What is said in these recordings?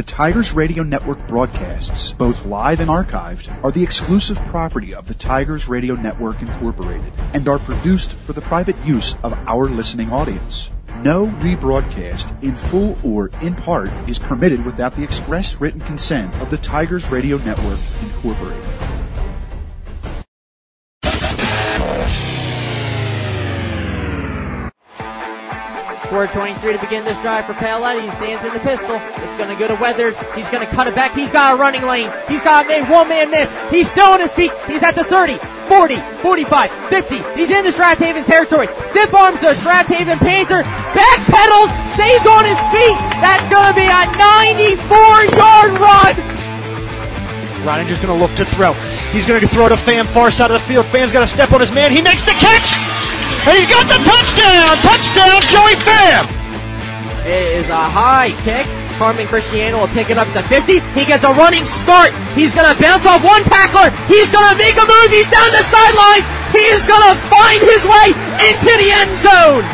The Tigers Radio Network broadcasts, both live and archived, are the exclusive property of the Tigers Radio Network Incorporated and are produced for the private use of our listening audience. No rebroadcast, in full or in part, is permitted without the express written consent of the Tigers Radio Network Incorporated. 423 to begin this drive for Paoletti. He stands in the pistol. It's going to go to Weathers. He's going to cut it back. He's got a running lane. He's got a one man miss. He's still on his feet. He's at the 30, 40, 45, 50. He's in the Strath Haven territory. Stiff arms the Strath Haven Panther. Back pedals. Stays on his feet. That's going to be a 94 yard run. Reininger's going to look to throw. He's going to throw to Pham far side of the field. Pham's got to step on his man. He makes the catch. And he's got the touchdown! Touchdown, Joey Pham! It is a high kick. Carmen Cristiano will pick it up to 50. He gets a running start. He's gonna bounce off one tackler. He's gonna make a move. He's down the sidelines. He is gonna find his way into the end zone.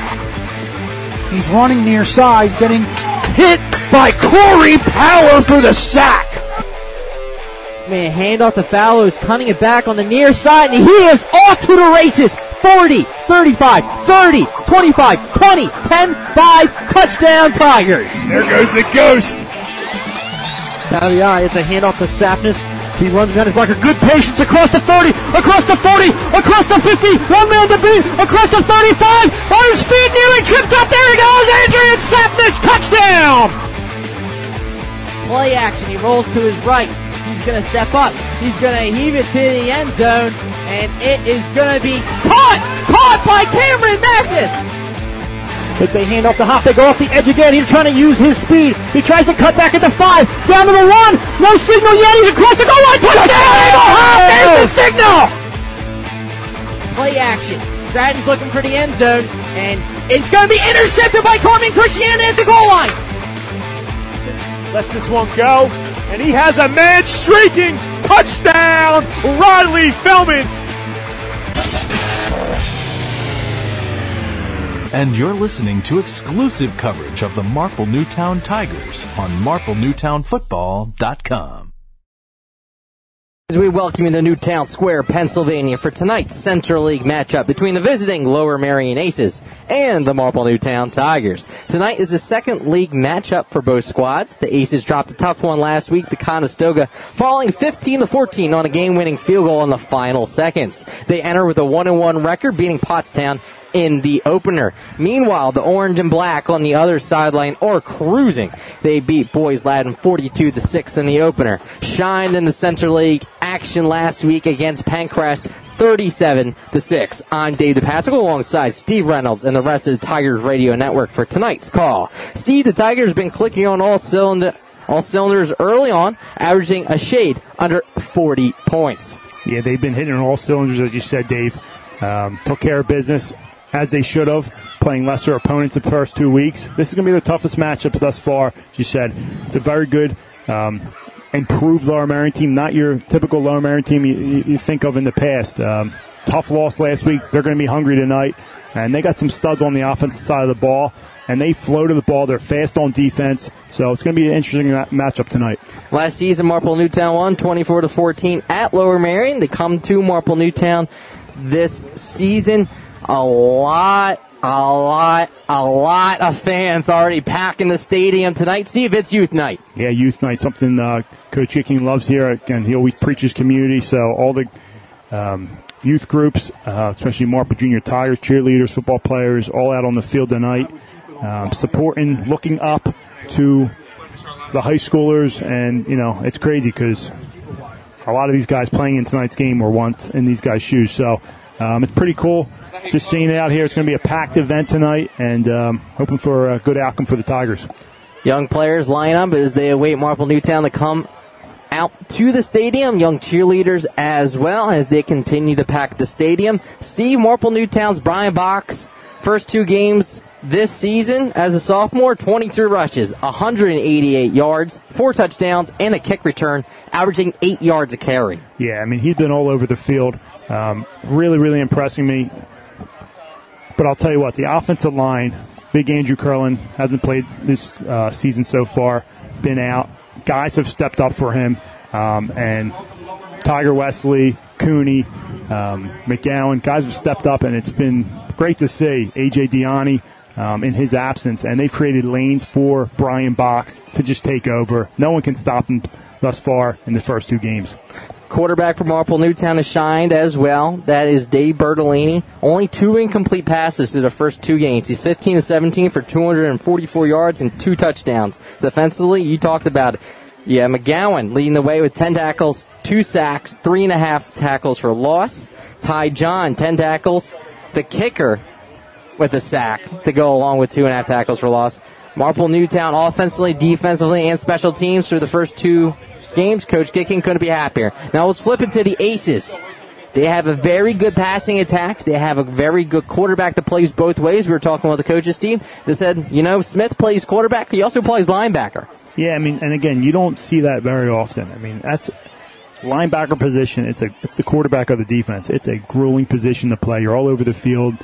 He's running near side. He's getting hit by Corey Power for the sack. Man, hand off to Fallows, cutting it back on the near side, and he is off to the races. 40, 35, 30, 25, 20, 10, 5, touchdown Tigers. There goes the ghost. Out of the eye, it's a handoff to Sapnis. He runs behind his blocker. Good patience across the 30, across the 40, across the 50. One man to beat, across the 35. On his feet, nearly tripped up. There he goes. Adrian Sapnis, touchdown. Play action. He rolls to his right. He's going to step up. He's going to heave it to the end zone. And it is going to be caught! Caught by Cameron Mathis! It's a handoff to Hop. They go off the edge again. He's trying to use his speed. He tries to cut back at the five. Down to the one. No signal yet. He's across the goal line. Touchdown! Eagle Hop! There's the signal! Play action. Stratton's looking for the end zone. And it's going to be intercepted by Carmen Cristiano at the goal line. Lets this one go and he has a man streaking. Touchdown, Riley Feldman. And you're listening to exclusive coverage of the Marple Newtown Tigers on marplenewtownfootball.com. As we welcome you to Newtown Square, Pennsylvania for tonight's Central League matchup between the visiting Lower Merion Aces and the Marple Newtown Tigers. Tonight is the second league matchup for both squads. The Aces dropped a tough one last week to Conestoga, falling 15 to 14 on a game-winning field goal in the final seconds. They enter with a 1-1 record, beating Pottstown in the opener. Meanwhile, the orange and black on the other sideline are cruising. They beat Boys Latin 42 to 6 in the opener. Shined in the Central League action last week against Penncrest 37 to 6. I'm Dave DePassico alongside Steve Reynolds and the rest of the Tigers Radio Network for tonight's call. Steve, the Tigers been clicking on all cylinder all cylinders early on, averaging a shade under 40 points. Yeah, they've been hitting on all cylinders, as you said, Dave. Um, took care of business as they should have, playing lesser opponents the first two weeks. This is going to be the toughest matchup thus far. she said, it's a very good, um, improved Lower Merion team, not your typical Lower Merion team you, you think of in the past. Um, tough loss last week. They're going to be hungry tonight, and they got some studs on the offensive side of the ball. And they flow to the ball. They're fast on defense, so it's going to be an interesting ma- matchup tonight. Last season, Marple Newtown won 24 to 14 at Lower Merion. They come to Marple Newtown this season a lot, a lot, a lot of fans already packing the stadium tonight. Steve, it's youth night. Yeah, youth night, something uh, Coach King loves here. Again, he always preaches community, so all the um, youth groups, uh, especially Marple Junior Tigers, cheerleaders, football players, all out on the field tonight, um, supporting, looking up to the high schoolers, and you know it's crazy because a lot of these guys playing in tonight's game were once in these guys' shoes. So um, it's pretty cool just seeing it out here. It's going to be a packed event tonight, and um, hoping for a good outcome for the Tigers. Young players line up as they await Marple Newtown to come out to the stadium. Young cheerleaders as well as they continue to pack the stadium. Steve Marple Newtown's Brian Box, first two games this season as a sophomore, 23 rushes, 188 yards, four touchdowns, and a kick return, averaging eight yards a carry. Yeah, I mean, he's been all over the field. Um, really, really impressing me. But I'll tell you what, the offensive line, Big Andrew Curlin hasn't played this uh, season so far, been out. guys have stepped up for him, um, and Tiger Wesley, Cooney, um, McGowan, guys have stepped up, and it's been great to see AJ Diani. Um, in his absence, and they've created lanes for Brian Box to just take over. No one can stop him thus far in the first two games. Quarterback for Marple Newtown has shined as well. That is Dave Bertolini. Only two incomplete passes to the first two games. He's 15 to 17 for 244 yards and two touchdowns. Defensively, you talked about it. Yeah, McGowan leading the way with 10 tackles, two sacks, three and a half tackles for loss. Ty John, 10 tackles. The kicker with a sack to go along with two and a half tackles for loss. Marple Newtown offensively, defensively, and special teams through the first two games. Coach Gicking couldn't be happier. Now let's flip it to the Aces. They have a very good passing attack. They have a very good quarterback that plays both ways. We were talking with the coaches team. They said, you know, Smith plays quarterback. He also plays linebacker. Yeah, I mean, and again, you don't see that very often. I mean, that's linebacker position. It's a it's the quarterback of the defense. It's a grueling position to play. You're all over the field,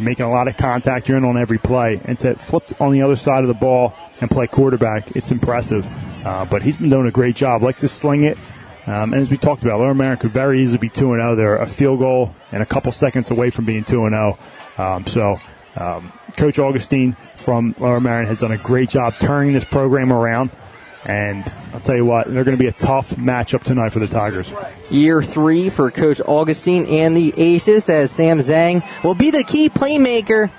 making a lot of contact. You're in on every play, and to flip on the other side of the ball and play quarterback, it's impressive. Uh, but he's been doing a great job. Likes to sling it. Um, and as we talked about, Lower Merion could very easily be 2 0. They're a field goal and a couple seconds away from being 2 0. Um, so, um, Coach Augustine from Lower Merion has done a great job turning this program around. And I'll tell you what, they're going to be a tough matchup tonight for the Tigers. Year three for Coach Augustine and the Aces as Sam Zhang will be the key playmaker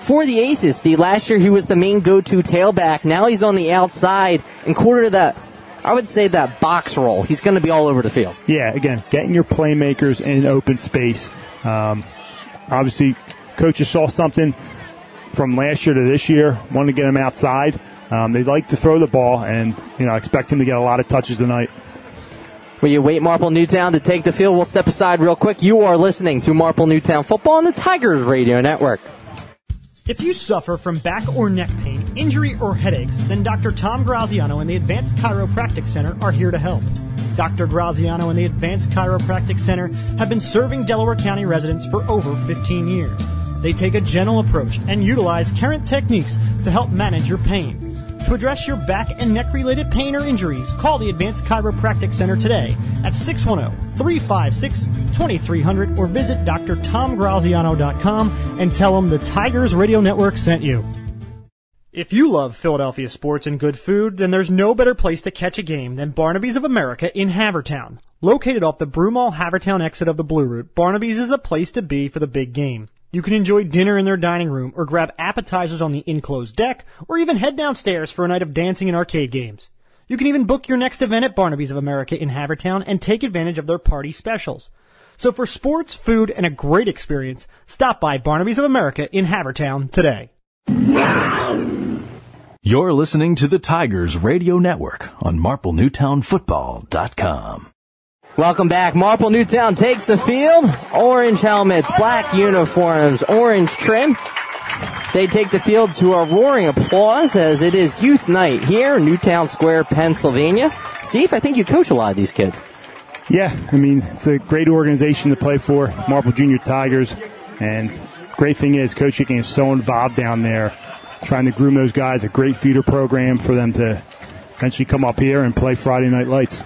for the Aces. The last year he was the main go-to tailback. Now he's on the outside and quarter of that. I would say that box roll. He's going to be all over the field. Yeah, again, getting your playmakers in open space. Um, obviously, coaches saw something from last year to this year, wanted to get him outside. Um, they like to throw the ball, and you know, expect him to get a lot of touches tonight. Will you wait Marple Newtown to take the field? We'll step aside real quick. You are listening to Marple Newtown Football on the Tigers Radio Network. If you suffer from back or neck pain, injury, or headaches, then Dr. Tom Graziano and the Advanced Chiropractic Center are here to help. Dr. Graziano and the Advanced Chiropractic Center have been serving Delaware County residents for over 15 years. They take a gentle approach and utilize current techniques to help manage your pain. To address your back and neck related pain or injuries, call the Advanced Chiropractic Center today at 610-356-2300 or visit drtomgraziano.com and tell them the Tigers Radio Network sent you. If you love Philadelphia sports and good food, then there's no better place to catch a game than Barnaby's of America in Havertown. Located off the Broomall Havertown exit of the Blue Route, Barnaby's is the place to be for the big game. You can enjoy dinner in their dining room or grab appetizers on the enclosed deck or even head downstairs for a night of dancing and arcade games. You can even book your next event at Barnaby's of America in Havertown and take advantage of their party specials. So for sports, food, and a great experience, stop by Barnaby's of America in Havertown today. You're listening to the Tigers Radio Network on MarpleNewtownFootball.com. Welcome back. Marple Newtown takes the field. Orange helmets, black uniforms, orange trim. They take the field to a roaring applause as it is youth night here in Newtown Square, Pennsylvania. Steve, I think you coach a lot of these kids. Yeah, I mean, it's a great organization to play for, Marple Junior Tigers. And great thing is, Coach Hicken is so involved down there, trying to groom those guys, a great feeder program for them to eventually come up here and play Friday Night Lights.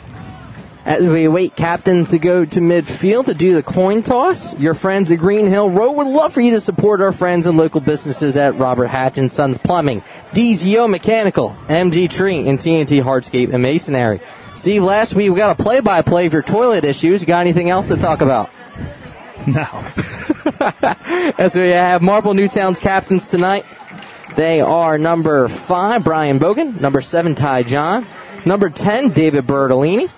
As we await captains to go to midfield to do the coin toss, your friends at Green Hill Road would love for you to support our friends and local businesses at Robert Hatch and Sons Plumbing, DZO Mechanical, MG Tree, and TNT Hardscape and Masonry. Steve, last week we got a play-by-play of your toilet issues. You got anything else to talk about? No. As we have Marple Newtown's captains tonight, they are number five, Brian Bogan, number seven, Ty John, number 10, David Bertolini,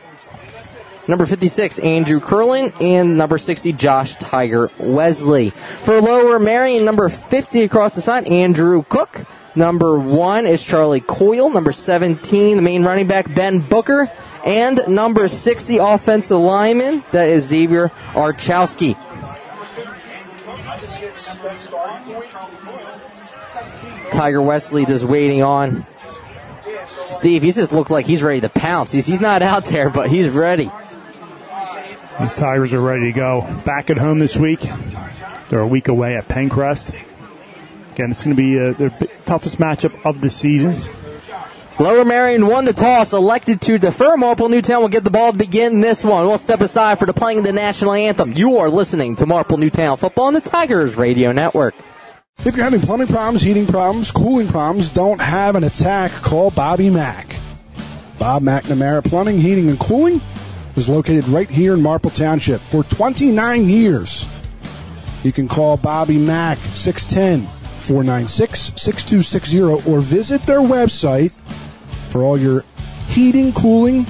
number 56, Andrew Curlin, and number 60, Josh Tiger Wesley. For Lower Merion, number 50 across the side, Andrew Cook. Number one is Charlie Coyle. Number 17, the main running back, Ben Booker. And number 60, offensive lineman, that is Xavier Archowski. Tiger Wesley just waiting on Steve. He just looked like he's ready to pounce. He's, he's not out there, but he's ready. These Tigers are ready to go. Back at home this week. They're a week away at Penncrest. Again, it's going to be uh, the toughest matchup of the season. Lower Merion won the toss, elected to defer. Marple Newtown will get the ball to begin this one. We'll step aside for the playing of the national anthem. You are listening to Marple Newtown football on the Tigers Radio Network. If you're having plumbing problems, heating problems, cooling problems, don't have an attack, call Bobby Mack. Bob McNamara Plumbing, Heating, and Cooling is located right here in Marple Township for 29 years. You can call Bobby Mack 610 496 6260 or visit their website for all your heating, cooling,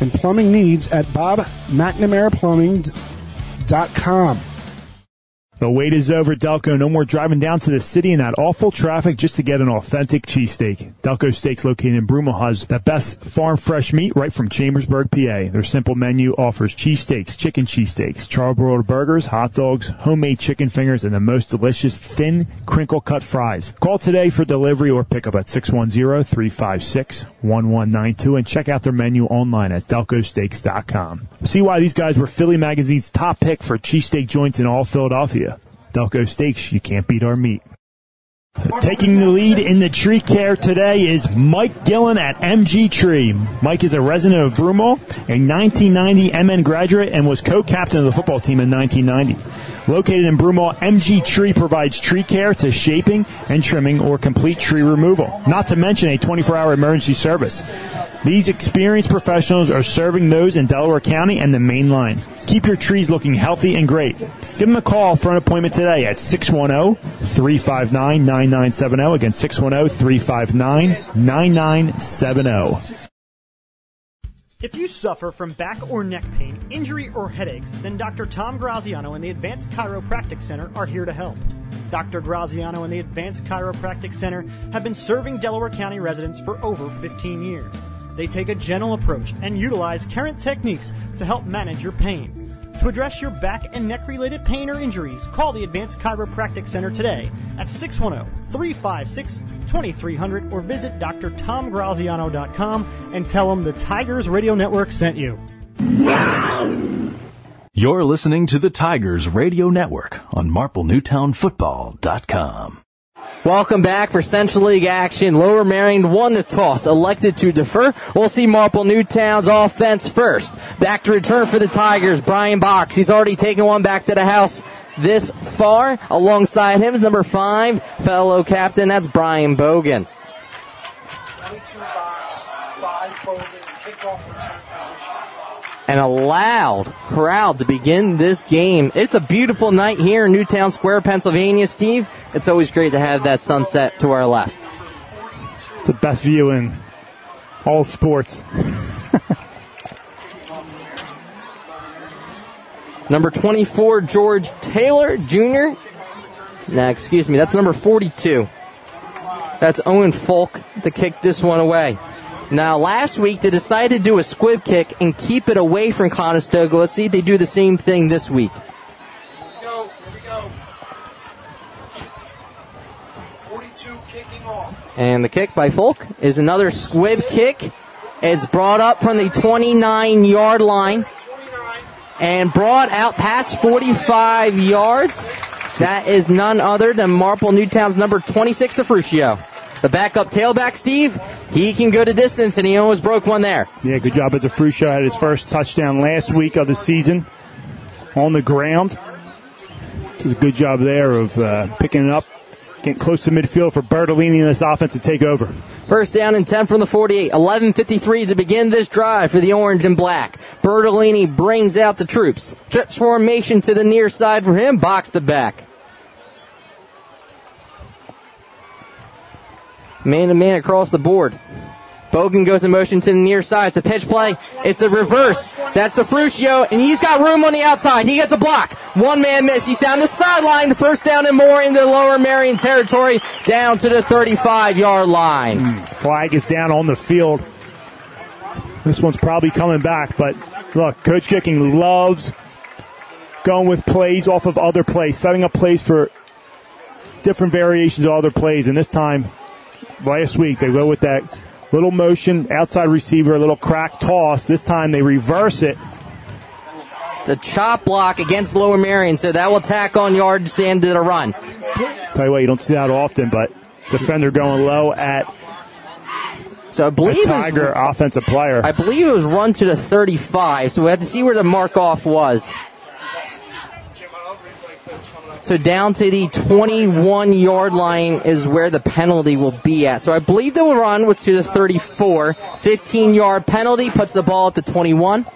and plumbing needs at bobmcnamaraPlumbing.com. The wait is over, Delco. No more driving down to the city in that awful traffic just to get an authentic cheesesteak. Delco Steaks located in Broomall has the best farm fresh meat right from Chambersburg, PA. Their simple menu offers cheesesteaks, chicken cheesesteaks, charbroiled burgers, hot dogs, homemade chicken fingers, and the most delicious thin crinkle cut fries. Call today for delivery or pickup at 610-356-1192 and check out their menu online at delcosteaks.com. See why these guys were Philly Magazine's top pick for cheesesteak joints in all Philadelphia. Delco Steaks, you can't beat our meat. Taking the lead in the tree care today is Mike Gillen at MG Tree. Mike is a resident of Broomall, a 1990 MN graduate, and was co-captain of the football team in 1990. Located in Broomall, MG Tree provides tree care to shaping and trimming or complete tree removal, not to mention a 24-hour emergency service. These experienced professionals are serving those in Delaware County and the main line. Keep your trees looking healthy and great. Give them a call for an appointment today at 610-359-9970. Again, 610-359-9970. If you suffer from back or neck pain, injury, or headaches, then Dr. Tom Graziano and the Advanced Chiropractic Center are here to help. Dr. Graziano and the Advanced Chiropractic Center have been serving Delaware County residents for over 15 years. They take a gentle approach and utilize current techniques to help manage your pain. To address your back and neck related pain or injuries, call the Advanced Chiropractic Center today at 610 356 2300 or visit drtomgraziano.com and tell them the Tigers Radio Network sent you. You're listening to the Tigers Radio Network on MarpleNewtownFootball.com. Welcome back for Central League action. Lower Merion won the toss, elected to defer. We'll see Marple Newtown's offense first. Back to return for the Tigers, Brian Box. He's already taken one back to the house this far. Alongside him is number five, fellow captain, that's Brian Bogan. 22 box, five Bogan, kickoff return. And a loud crowd to begin this game. It's a beautiful night here in Newtown Square, Pennsylvania, Steve. It's always great to have that sunset to our left. It's the best view in all sports. Number 24, George Taylor Jr. Now, excuse me, that's number 42. That's Owen Folk to kick this one away. Now, last week they decided to do a squib kick and keep it away from Conestoga. Let's see if they do the same thing this week. Go, here we go. 42 kicking off. And the kick by Folk is another squib kick. It's brought up from the 29 yard line and brought out past 45 yards. That is none other than Marple Newtown's number 26, DeFrucio. The backup tailback, Steve, he can go to distance and he almost broke one there. Yeah, good job at a free shot. Had his first touchdown last week of the season on the ground. Did a good job there of uh, picking it up, getting close to midfield for Bertolini and this offense to take over. First down and 10 from the 48. 11.53 to begin this drive for the orange and black. Bertolini brings out the troops. Trips formation to the near side for him. Box the back. Man to man across the board. Bogan goes in motion to the near side. It's a pitch play. It's a reverse. That's DeFrucio, and he's got room on the outside. He gets a block. One man miss. He's down the sideline. First down and more in the lower Merion territory, down to the 35 yard line. Hmm. Flag is down on the field. This one's probably coming back, but look, Coach Gicking loves going with plays off of other plays, setting up plays for different variations of other plays. And this time, last week, they go with that little motion, outside receiver, a little crack toss. This time they reverse it. The chop block against Lower Merion, so that will tack on yards to the end of the run. Tell you what, you don't see that often, but defender going low at So I believe was- Tiger offensive player. I believe it was run to the 35, so we have to see where the mark off was. So down to the 21 yard line is where the penalty will be at. So I believe the run was to the 34. 15 yard penalty puts the ball at the 21.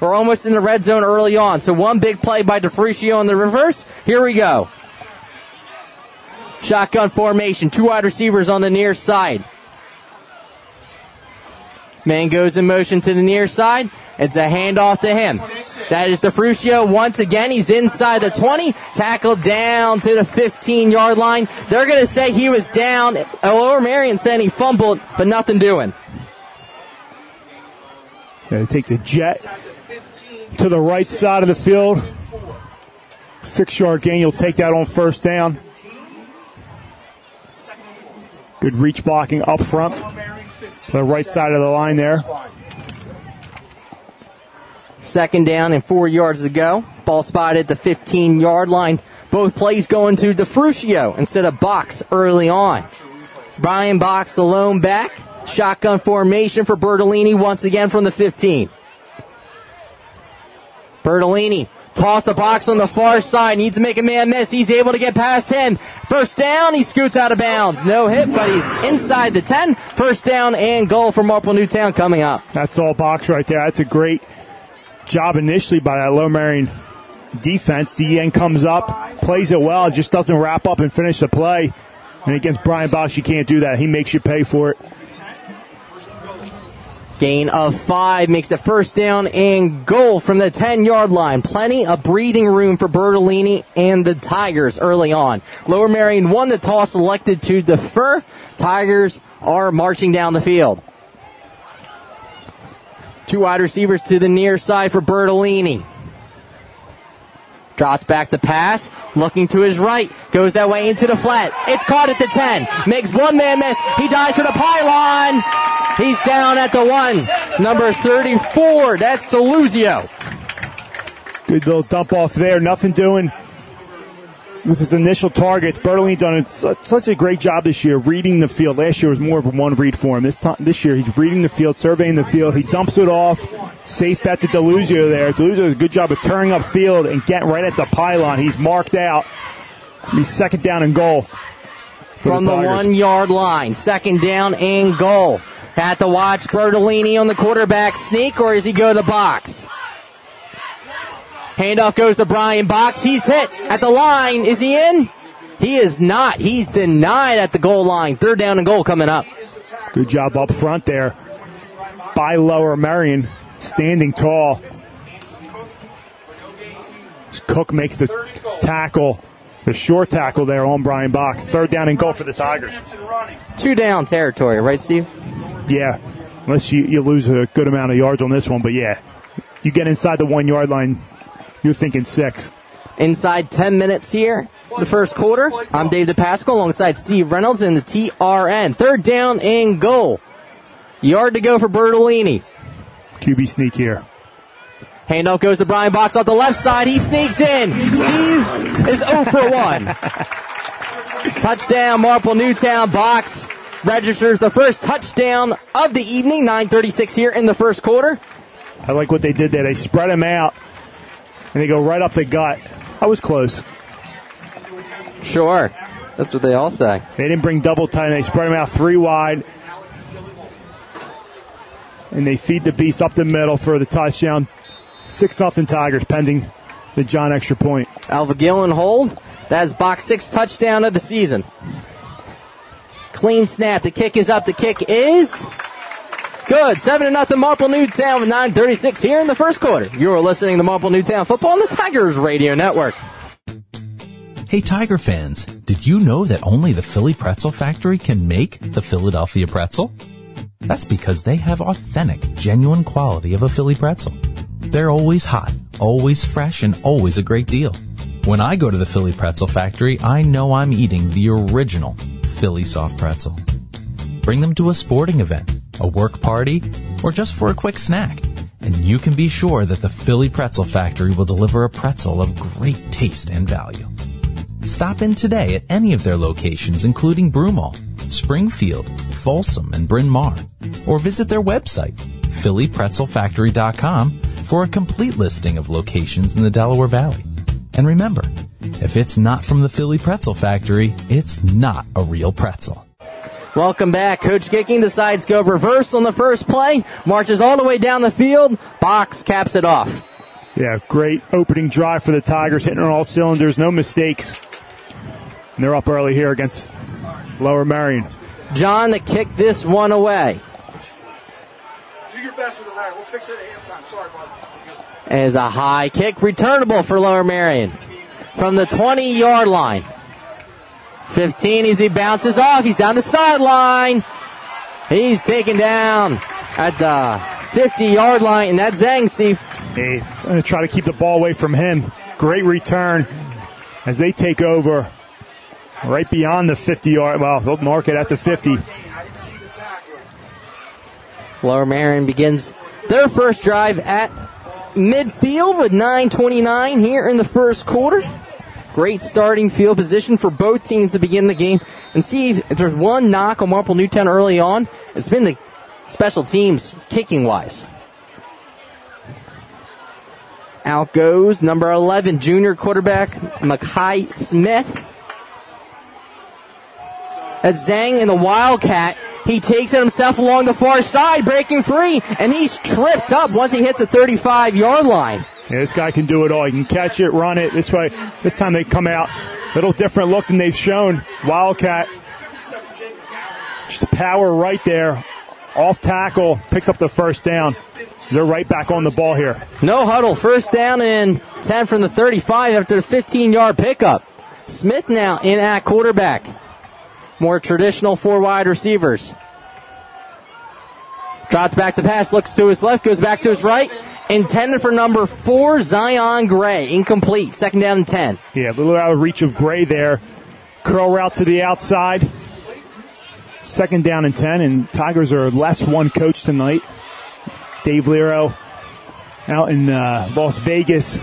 We're almost in the red zone early on. So one big play by DeFrucio in the reverse. Here we go. Shotgun formation. Two wide receivers on the near side. Man goes in motion to the near side. It's a handoff to him. That is DeFrucio once again. He's inside the 20. Tackled down to the 15 yard line. They're going to say he was down. Lower Merion saying he fumbled, but nothing doing. Yeah, they take the jet to the right side of the field. Six yard gain. You'll take that on first down. Good reach blocking up front. To the right side of the line there. Second down and four yards to go. Ball spotted at the 15 yard line. Both plays going to DeFrucio instead of Box early on. Brian Box, the lone back. Shotgun formation for Bertolini once again from the 15. Bertolini toss the box on the far side. Needs to make a man miss. He's able to get past him. First down. He scoots out of bounds. No hit, but he's inside the 10. First down and goal for Marple Newtown coming up. That's all box right there. That's a great job initially by that Low Merion defense. DN comes up, plays it well, just doesn't wrap up and finish the play. And against Brian Box, you can't do that. He makes you pay for it. Gain of five makes it first down and goal from the 10 yard line. Plenty of breathing room for Bertolini and the Tigers early on. Lower Merion won the toss, elected to defer. Tigers are marching down the field. Two wide receivers to the near side for Bertolini. Drops back to pass, looking to his right, goes that way into the flat. It's caught at the 10, makes one man miss. He dives for the pylon. He's down at the one. Number 34, that's Deluzio. Good little dump off there. Nothing doing with his initial targets. Bertolini done such, a great job this year reading the field. Last year was more of a one read for him. This time, this year he's reading the field, surveying the field. He dumps it off. Safe bet to Deluzio there. Deluzio does a good job of turning up field and getting right at the pylon. He's marked out. He's second down and goal. From the Tigers. one yard line, second down and goal. Had to watch Bertolini on the quarterback sneak, or does he go to the box? Handoff goes to Brian Box. He's hit at the line. Is he in? He is not. He's denied at the goal line. Third down and goal coming up. Good job up front there by Lower Merion, standing tall. Cook makes the tackle, the short tackle there on Brian Box. Third down and goal for the Tigers. Two down territory, right, Steve? Yeah, unless you, you lose a good amount of yards on this one, but yeah, you get inside the one yard line, you're thinking six. Inside 10 minutes here, the first quarter. I'm Dave DePasco alongside Steve Reynolds in the TRN. Third down and goal. Yard to go for Bertolini. QB sneak here. Handoff goes to Brian Box off the left side. He sneaks in. Steve is 0 for 1. touchdown, Marple Newtown. Box registers the first touchdown of the evening. 9.36 here in the first quarter. I like what they did there. They spread him out and they go right up the gut. I was close. Sure. That's what they all say. They didn't bring double tight. They spread him out three wide. And they feed the beast up the middle for the touchdown. 6 nothing Tigers pending the John extra point. Alva Gillen hold. That's box six touchdown of the season. Clean snap. The kick is up. The kick is good. Seven to nothing. Marple Newtown with 9:36 here in the first quarter. You're listening to Marple Newtown football on the Tigers Radio Network. Hey Tiger fans, did you know that only the Philly Pretzel Factory can make the Philadelphia pretzel? That's because they have authentic, genuine quality of a Philly pretzel. They're always hot, always fresh, and always a great deal. When I go to the Philly Pretzel Factory, I know I'm eating the original Philly soft pretzel. Bring them to a sporting event, a work party, or just for a quick snack, and you can be sure that the Philly Pretzel Factory will deliver a pretzel of great taste and value. Stop in today at any of their locations, including Broomall, Springfield, Folsom, and Bryn Mawr. or visit their website, phillypretzelfactory.com, for a complete listing of locations in the Delaware Valley. And remember, if it's not from the Philly Pretzel Factory, it's not a real pretzel. Welcome back. Coach Gicking decides go reverse on the first play, marches all the way down the field. Box caps it off. Yeah, great opening drive for the Tigers, hitting on all cylinders, no mistakes. And they're up early here against Lower Merion. John to kick this one away. Do your best with the ladder. We'll fix it at halftime. Sorry, bud. As a high kick returnable for Lower Merion from the 20 yard line. 15 as he bounces off. He's down the sideline. He's taken down at the 50 yard line, and that's Zhang, Steve. Hey, going uh, to try to keep the ball away from him. Great return as they take over right beyond the 50 yard. Well, they'll mark it at the 50. Lower Merion begins their first drive at midfield with 9.29 here in the first quarter. Great starting field position for both teams to begin the game. And see if, if there's one knock on Marple Newtown early on, it's been the special teams kicking wise. Out goes number 11, junior quarterback Mackay Smith. That's Zhang in the Wildcat. He takes it himself along the far side, breaking free, and he's tripped up once he hits the 35 yard line. Yeah, this guy can do it all. He can catch it, run it. This way, this time they come out a little different look than they've shown. Wildcat, just power right there, off tackle, picks up the first down. They're right back on the ball here. No huddle, first down and 10 from the 35 after the 15 yard pickup. Smith now in at quarterback. More traditional four wide receivers. Drops back to pass, looks to his left, goes back to his right. Intended for number four, Zion Gray. Incomplete. Second down and 10. Yeah, a little out of reach of Gray there. Curl route to the outside. Second down and 10, and Tigers are less one coach tonight. Dave Lero out in uh, Las Vegas,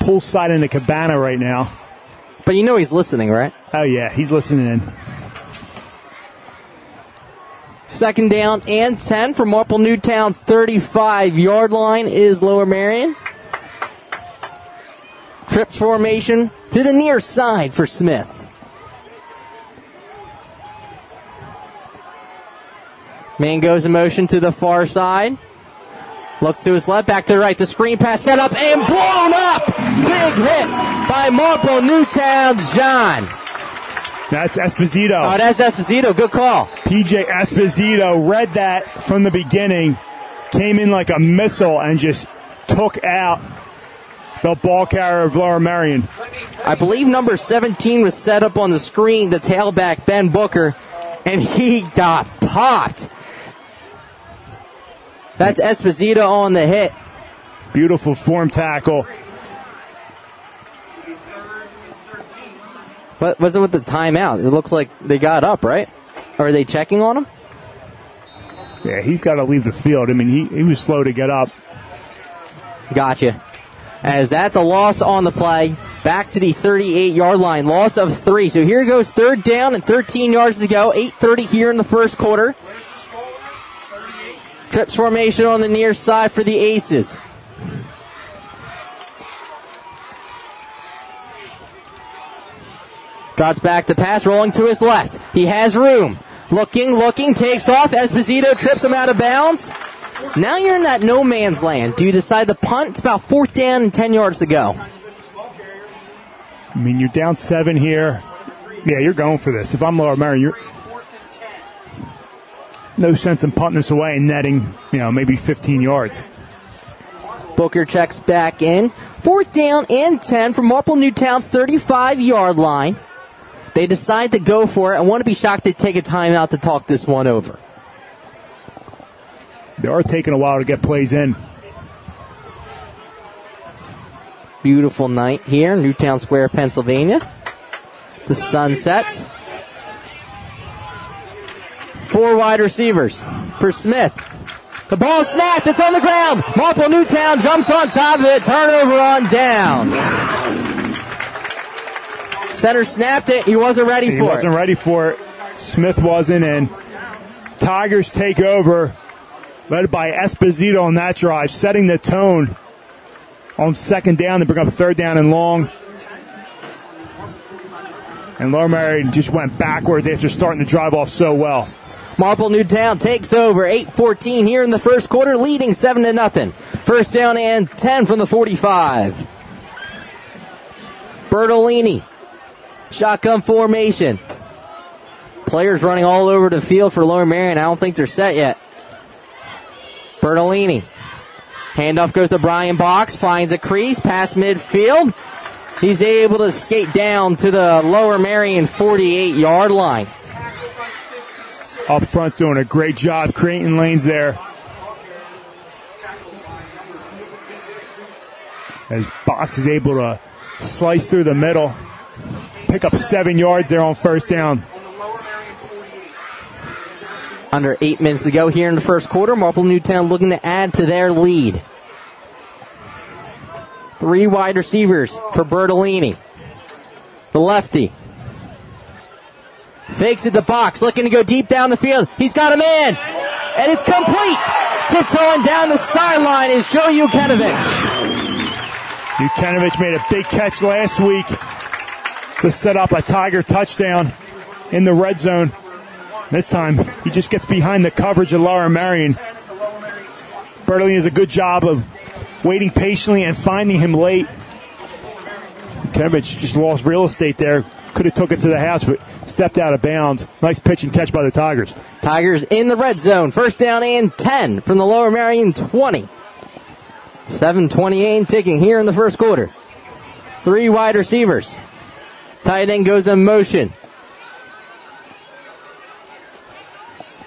poolside in the cabana right now. But you know he's listening, right? Oh, yeah, he's listening in. Second down and 10 from Marple Newtown's 35 yard line is Lower Merion. Trips formation to the near side for Smith. Man goes in motion to the far side. Looks to his left, back to the right. The screen pass set up and blown up. Big hit by Marple Newtown's John. That's Esposito. Oh, that's Esposito. Good call. PJ Esposito read that from the beginning, came in like a missile and just took out the ball carrier of Lower Merion. I believe number 17 was set up on the screen, the tailback Ben Booker, and he got popped. That's Esposito on the hit. Beautiful form tackle. What was it with the timeout? It looks like they got up, right? Or are they checking on him? Yeah, he's got to leave the field. I mean, he, he was slow to get up. Gotcha. As that's a loss on the play. Back to the 38 yard line. Loss of three. So here goes third down and 13 yards to go. 8.30 here in the first quarter. Trips formation on the near side for the Aces. Drops back to pass, rolling to his left. He has room. Looking, looking, takes off. Esposito trips him out of bounds. Now you're in that no man's land. Do you decide to punt? It's about fourth down and 10 yards to go. I mean, you're down seven here. Yeah, you're going for this. If I'm Lower Merion, you're no sense in punting this away and netting, you know, maybe 15 yards. Booker checks back in. Fourth down and 10 from Marple Newtown's 35 yard line. They decide to go for it. I want to be shocked they take a timeout to talk this one over. They are taking a while to get plays in. Beautiful night here, Newtown Square, Pennsylvania. The sun sets. Four wide receivers for Smith. The ball snapped. It's on the ground. Marple Newtown jumps on top of it. Turnover on downs. Center snapped it. He wasn't ready for it. he for wasn't it. ready for it. Smith wasn't, and Tigers take over led by Esposito on that drive, setting the tone on second down. They bring up third down and long. And Lower just went backwards after starting to drive off so well. Marple Newtown takes over 8-14 here in the first quarter, leading 7 to nothing. First down and 10 from the 45. Bertolini. Shotgun formation. Players running all over the field for Lower Merion. I don't think they're set yet. Bertolini. Handoff goes to Brian Box, finds a crease, past midfield. He's able to skate down to the Lower Merion 48 yard line. Up front's doing a great job creating lanes there. As Box is able to slice through the middle, pick up seven yards there on first down. Under eight minutes to go here in the first quarter. Marple Newtown looking to add to their lead. Three wide receivers for Bertolini. The lefty. Fakes at the box, looking to go deep down the field. He's got a man, and it's complete. Tiptoeing down the sideline is Joe Yukenovich. Yukenovich made a big catch last week to set up a Tiger touchdown in the red zone. This time, he just gets behind the coverage of Lower Merion. Bertolini does a good job of waiting patiently and finding him late. Yukenovich just lost real estate there. Could have took it to the house, but stepped out of bounds. Nice pitch and catch by the Tigers. Tigers in the red zone. First down and 10 from the Lower Merion 20. 7.28 ticking here in the first quarter. Three wide receivers. Tight end goes in motion.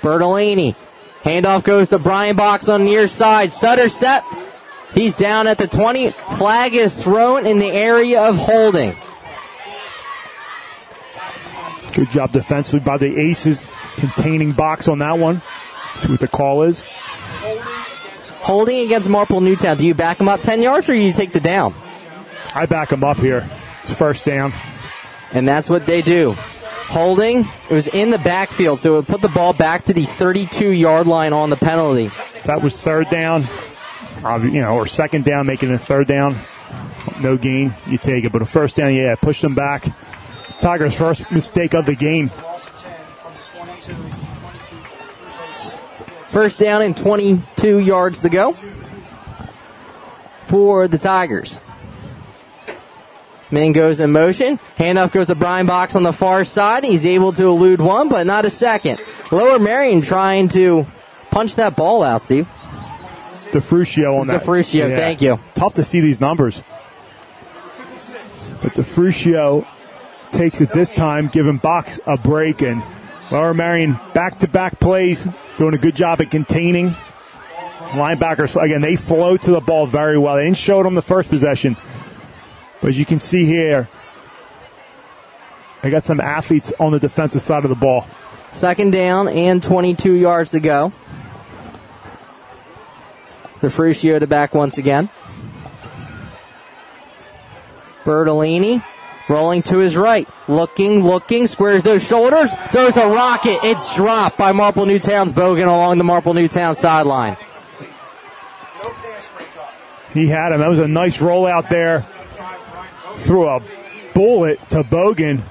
Bertolini. Handoff goes to Brian Box on near side. Stutter step. He's down at the 20. Flag is thrown in the area of holding. Good job defensively by the Aces, containing box on that one. See what the call is. Holding against Marple Newtown. Do you back him up 10 yards or do you take the down? I back him up here. It's first down. And that's what they do. Holding, it was in the backfield, so it would put the ball back to the 32 yard line on the penalty. That was third down, uh, you know, or second down, making it a third down. No gain, you take it. But a first down, yeah, push them back. Tigers' first mistake of the game. First down and 22 yards to go for the Tigers. Man goes in motion. Handoff goes to Brian Box on the far side. He's able to elude one, but not a second. Lower Merion trying to punch that ball out, Steve. DeFrucio on that. DeFrucio, Yeah. thank you. Tough to see these numbers. But DeFrucio takes it this time, giving Box a break, and Lower Merion back-to-back plays, doing a good job at containing. Linebackers, again, they flow to the ball very well. They didn't show it on the first possession. But as you can see here, they got some athletes on the defensive side of the ball. Second down and 22 yards to go. The DeFrucio to back once again. Bertolini rolling to his right. Looking, looking, squares those shoulders, throws a rocket. It's dropped by Marple Newtown's Bogan along the Marple Newtown sideline. He had him. That was a nice rollout there. Threw a bullet to Bogan.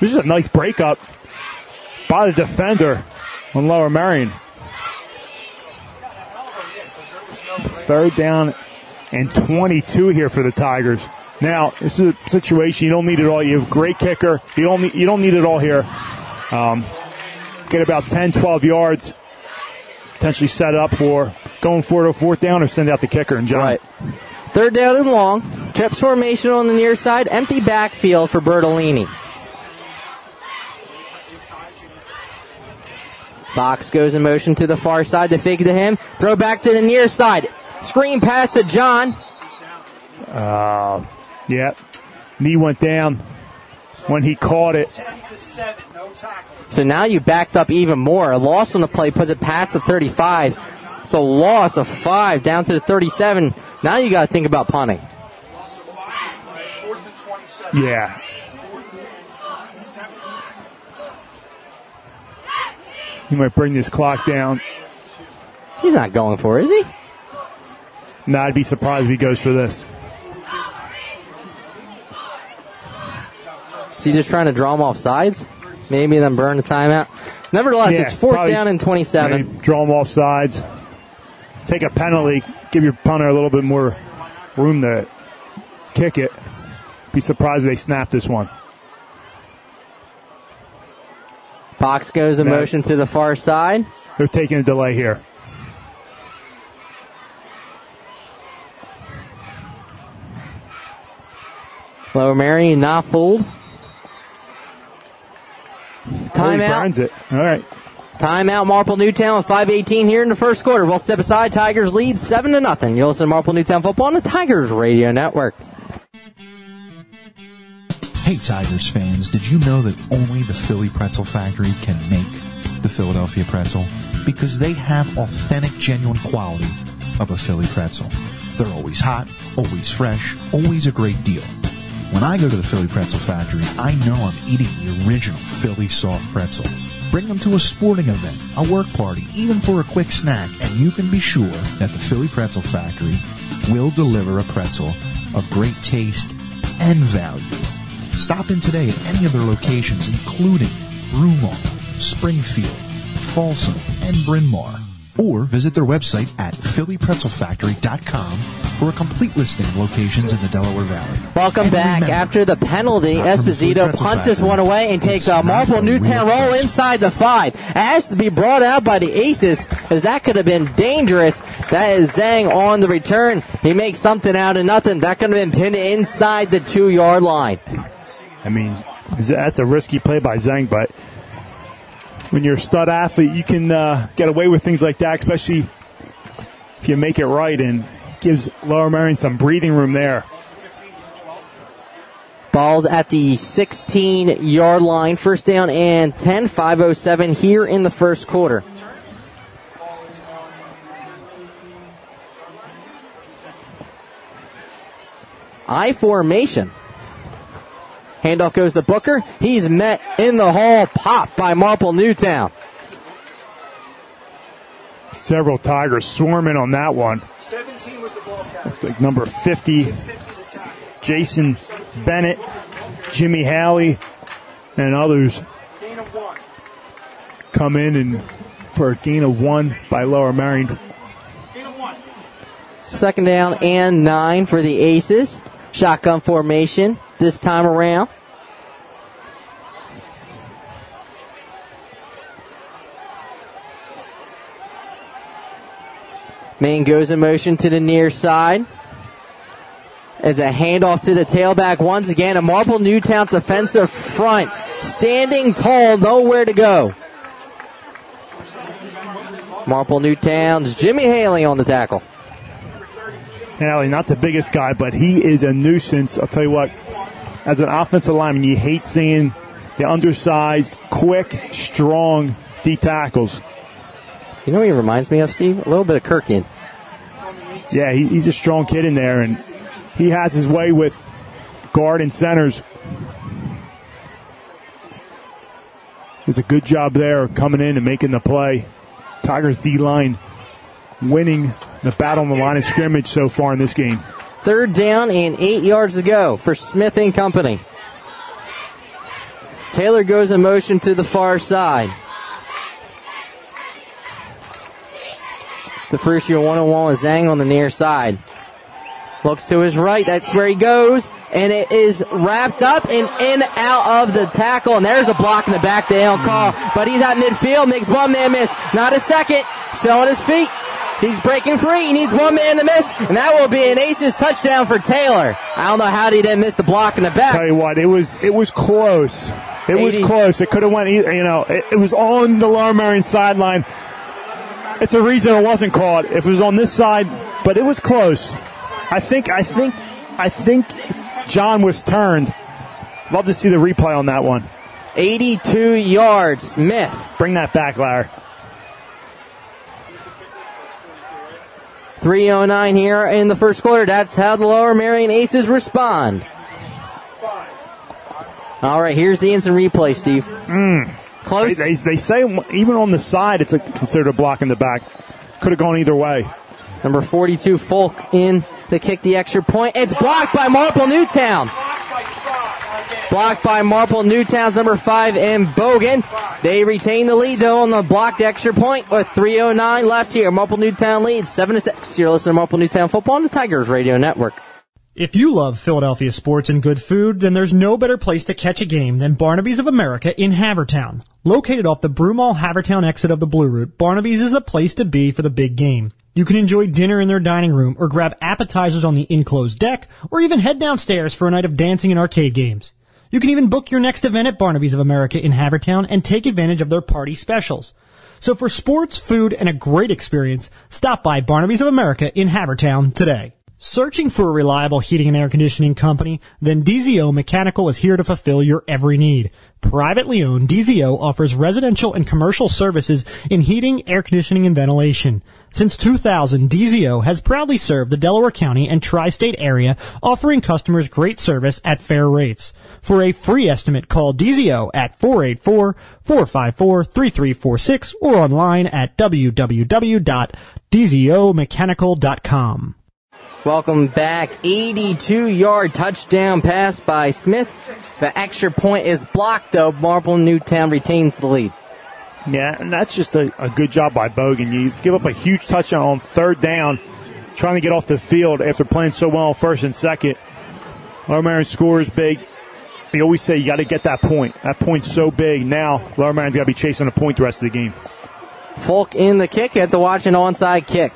This is a nice breakup by the defender on Lower Merion. Third down and 22 here for the Tigers. Now, this is a situation you don't need it all. You have great kicker. You don't need, you don't need it all here. Um, get about 10, 12 yards. Potentially set up for going for it a fourth down or send out the kicker and John. Right. Third down and long. Trips formation on the near side. Empty backfield for Bertolini. Box goes in motion to the far side to fake to him. Throw back to the near side. Screen pass to John. Uh, yeah. Knee went down when he caught it. So now you backed up even more. A loss on the play puts it past the 35. So loss of five down to the 37. Now you got to think about punting. Yeah. He might bring this clock down. He's not going for it, is he? No, I'd be surprised if he goes for this. Is he just trying to draw him off sides? Maybe then burn the timeout. Nevertheless, Yeah, it's fourth down and 27. Draw them off sides. Take a penalty. Give your punter a little bit more room to kick it. Be surprised they snap this one. Box goes in motion to the far side. They're taking a delay here. Lower Merion not fooled. Oh, he Timeout. it. All right. Timeout, Marple Newtown with 5.18 here in the first quarter. We'll step aside. Tigers lead 7 to nothing. You'll listen to Marple Newtown football on the Tigers Radio Network. Hey Tigers fans, did you know that only the Philly Pretzel Factory can make the Philadelphia pretzel? Because they have authentic, genuine quality of a Philly pretzel. They're always hot, always fresh, always a great deal. When I go to the Philly Pretzel Factory, I know I'm eating the original Philly soft pretzel. Bring them to a sporting event, a work party, even for a quick snack, and you can be sure that the Philly Pretzel Factory will deliver a pretzel of great taste and value. Stop in today at any of their locations, including Broomall, Springfield, Folsom, and Bryn Mawr. Or visit their website at phillypretzelfactory.com for a complete listing of locations in the Delaware Valley. Welcome And back. remember, After the penalty, it's not from the Philly Esposito punts this one away and takes a not Marple Newtown roll pretzel. inside the five. It has to be brought out by the Aces, as that could have been dangerous. That is Zhang on the return. He makes something out of nothing. That could have been pinned inside the two yard line. I mean, that's a risky play by Zhang, but when you're a stud athlete, you can uh, get away with things like that, especially if you make it right and gives Lower Merion some breathing room there. Ball's at the 16 yard line. First down and 10, 507 here in the first quarter. I formation. Handoff goes to Booker. He's met in the hole, pop by Marple Newtown. Several Tigers swarming on that one. 17 was the ball carrier. Number 50, Jason Bennett, Jimmy Halley, and others Gain of one. come in and for a gain of one by Lower Merion. Gain of one. Second down and nine for the Aces. Shotgun formation this time around. Main goes in motion to the near side. It's a handoff to the tailback once again. A Marple Newtown defensive front. Standing tall, nowhere to go. Marple Newtown's Jimmy Haley on the tackle. Halley, not the biggest guy, but he is a nuisance. I'll tell you what, as an offensive lineman, you hate seeing the undersized, quick, strong D tackles. You know what he reminds me of, Steve? A little bit of Kirkian. Yeah, he, he's a strong kid in there, and he has his way with guard and centers. Does a good job there coming in and making the play. Tigers D line winning the battle on the line of scrimmage so far in this game. Third down and eight yards to go for Smith and company. Taylor goes in motion to the far side. The first year one on one with Zhang on the near side. Looks to his right, that's where he goes, and it is wrapped up and in out of the tackle, and there's a block in the back they don't call, but he's at midfield, makes one man miss, not a second, still on his feet. He's breaking free. He needs one man to miss, and that will be an aces touchdown for Taylor. I don't know how he didn't miss the block in the back. Tell you what, it was it was close. It was close. It could have went. either- You know, it, it was on the Lower Merion sideline. It's a reason it wasn't caught. If it was on this side, but it was close. I think. I think. I think John was turned. Love to see the replay on that one. 82 yards. Smith. Bring that back, Larry. 309 here in the first quarter. That's how the Lower Merion Aces respond. All right, here's the instant replay, Steve. Mm. They, Close. they, they say even on the side, it's a, considered a block in the back. could have gone either way. Number 42, Folk in the kick, the extra point. It's blocked by Marple Newtown. Blocked by Marple Newtown's number five and Bogan. They retain the lead though on the blocked extra point with 3.09 left here. Marple Newtown leads 7 to 6. You're listening to Marple Newtown football on the Tigers Radio Network. If you love Philadelphia sports and good food, then there's no better place to catch a game than Barnaby's of America in Havertown. Located off the Broomall Havertown exit of the Blue Route, Barnaby's is the place to be for the big game. You can enjoy dinner in their dining room or grab appetizers on the enclosed deck or even head downstairs for a night of dancing and arcade games. You can even book your next event at Barnaby's of America in Havertown and take advantage of their party specials. So for sports, food, and a great experience, stop by Barnaby's of America in Havertown today. Searching for a reliable heating and air conditioning company? Then DZO Mechanical is here to fulfill your every need. Privately owned, DZO offers residential and commercial services in heating, air conditioning, and ventilation. Since 2000, DZO has proudly served the Delaware County and tri-state area, offering customers great service at fair rates. For a free estimate, call DZO at 484-454-3346 or online at www.dzomechanical.com. Welcome back. 82 yard touchdown pass by Smith. The extra point is blocked though. Marple Newtown retains the lead. Yeah, and that's just a, a good job by Bogan. You give up a huge touchdown on third down, trying to get off the field after playing so well first and second. Lower scores big. We always say you got to get that point. That point's so big. Now Lower Merion's got to be chasing a point the rest of the game. Folk in the kick at the watch an onside kick.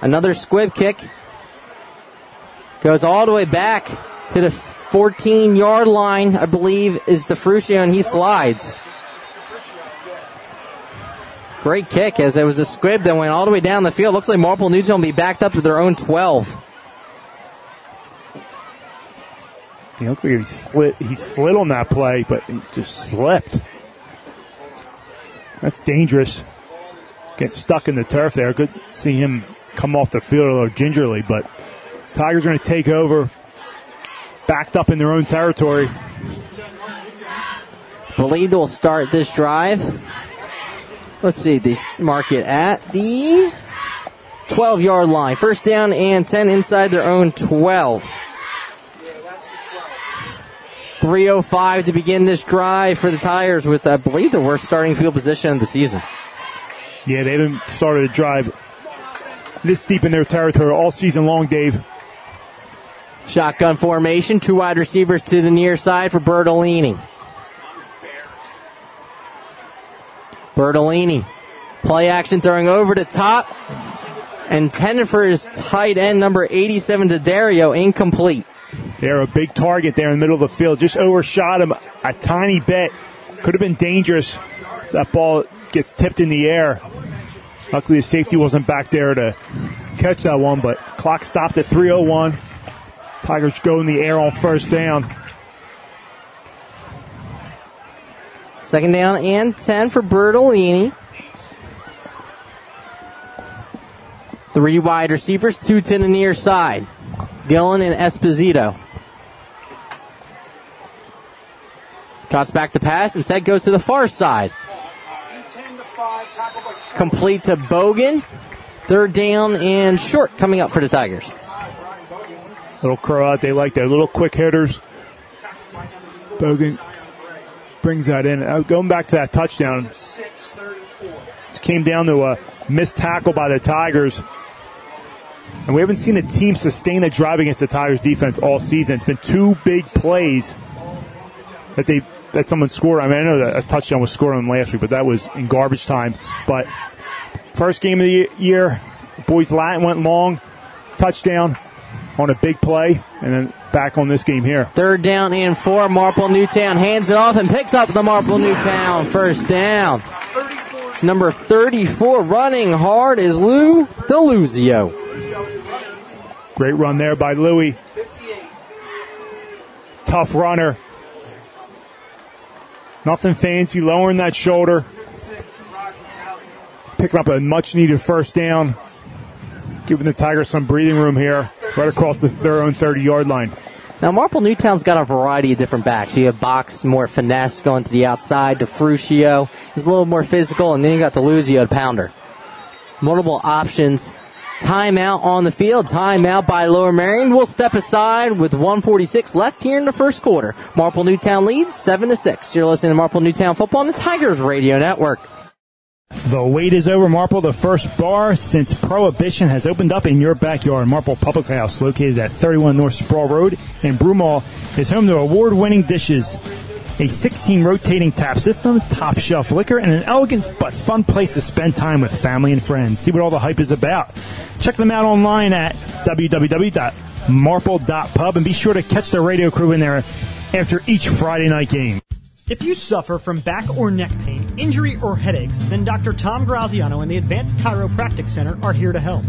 Another squib kick. Goes all the way back to the 14 yard line, I believe, is DeFrucio, and he slides. Great kick as there was a squib that went all the way down the field. Looks like Marple Newtown will be backed up to their own 12. He looks like he slid, he slid on that play, but he just slipped. That's dangerous. Get stuck in the turf there. Good to see him come off the field a little gingerly, but Tigers are going to take over, backed up in their own territory. Believe they'll start this drive. Let's see, they mark it at the 12 yard line. First down and 10 inside their own 12. 305 to begin this drive for the Tigers with, I believe, the worst starting field position of the season. Yeah, they haven't started a drive this deep in their territory all season long, Dave. Shotgun formation, two wide receivers to the near side for Bertolini. Bertolini, play action throwing over the top, intended for his tight end number 87 to Dario, incomplete. They're a big target there in the middle of the field. Just overshot him a tiny bit. Could have been dangerous. That ball gets tipped in the air. Luckily, the safety wasn't back there to catch that one, but clock stopped at 3:01. Tigers go in the air on first down. Second down and 10 for Bertolini. Three wide receivers, two to the near side. Gillen and Esposito. Drops back to pass, instead goes to the far side. Complete to Bogan. Third down and short coming up for the Tigers. Little crow out. They like their little quick hitters. Bogan brings that in. Uh, going back to that touchdown. It came down to a missed tackle by the Tigers. And we haven't seen a team sustain a drive against the Tigers defense all season. It's been two big plays that they that someone scored. I mean, I know that a touchdown was scored on last week, but that was in garbage time. But first game of the year, boys Latin went long, touchdown on a big play, and then back on this game here. Third down and four. Marple Newtown hands it off and picks up the Marple Newtown first down. Number 34 running hard is Lou Deluzio. Great run there by Louis. Tough runner. Nothing fancy, lowering that shoulder. Picking up a much needed first down. Giving the Tigers some breathing room here, right across the, their own 30 yard line. Now, Marple Newtown's got a variety of different backs. You have Box, more finesse, going to the outside. DeFrucio is a little more physical, and then you got Deluzio at Pounder. Multiple options. Timeout on the field. Timeout by Lower Merion. We'll step aside with 146 left here in the first quarter. Marple Newtown leads 7 to 6. You're listening to Marple Newtown football on the Tigers Radio Network. The wait is over, Marple. The first bar since Prohibition has opened up in your backyard. Marple Public House, located at 31 North Sproul Road in Broomall, is home to award-winning dishes, a 16 rotating tap system, top shelf liquor, and an elegant but fun place to spend time with family and friends. See what all the hype is about. Check them out online at www.marple.pub and be sure to catch the radio crew in there after each Friday night game. If you suffer from back or neck pain, injury, or headaches, then Dr. Tom Graziano and the Advanced Chiropractic Center are here to help.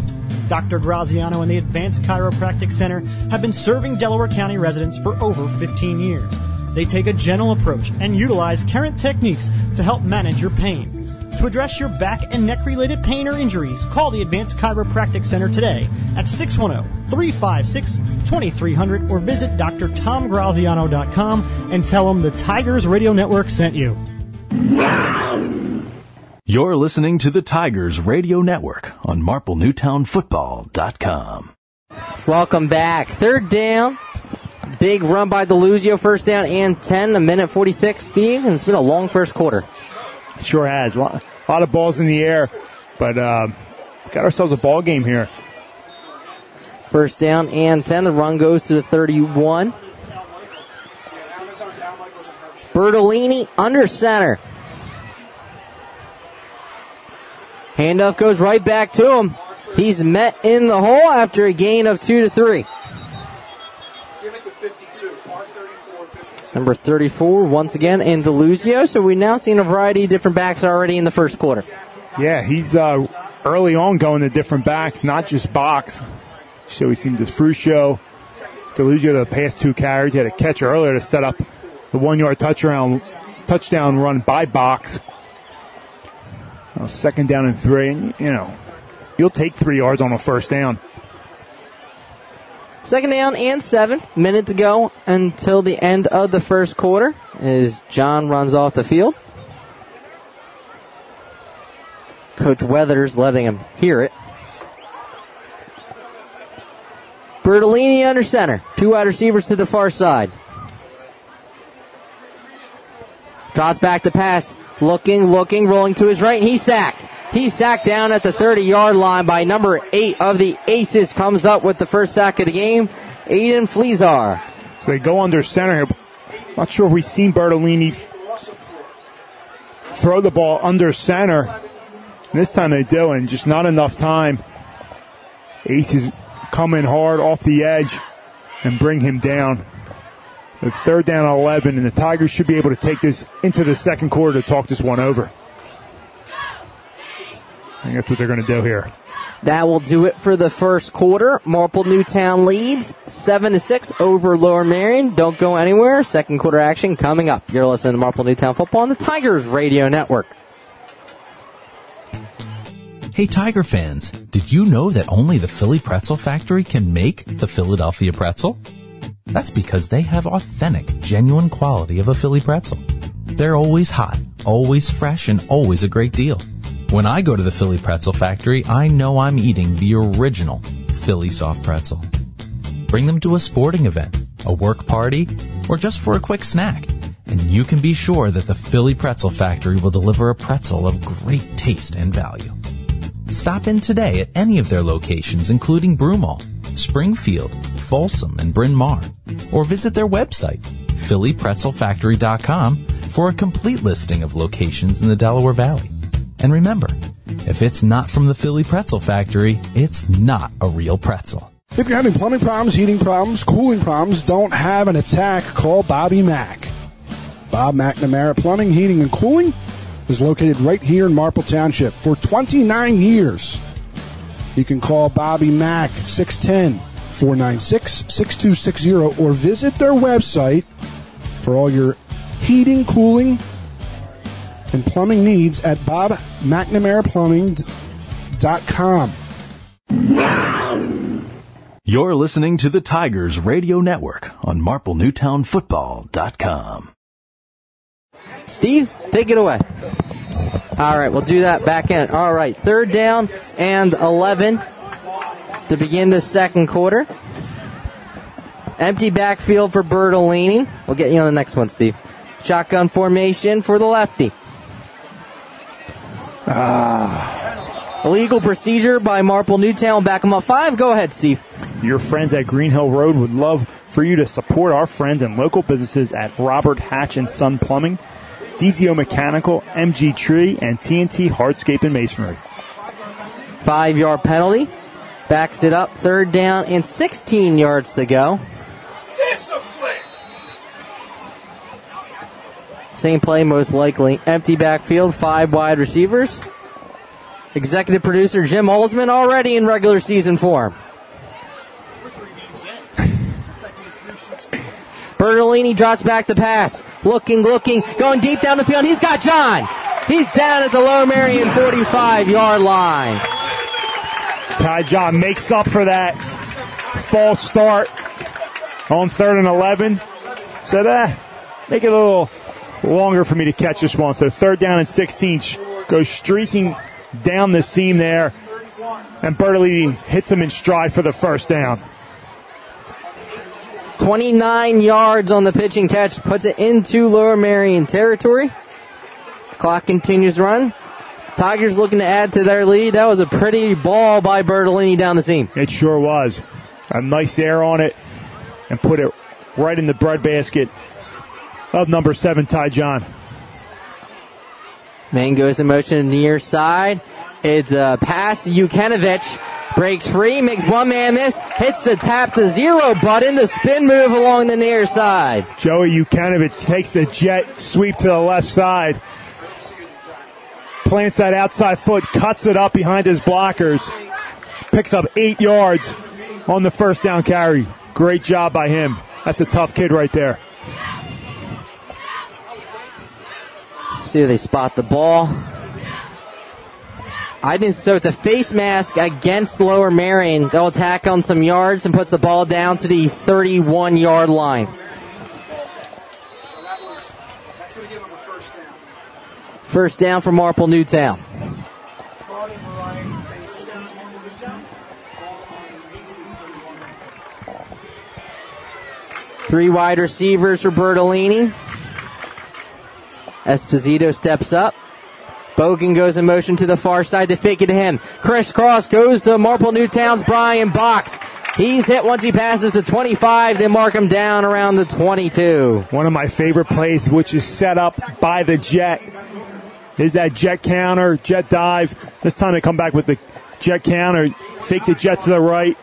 Dr. Graziano and the Advanced Chiropractic Center have been serving Delaware County residents for over 15 years. They take a gentle approach and utilize current techniques to help manage your pain. To address your back and neck related pain or injuries, call the Advanced Chiropractic Center today at 610 356 2300 or visit drtomgraziano.com and tell them the Tigers Radio Network sent you. You're listening to the Tigers Radio Network on MarpleNewtownFootball.com. Welcome back. Third down. Big run by Deluzio, first down and 10, a minute 46, Steve, and it's been a long first quarter. Sure has. A lot, a lot of balls in the air, but uh, got ourselves a ball game here. First down and 10. The run goes to the 31. Bertolini under center. Handoff goes right back to him. He's met in the hole after a gain of two to three. Number 34 once again in Deluzio. So we've now seen a variety of different backs already in the first quarter. Yeah, he's uh, early on going to different backs, not just box. So we've seen DeFrucio, Deluzio the past two carries. He had a catch earlier to set up the one yard touchdown, touchdown run by box. Second down and three, and you know, you'll take three yards on a first down. Second down and seven. Minute to go until the end of the first quarter as John runs off the field. Coach Weathers letting him hear it. Bertolini under center. Two wide receivers to the far side. Draws back the pass. Looking, looking, rolling to his right, he's sacked. He's sacked down at the 30 yard line by number eight of the Aces. Comes up with the first sack of the game, Aiden Fleazar. So they go under center here. Not sure if we've seen Bertolini throw the ball under center. This time they do, and just not enough time. Aces come in hard off the edge and bring him down. The third down 11, and the Tigers should be able to take this into the second quarter to talk this one over. I think that's what they're going to do here. That will do it for the first quarter. Marple Newtown leads seven to six over Lower Merion. Don't go anywhere. Second quarter action coming up. You're listening to Marple Newtown football on the Tigers Radio Network. Hey Tiger fans, did you know that only the Philly Pretzel Factory can make the Philadelphia pretzel? That's because they have authentic, genuine quality of a Philly pretzel. They're always hot, always fresh, and always a great deal. When I go to the Philly Pretzel Factory, I know I'm eating the original Philly soft pretzel. Bring them to a sporting event, a work party, or just for a quick snack, and you can be sure that the Philly Pretzel Factory will deliver a pretzel of great taste and value. Stop in today at any of their locations, including Broomall, Springfield, Folsom, and Bryn Mawr, or visit their website, phillypretzelfactory.com, for a complete listing of locations in the Delaware Valley. And remember, if it's not from the Philly Pretzel Factory, it's not a real pretzel. If you're having plumbing problems, heating problems, cooling problems, don't have an attack, call Bobby Mack. Bob McNamara Plumbing, Heating, and Cooling is located right here in Marple Township for 29 years. You can call Bobby Mack 610 496 6260 or visit their website for all your heating, cooling, and plumbing needs at bobmcnamaraPlumbing.com. You're listening to the Tigers Radio Network on MarpleNewtownFootball.com. Steve, take it away. All right, we'll do that back in. All right, third down and 11 to begin the second quarter. Empty backfield for Bertolini. We'll get you on the next one, Steve. Shotgun formation for the lefty. Ah. Illegal procedure by Marple Newtown. Back them up five. Go ahead, Steve. Your friends at Green Hill Road would love for you to support our friends and local businesses at Robert Hatch and Son Plumbing, DZO Mechanical, MG Tree, and TNT Hardscape and Masonry. Five yard penalty. Backs it up. Third down and 16 yards to go. Discipline! Same play, most likely. Empty backfield, five wide receivers. Executive producer Jim Olsman already in regular season form. Bertolini drops back to pass. Looking, looking, going deep down the field. He's got John. He's down at the Lower Merion 45 yard line. Ty John makes up for that false start on third and 11. Said, eh, make it a little longer for me to catch this one. So third down and 16 goes streaking down the seam there. And Bertolini hits him in stride for the first down. 29 yards on the pitching catch, puts it into Lower Merion territory. Clock continues to run. Tigers looking to add to their lead. That was a pretty ball by Bertolini down the seam. It sure was. A nice air on it and put it right in the breadbasket of number seven, Ty John. Man goes in motion near side. It's a pass to Yukanovich. Breaks free, makes one man miss, hits the tap to zero button, the spin move along the near side. Joey Yukanovich takes the jet sweep to the left side. Plants that outside foot, cuts it up behind his blockers. Picks up eight yards on the first down carry. Great job by him. That's a tough kid right there. See if they spot the ball. I didn't. So it's a face mask against Lower Merion. They'll attack on some yards and puts the ball down to the 31 yard line. First down for Marple Newtown. Three wide receivers for Bertolini. Esposito steps up. Bogan goes in motion to the far side to fake it to him. Crisscross goes to Marple Newtown's Brian Box. He's hit once he passes the 25. They mark him down around the 22. One of my favorite plays, which is set up by the jet, is that jet counter, jet dive. This time they come back with the jet counter, fake the jet to the right,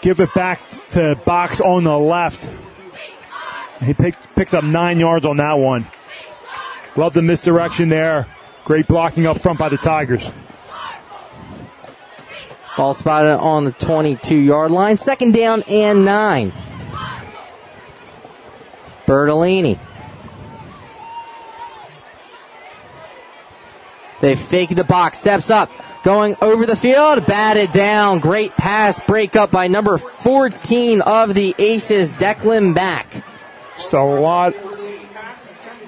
give it back to Box on the left. He pick, picks up nine yards on that one. Love the misdirection there. Great blocking up front by the Tigers. Ball spotted on the 22 yard line. Second down and nine. Bertolini. They fake the box, steps up, going over the field, batted down. Great pass break up by number 14 of the Aces, Declan Back. Just a lot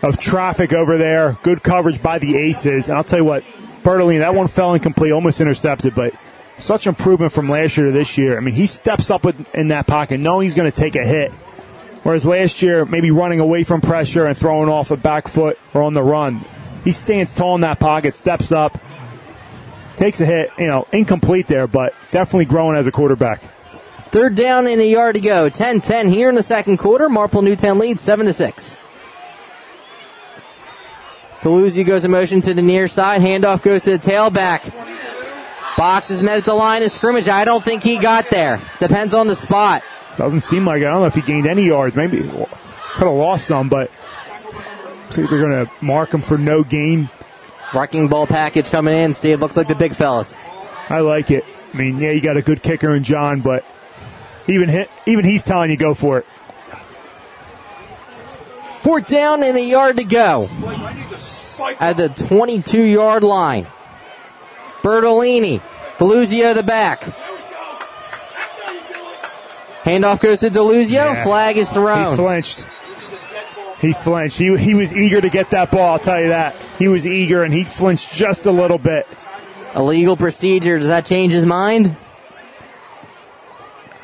of traffic over there. Good coverage by the Aces. And I'll tell you what, Bertolini, that one fell incomplete, almost intercepted, but such improvement from last year to this year. I mean, he steps up in that pocket knowing he's going to take a hit. Whereas last year, maybe running away from pressure and throwing off a back foot or on the run. He stands tall in that pocket, steps up, takes a hit, you know, incomplete there, but definitely growing as a quarterback. Third down and a yard to go. 10-10 here in the second quarter. Marple Newtown leads 7 to 6. Paluzzi goes in motion to the near side. Handoff goes to the tailback. Box is met at the line of scrimmage. I don't think he got there. Depends on the spot. Doesn't seem like it. I don't know if he gained any yards. Maybe could have lost some, but see like they're going to mark him for no gain. Wrecking ball package coming in. See, it looks like the big fellas. I like it. I mean, yeah, you got a good kicker in John, but even hit, even he's telling you go for it. Fourth down and a yard to go. At the 22 yard line. Bertolini. Deluzio the back. Handoff goes to Deluzio. Yeah. Flag is thrown. He flinched. He flinched. He, he was eager to get that ball, I'll tell you that. He was eager and he flinched just a little bit. Illegal procedure. Does that change his mind?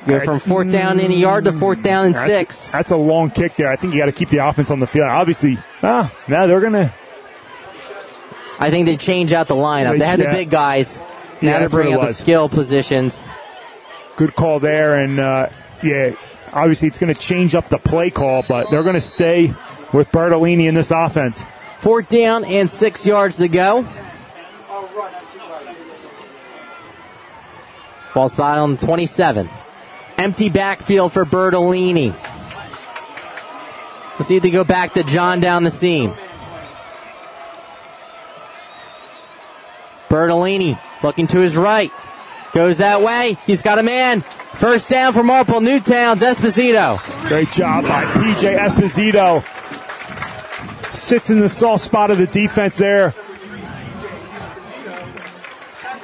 Go from fourth down in a yard to fourth down and That's- six. That's a long kick there. I think you got to keep the offense on the field. Obviously, ah, now they're going to. I think they change out the lineup. They had the big guys. Now Yeah, they're bringing up the skill positions. Good call there. And, uh, yeah, obviously it's going to change up the play call, but they're going to stay with Bertolini in this offense. Fourth down and six yards to go. Ball spot on 27. Empty backfield for Bertolini. We'll see if they go back to John down the seam. Bertolini looking to his right. Goes that way. He's got a man. First down for Marple Newtown's Esposito. Great job by PJ Esposito. Sits in the soft spot of the defense there.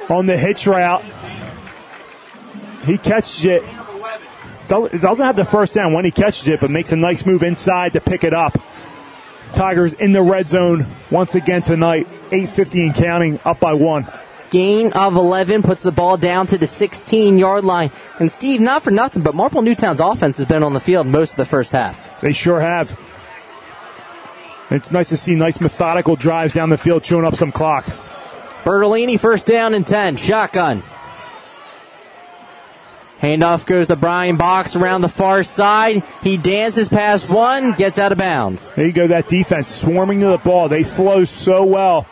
On the hitch route. He catches it. Do- Doesn't have the first down when he catches it, but makes a nice move inside to pick it up. Tigers in the red zone once again tonight. 8.50 and counting, up by one. Gain of 11 puts the ball down to the 16 yard line. And Steve, not for nothing, but Marple Newtown's offense has been on the field most of the first half. They sure have. It's nice to see nice methodical drives down the field, chewing up some clock. Bertolini first down and 10. Shotgun. Handoff goes to Brian Box around the far side. He dances past one, gets out of bounds. There you go, that defense swarming to the ball. They flow so well.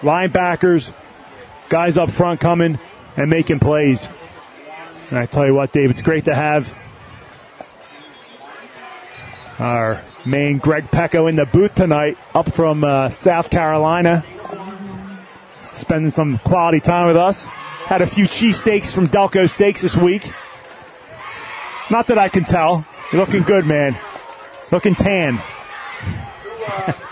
Linebackers, guys up front coming and making plays. And I tell you what, Dave, it's great to have our main Greg Pecco in the booth tonight, up from uh, South Carolina, spending some quality time with us. Had a few cheesesteaks from Delco Steaks this week. Not that I can tell. You're looking good, man. Looking tan.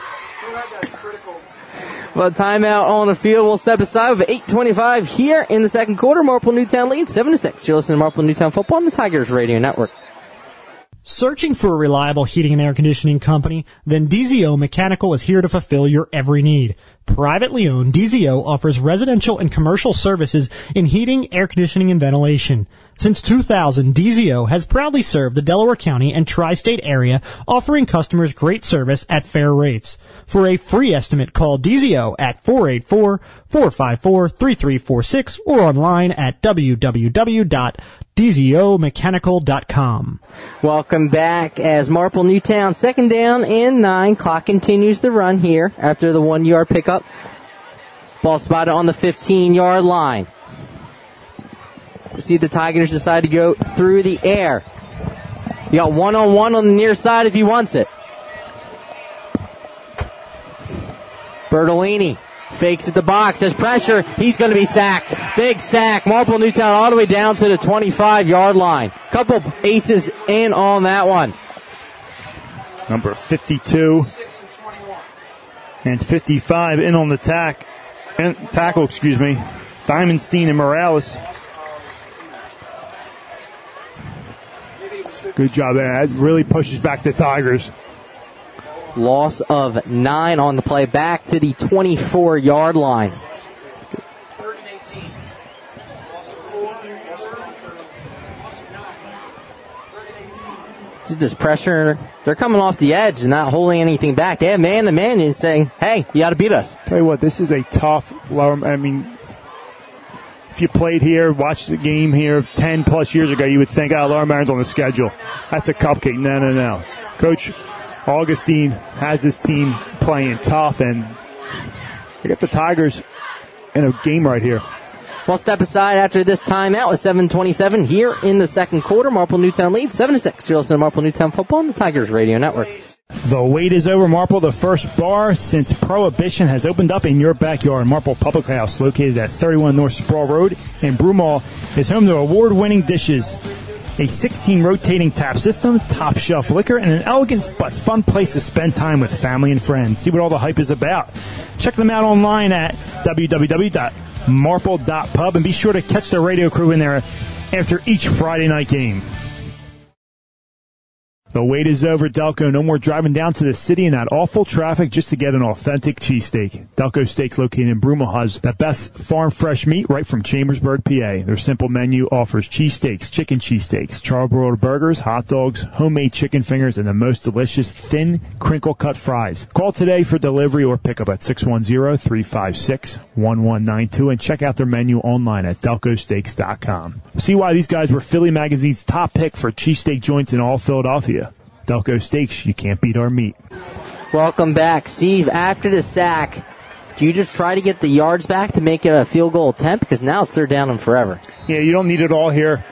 Well, timeout on the field We'll step aside with 8.25 here in the second quarter. Marple Newtown leads 7 to 6. You're listening to Marple Newtown football on the Tigers Radio Network. Searching for a reliable heating and air conditioning company? Then DZO Mechanical is here to fulfill your every need. Privately owned, DZO offers residential and commercial services in heating, air conditioning, and ventilation. Since 2000, DZO has proudly served the Delaware County and tri-state area, offering customers great service at fair rates. For a free estimate, call DZO at 484-454-3346 or online at www.dzomechanical.com. Welcome back as Marple Newtown second down and nine. Clock continues to run here after the one yard pickup. Ball spotted on the 15 yard line. See the Tigers decide to go through the air. You got one on one on the near side if he wants it. Bertolini fakes at the box. There's pressure. He's going to be sacked. Big sack. Marple Newtown all the way down to the 25 yard line. Couple aces in on that one. Number 52 and 55 in on the tack and tackle, excuse me. Diamondstein and Morales. Good job there. That really pushes back the Tigers. Loss of nine on the play back to the 24 yard line. This pressure. They're coming off the edge and not holding anything back. They have man to man and saying, hey, you got to beat us. Tell you what, this is a tough. I mean, if you played here, watched the game here 10 plus years ago, you would think, ah, oh, Lower Merion's on the schedule. That's a cupcake. No, no, no. Coach Augustine has his team playing tough, and they got the Tigers in a game right here. Well, step aside after this timeout with 7:27 here in the second quarter. Marple Newtown leads seven to six. You're listening to Marple Newtown football on the Tigers Radio Network. The wait is over. Marple, the first bar since Prohibition has opened up in your backyard. Marple Public House, located at 31 North Sproul Road in Broomall, is home to award-winning dishes, a 16 rotating tap system, top shelf liquor, and an elegant but fun place to spend time with family and friends. See what all the hype is about. Check them out online at www.marple.pub and be sure to catch the radio crew in there after each Friday night game. The wait is over, Delco. No more driving down to the city in that awful traffic just to get an authentic cheesesteak. Delco Steaks located in Broomall the best farm fresh meat right from Chambersburg, PA. Their simple menu offers cheesesteaks, chicken cheesesteaks, charbroiled burgers, hot dogs, homemade chicken fingers, and the most delicious thin crinkle cut fries. Call today for delivery or pickup at 610-356-1192 and check out their menu online at delcosteaks.com. See why these guys were Philly Magazine's top pick for cheesesteak joints in all Philadelphia. Delco Steaks, you can't beat our meat. Welcome back, Steve. After the sack, do you just try to get the yards back to make it a field goal attempt? Because now it's third down and forever. Yeah, you don't need it all here.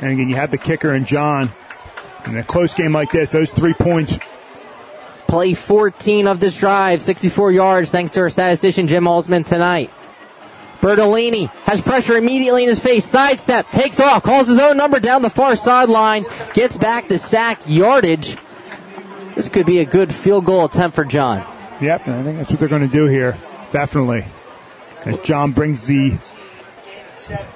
And again, you have the kicker and John. In a close game like this, those three points. Play 14 of this drive, 64 yards, thanks to our statistician Jim Holzman tonight. Bertolini has pressure immediately in his face. Sidestep, takes off, calls his own number down the far sideline, gets back the sack yardage. This could be a good field goal attempt for John. Yep, I think that's what they're going to do here. Definitely. As John brings the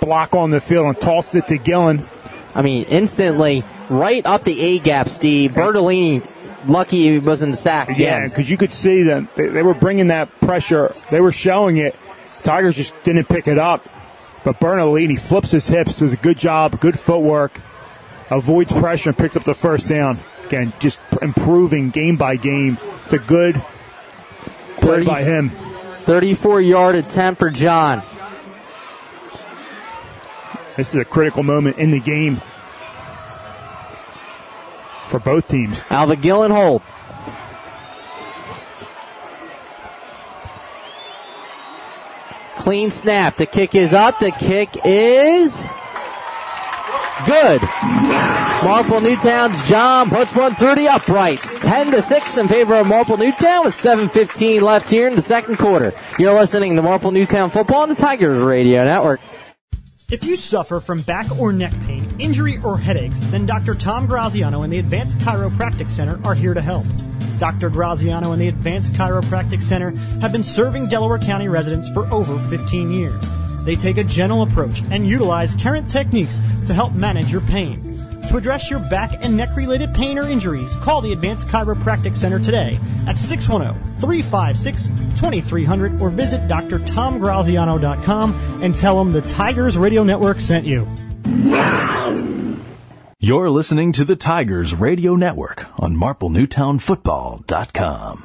block on the field and tosses it to Gillen. I mean, instantly, right up the A gap, Steve. Bertolini, lucky he wasn't sacked. Yeah, because you could see that they, they were bringing that pressure. They were showing it. Tigers just didn't pick it up. But Bertolini flips his hips, does a good job, good footwork, avoids pressure, and picks up the first down. Again, just improving game by game. It's a good play 30 by him. 34 yard attempt for John. This is a critical moment in the game for both teams. Alva Gillen hold. Clean snap. The kick is up. The kick is good. Marple Newtown's John puts one through the uprights. 10 to 6 in favor of Marple Newtown with 7.15 left here in the second quarter. You're listening to Marple Newtown Football on the Tigers Radio Network. If you suffer from back or neck pain, injury, or headaches, then Dr. Tom Graziano and the Advanced Chiropractic Center are here to help. Dr. Graziano and the Advanced Chiropractic Center have been serving Delaware County residents for over 15 years. They take a gentle approach and utilize current techniques to help manage your pain. To address your back and neck related pain or injuries, call the Advanced Chiropractic Center today at 610-356-2300 or visit drtomgraziano.com and tell them the Tigers Radio Network sent you. You're listening to the Tigers Radio Network on MarpleNewtownFootball.com.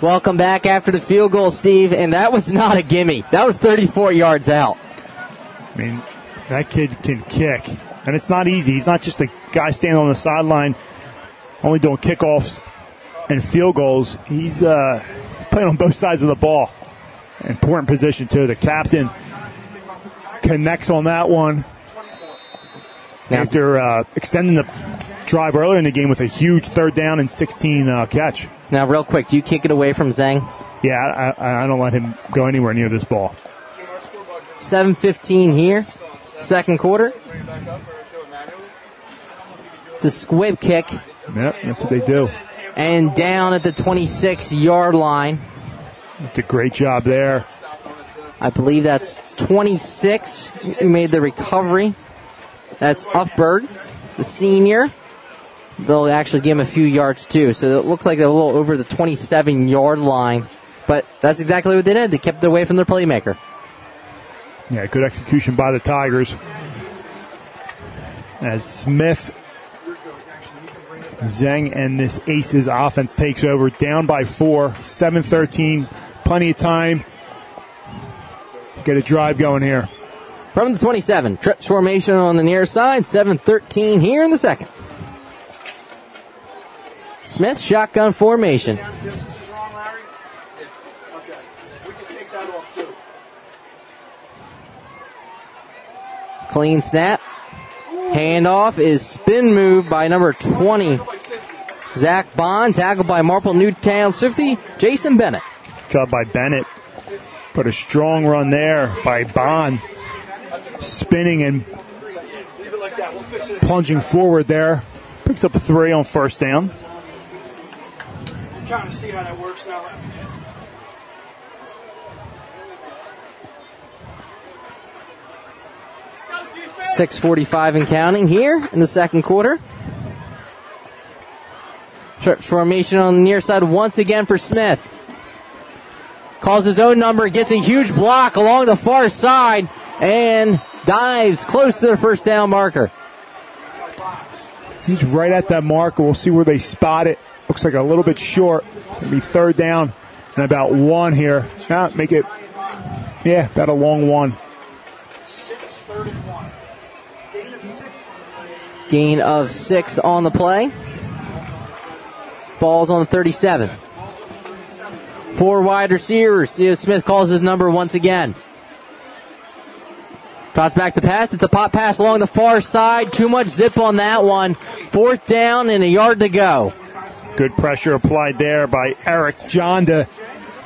Welcome back after the field goal, Steve, and that was not a gimme. That was 34 yards out. I mean, that kid can kick, and it's not easy. He's not just a guy standing on the sideline, only doing kickoffs and field goals. He's uh, playing on both sides of the ball. Important position too. The captain connects on that one after uh, extending the drive earlier in the game with a huge third down and 16 uh, catch. Now, real quick, do you kick it away from Zhang? Yeah, I, I don't let him go anywhere near this ball. 7.15 here, second quarter. The squib kick. Yep, that's what they do. And down at the 26 yard line. It's a great job there. I believe that's 26 who made the recovery. That's Upberg, the senior. They'll actually give him a few yards too. So it looks like they're a little over the 27 yard line. But that's exactly what they did. They kept it away from their playmaker. Yeah, good execution by the Tigers. As Smith, Zhang, and this Aces offense takes over, down by four, 7 13. Plenty of time. Get a drive going here. From the 27, trips formation on the near side, 7 13 here in the second. Smith shotgun formation. Clean snap. Handoff is spin move by number 20. Zach Bond, tackled by Marple Newtown 50, Jason Bennett. Job by Bennett. Put a strong run there by Bond. Spinning and plunging forward there. Picks up three on first down. I'm trying to see how that works now. 6.45 and counting here in the second quarter. Trips formation on the near side once again for Smith. Calls his own number, gets a huge block along the far side, and dives close to the first down marker. He's right at that marker. We'll see where they spot it. Looks like a little bit short. Be third down and about one here. Ah, make it, yeah, about a long one. Gain of six on the play. Ball's on the 37. Four wide receivers. Theo Smith calls his number once again. Toss back to pass. It's a pop pass along the far side. Too much zip on that one. Fourth down and a yard to go. Good pressure applied there by Eric Jonda,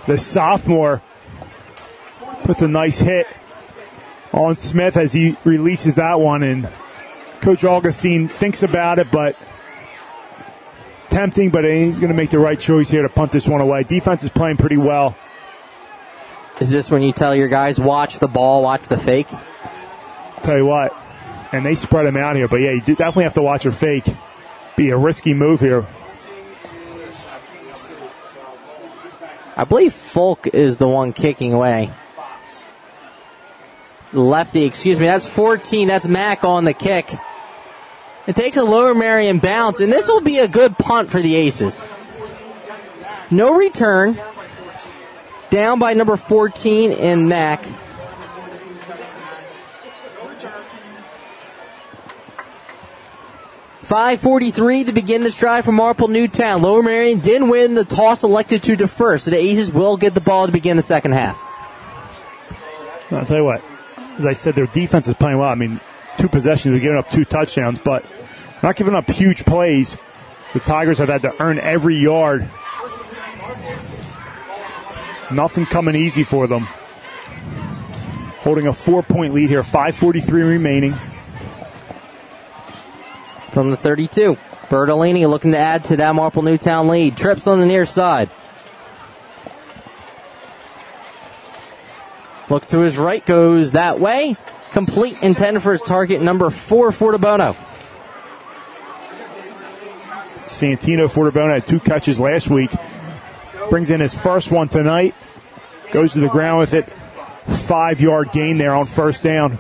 the sophomore, Puts a nice hit on Smith as he releases that one. And Coach Augustine thinks about it, but tempting, but he's going to make the right choice here to punt this one away. Defense is playing pretty well. Is this when you tell your guys, watch the ball, watch the fake? Tell you what, and they spread him out here, but yeah, you definitely have to watch your fake. Be a risky move here. I believe Folk is the one kicking away. Lefty, excuse me, that's 14. That's Mack on the kick. It takes a lower Merion bounce, and this will be a good punt for the Aces. No return. Down by number 14 in Mack. Five forty-three to begin this drive for Marple Newtown. Lower Merion didn't win. The toss elected to defer, so the Aces will get the ball to begin the second half. I'll tell you what. As I said, their defense is playing well. I mean, two possessions, they're giving up two touchdowns, but not giving up huge plays. The Tigers have had to earn every yard. Nothing coming easy for them. Holding a four point lead here, 5.43 remaining. From the 32. Bertolini looking to add to that Marple Newtown lead. Trips on the near side. Looks to his right, goes that way. Complete intended for his target number four, Fortabono. Santino Fortabono had two catches last week. Brings in his first one tonight. Goes to the ground with it. Five yard gain there on first down.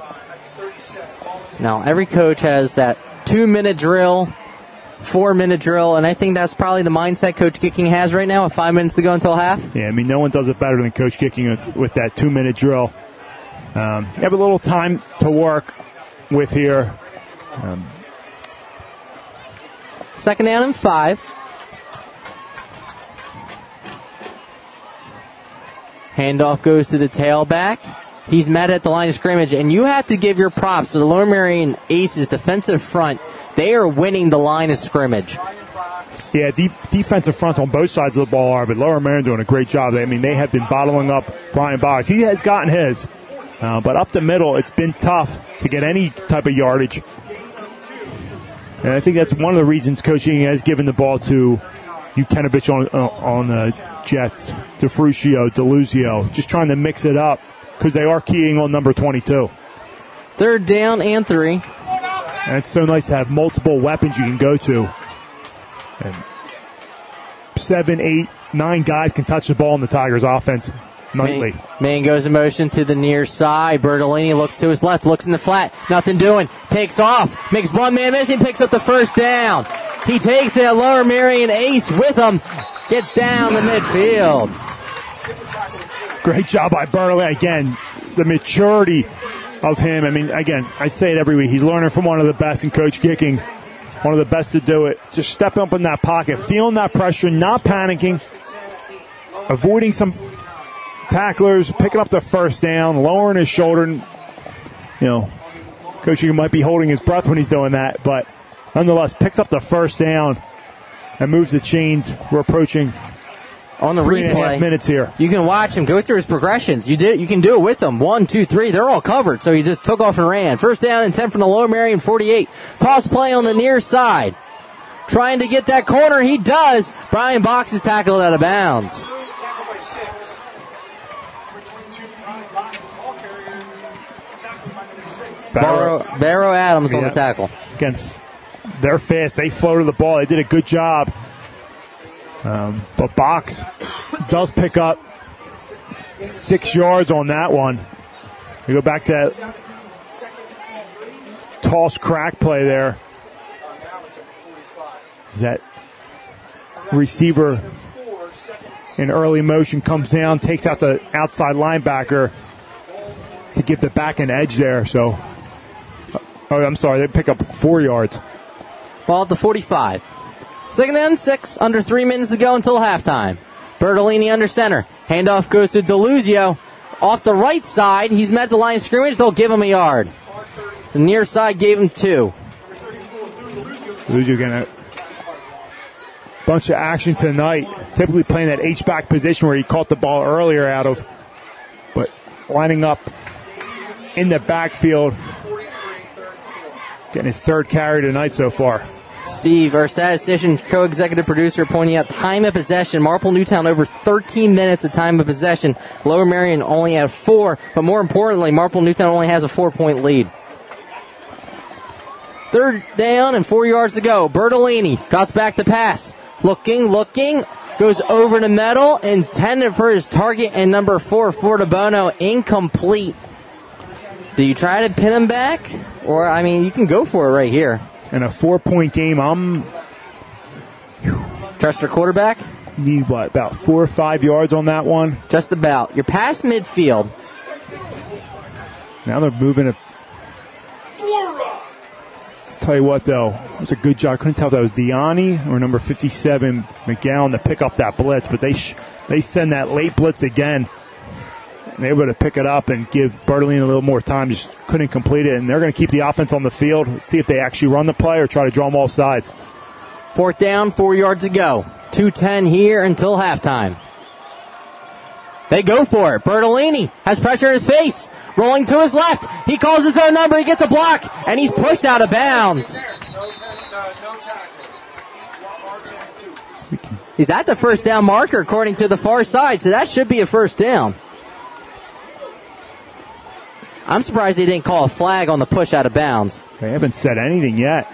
Now, every coach has that two minute drill, four minute drill, and I think that's probably the mindset Coach Gicking has right now with five minutes to go until half. Yeah, I mean, no one does it better than Coach Gicking with, with that two minute drill. Um, you have a little time to work with here. Um, Second down and five. Handoff goes to the tailback. He's met at the line of scrimmage, and you have to give your props to the Lower Merion Aces defensive front. They are winning the line of scrimmage. Yeah, deep defensive fronts on both sides of the ball are, but Lower Merion doing a great job. I mean, they have been bottling up Brian Box. He has gotten his, uh, but up the middle, it's been tough to get any type of yardage. And I think that's one of the reasons coaching has given the ball to Ukenovich on uh, on the Jets, to Fruscio, Deluzio, just trying to mix it up because they are keying on number 22. Third down and three. And it's so nice to have multiple weapons you can go to. And seven, eight, nine guys can touch the ball in the Tigers offense nightly. Man, man goes in motion to the near side. Bertolini looks to his left, looks in the flat, nothing doing. Takes off, makes one man missing, picks up the first down. He takes the lower Merion ace with him, gets down the midfield. Great job by Bertolini. Again, the maturity of him. I mean, again, I say it every week. He's learning from one of the best in Coach Gicking. One of the best to do it. Just stepping up in that pocket, feeling that pressure, not panicking, avoiding some tacklers, picking up the first down, lowering his shoulder. And, you know, Coach Gicking might be holding his breath when he's doing that, but nonetheless, picks up the first down and moves the chains. We're approaching on the three replay. and a half minutes here. You can watch him go through his progressions. You did. You can do it with them. One, two, three. They're all covered. So he just took off and ran. First down and ten from the lower Merion 48. Toss play on the near side. Trying to get that corner. He does. Brian Box is tackled out of bounds. Barrow, Barrow Adams on the tackle. Again, they're fast. They floated the ball. They did a good job. Um, but Box does pick up six yards on that one. We go back to that toss crack play there. Is That receiver in early motion comes down, takes out the outside linebacker to give the back an edge there. So, oh, I'm sorry, they pick up four yards. Ball at the 45. Second and six, under three minutes to go until halftime. Bertolini under center. Handoff goes to Deluzio. Off the right side, he's met the line of scrimmage. They'll give him a yard. The near side gave him two. Luigi getting a bunch of action tonight. Typically playing that H back position where he caught the ball earlier out of, but lining up in the backfield, getting his third carry tonight so far. Steve, our statistician, co-executive producer, pointing out time of possession. Marple Newtown over 13 minutes of time of possession. Lower Merion only had four, but more importantly, Marple Newtown only has a four-point lead. Third down and four yards to go. Bertolini drops back to pass. Looking, looking, goes over the middle, intended for his target, and number four, Fortabono, incomplete. Do you try to pin him back? Or, I mean, you can go for it right here. In a four point game, I'm Trust your quarterback? need what about four or five yards on that one. Just about. You're past midfield. Now they're moving it. Tell you what, though, it was a good job. I couldn't tell if that was Diani or number 57 McGowan to pick up that blitz, but they sh- they send that late blitz again. And able to pick it up and give Bertolini a little more time. Just couldn't complete it, and they're going to keep the offense on the field. See if they actually run the play or try to draw them all sides. Fourth down, four yards to go. 210 here until halftime. They go for it. Bertolini has pressure in his face. Rolling to his left. He calls his own number. He gets a block. And he's pushed out of bounds. He's at the first down marker according to the far side. So that should be a first down. I'm surprised they didn't call a flag on the push out of bounds. They haven't said anything yet.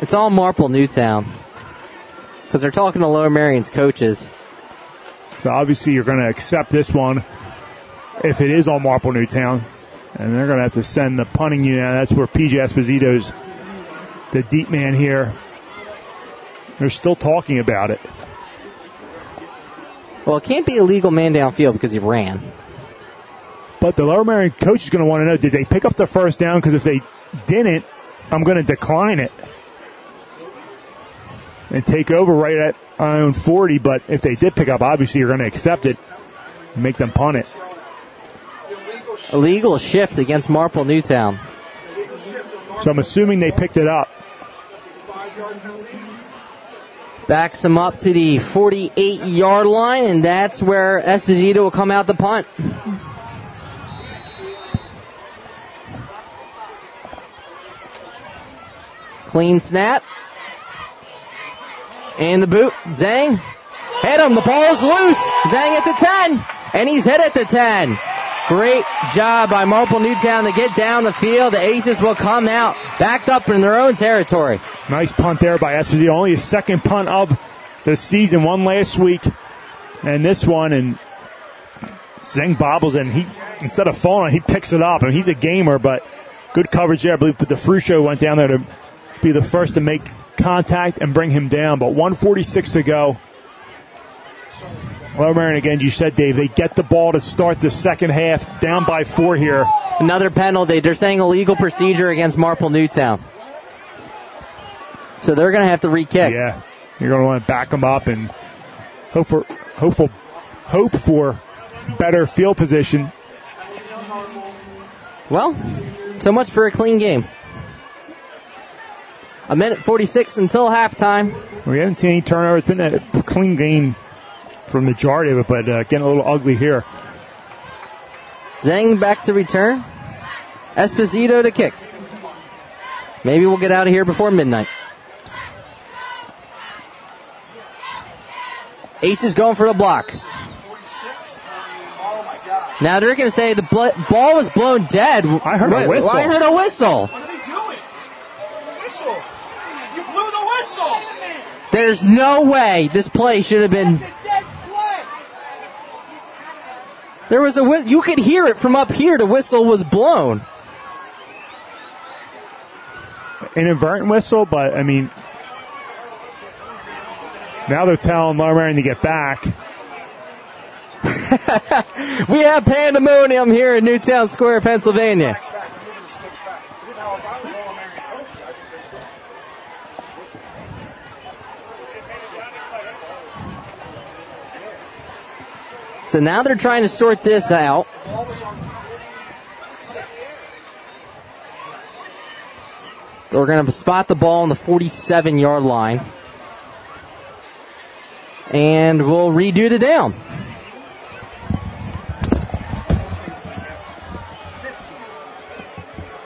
It's all Marple Newtown. Because they're talking to Lower Merion's coaches. So obviously you're going to accept this one if it is on Marple Newtown. And they're going to have to send the punting unit. That's where PJ Esposito's the deep man here. They're still talking about it. Well, it can't be a legal man downfield because he ran. But the Lower Merion coach is going to want to know did they pick up the first down? Because if they didn't, I'm going to decline it and take over right at our own 40. But if they did pick up, obviously you're going to accept it and make them punt it. Illegal shift against Marple Newtown. So I'm assuming they picked it up. Backs him up to the 48 yard line, and that's where Esposito will come out the punt. Clean snap. And the boot. Zhang. Hit him. The ball's loose. Zhang at the 10. And he's hit at the 10. Great job by Marple Newtown to get down the field. The Aces will come out backed up in their own territory. Nice punt there by Esposito. Only his second punt of the season. One last week, and this one. And Zeng bobbles and he instead of falling, he picks it up. And he's a gamer, but good coverage there. I believe But DeFrucio went down there to be the first to make contact and bring him down. But 146 to go. Lower Merion again, you said, Dave, they get the ball to start the second half down by four here. Another penalty. They're saying illegal procedure against Marple Newtown. So they're going to have to re-kick. Yeah, you're going to want to back them up and hope for hope for hope for better field position. Well, so much for a clean game. A minute 46 until halftime. We haven't seen any turnovers. It's been a clean game for the majority of it, but uh, getting a little ugly here. Zhang back to return. Esposito to kick. Maybe we'll get out of here before midnight. Ace is going for the block. Now they're going to say the bl- ball was blown dead. I heard a Wait, whistle. I heard a whistle. What are they doing? Whistle. You blew the whistle. There's no way this play should have been. There was a whi- you could hear it from up here. The whistle was blown. Inadvertent whistle, but I mean, now they're telling Merion to get back. We have pandemonium here in Newtown Square, Pennsylvania. So now they're trying to sort this out. We're going to spot the ball on the 47 yard line. And we'll redo the down.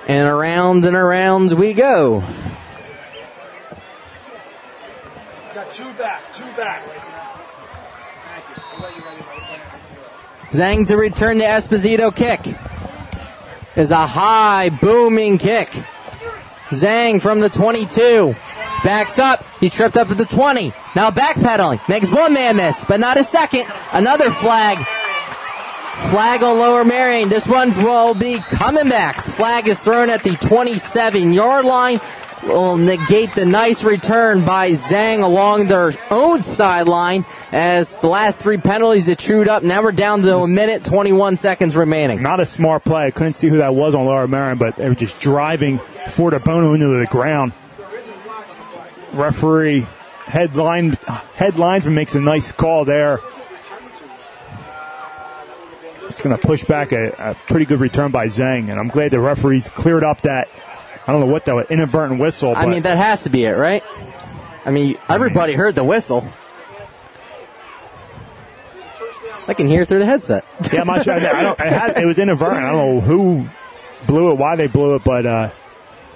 And around and around we go. Got two back, two back. Zhang to return the Esposito kick. Is a high booming kick. Zhang from the 22. Backs up. He tripped up at the 20. Now backpedaling. Makes one man miss, but not a second. Another flag. Flag on Lower Merion. This one will be coming back. Flag is thrown at the 27 yard line. Will negate the nice return by Zhang along their own sideline as the last three penalties that chewed up. Now we're down to a minute 21 seconds remaining. Not a smart play. I couldn't see who that was on Lower Merion, but they were just driving Fortabono into the ground. Referee headline headlinesman makes a nice call there. It's going to push back a, a pretty good return by Zhang, and I'm glad the referees cleared up that. I don't know what that was, inadvertent whistle. I mean, that has to be it, right? I mean, everybody heard the whistle. I can hear through the headset. Yeah, I'm not sure. I don't, I had, it was inadvertent. I don't know who blew it, why they blew it, but uh,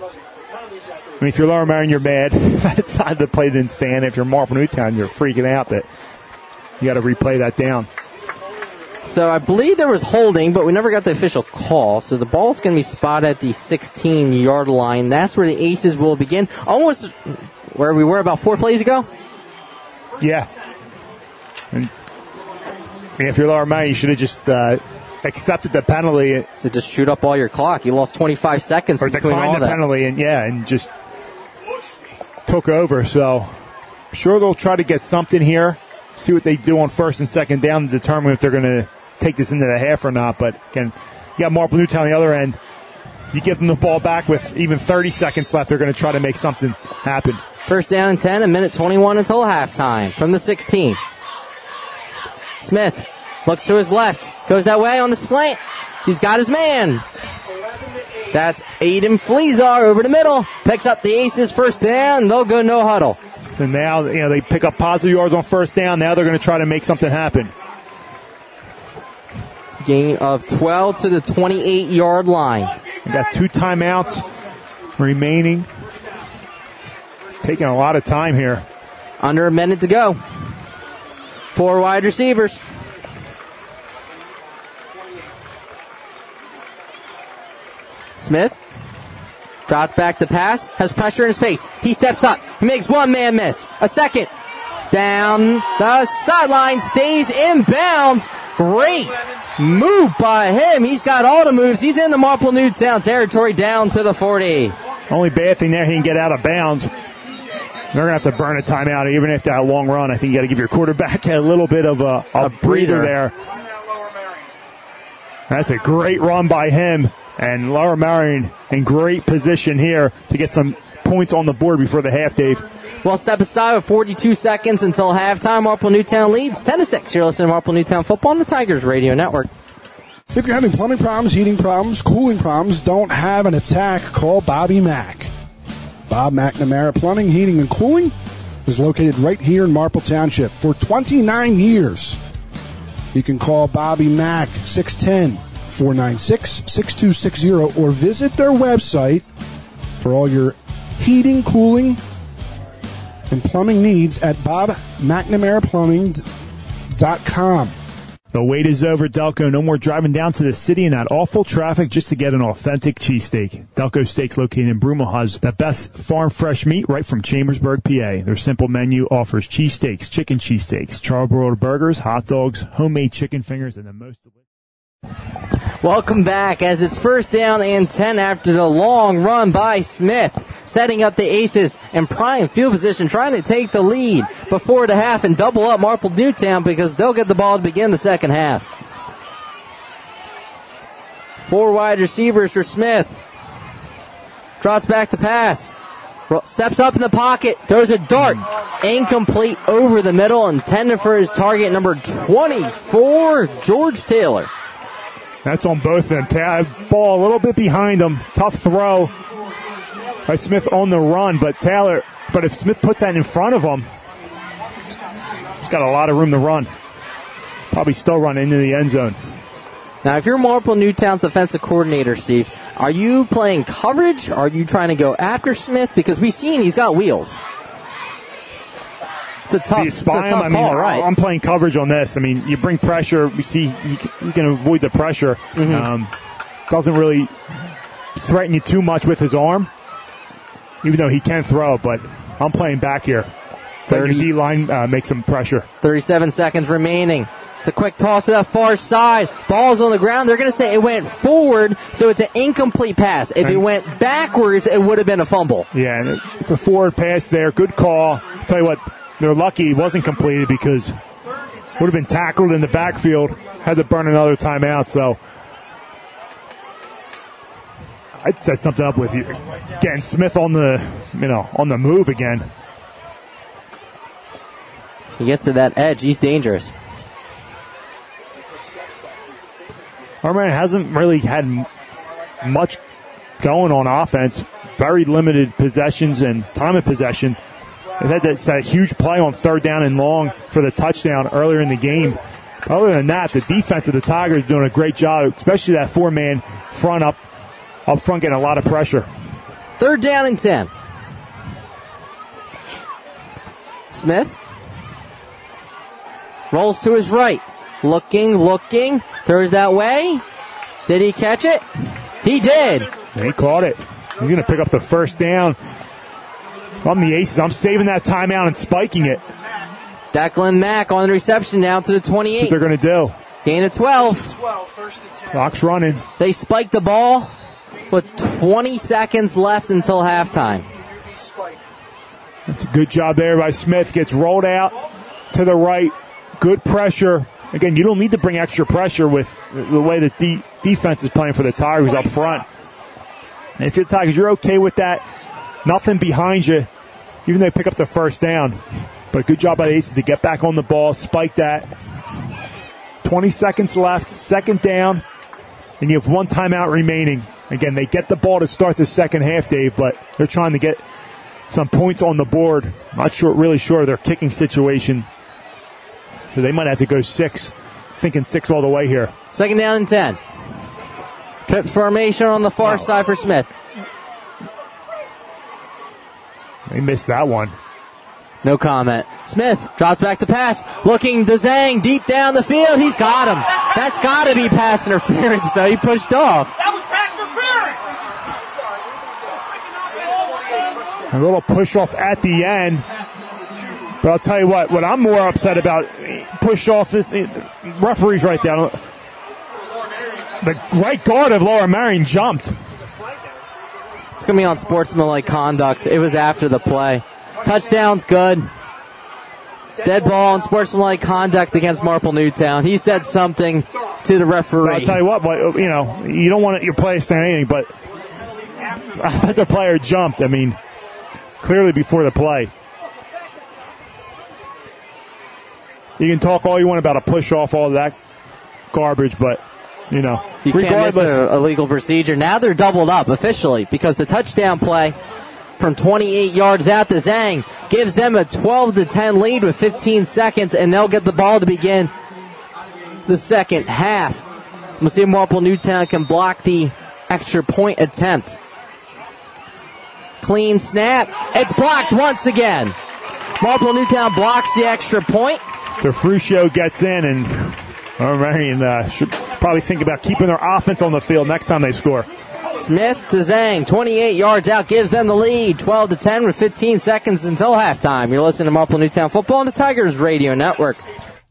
I mean, if you're Lower Merion, you're mad. That's not the play didn't stand. If you're Marple Newtown, you're freaking out that you got to replay that down. So I believe there was holding, but we never got the official call. So the ball's going to be spotted at the 16 yard line. That's where the Aces will begin. Almost where we were about four plays ago. Yeah. And, if you're Lower Merion, you should have just uh, accepted the penalty. So just shoot up all your clock. You lost 25 seconds or the that. penalty, and yeah, and just took over. So I'm sure they'll try to get something here. See what they do on first and second down to determine if they're going to take this into the half or not. But again, you got Marple Newtown on the other end. You give them the ball back with even 30 seconds left. They're going to try to make something happen. First down and 10, a minute 21 until halftime from the 16. Smith looks to his left, goes that way on the slant. He's got his man. That's Aiden Fleazar over the middle. Picks up the Aces first down. They'll go no huddle. And now, you know, they pick up positive yards on first down. Now they're going to try to make something happen. Gain of 12 to the 28 yard line. We got two timeouts remaining. Taking a lot of time here. Under a minute to go. Four wide receivers. Smith drops back to pass, has pressure in his face. He steps up. He makes one man miss. A second. Down the sideline, stays in bounds. Great move by him. He's got all the moves. He's in the Marple Newtown territory down to the 40. Only bad thing there, he can get out of bounds. They're going to have to burn a timeout, even after that long run. I think you got to give your quarterback a little bit of a, a, breather. breather. there. That's a great run by him. And Lower Merion in great position here to get some points on the board before the half, Dave. Well, step aside with 42 seconds until halftime. Marple Newtown leads 10 to 6. You're listening to Marple Newtown football on the Tigers Radio Network. If you're having plumbing problems, heating problems, cooling problems, don't have an attack, call Bobby Mack. Bob McNamara Plumbing, Heating, and Cooling is located right here in Marple Township for 29 years. You can call Bobby Mack 610 496 6260 or visit their website for all your heating, cooling, and plumbing needs at bobmcnamaraPlumbing.com. The wait is over, Delco. No more driving down to the city in that awful traffic just to get an authentic cheesesteak. Delco Steaks located in Broomall has the best farm fresh meat right from Chambersburg, PA. Their simple menu offers cheesesteaks, chicken cheesesteaks, charbroiled burgers, hot dogs, homemade chicken fingers, and the most delicious. Welcome back as it's first down and 10 after the long run by Smith, setting up the Aces in prime field position, trying to take the lead before the half and double up Marple Newtown because they'll get the ball to begin the second half. Four wide receivers for Smith. Drops back to pass. Steps up in the pocket, throws a dart, incomplete over the middle, intended for his target number 24, George Taylor. That's on both of them. Uh, ball a little bit behind them. Tough throw by Smith on the run, but Taylor, but if Smith puts that in front of him, he's got a lot of room to run. Probably still run into the end zone. Now, if you're Marple Newtown's defensive coordinator, Steve, are you playing coverage? Are you trying to go after Smith? Because we've seen he's got wheels. It's a tough, it's a tough I mean, call, right? I'm playing coverage on this. I mean, you bring pressure. We see you, you can avoid the pressure. Mm-hmm. Um, doesn't really threaten you too much with his arm, even though he can throw. But I'm playing back here. 30 D line uh, make some pressure. 37 seconds remaining. It's a quick toss to that far side. Ball's on the ground. They're going to say it went forward, so it's an incomplete pass. If it went backwards, it would have been a fumble. Yeah, it's a forward pass there. Good call. I'll tell you what, they're lucky it wasn't completed because would have been tackled in the backfield. Had to burn another timeout. So I'd set something up with you. Getting Smith on the, you know, on the move again. He gets to that edge. He's dangerous. Our man hasn't really had much going on offense. Very limited possessions and time of possession. Had that, that huge play on third down and long for the touchdown earlier in the game. Other than that, the defense of the Tigers doing a great job, especially that four man front up up front getting a lot of pressure. Third down and ten. Smith rolls to his right. Looking, looking, throws that way. Did he catch it? He did. He caught it. He's going to pick up the first down. I'm the Aces. I'm saving that timeout and spiking it. Declan Mack on the reception down to the 28. That's what they're going to do. Gain of 12. 12 first Clock's running. They spike the ball with 20 seconds left until halftime. That's a good job there by Smith. Gets rolled out to the right. Good pressure. Again, you don't need to bring extra pressure with the way the de- defense is playing for the Tigers up front. And if you're the Tigers, you're okay with that. Nothing behind you, even though they pick up the first down. But good job by the Aces to get back on the ball, spike that. 20 seconds left, second down, and you have one timeout remaining. Again, they get the ball to start the second half, Dave, but they're trying to get some points on the board. Not sure, really sure of their kicking situation. So they might have to go six, thinking six all the way here. Second down and 10. Pip formation on the far side for Smith. They missed that one. No comment. Smith drops back to pass. Looking to Zhang deep down the field. He's got him. That's got to be pass interference, though. He pushed off. That was pass interference. A little push off at the end. But I'll tell you what, what I'm more upset about, push off is eh, referees right there. The right guard of Lower Merion jumped. It's going to be on sportsmanlike conduct. It was after the play. Touchdown's good. Dead ball and sportsmanlike conduct against Marple Newtown. He said something to the referee. I'll tell you what, you know, you don't want your player saying anything, but offensive player jumped. I mean, clearly before the play. You can talk all you want about a push off, all that garbage, but you know, you can't miss a, a legal procedure. Now they're doubled up officially because the touchdown play from 28 yards out to Zhang gives them a 12 to 10 lead with 15 seconds, and they'll get the ball to begin the second half. We'll see if Marple Newtown can block the extra point attempt. Clean snap. It's blocked once again. Marple Newtown blocks the extra point. The DeFrucio gets in and Lower Marion uh, should probably think about keeping their offense on the field next time they score. Smith to Zhang, 28 yards out, gives them the lead, 12 to 10 with 15 seconds until halftime. You're listening to Marple Newtown Football on the Tigers Radio Network.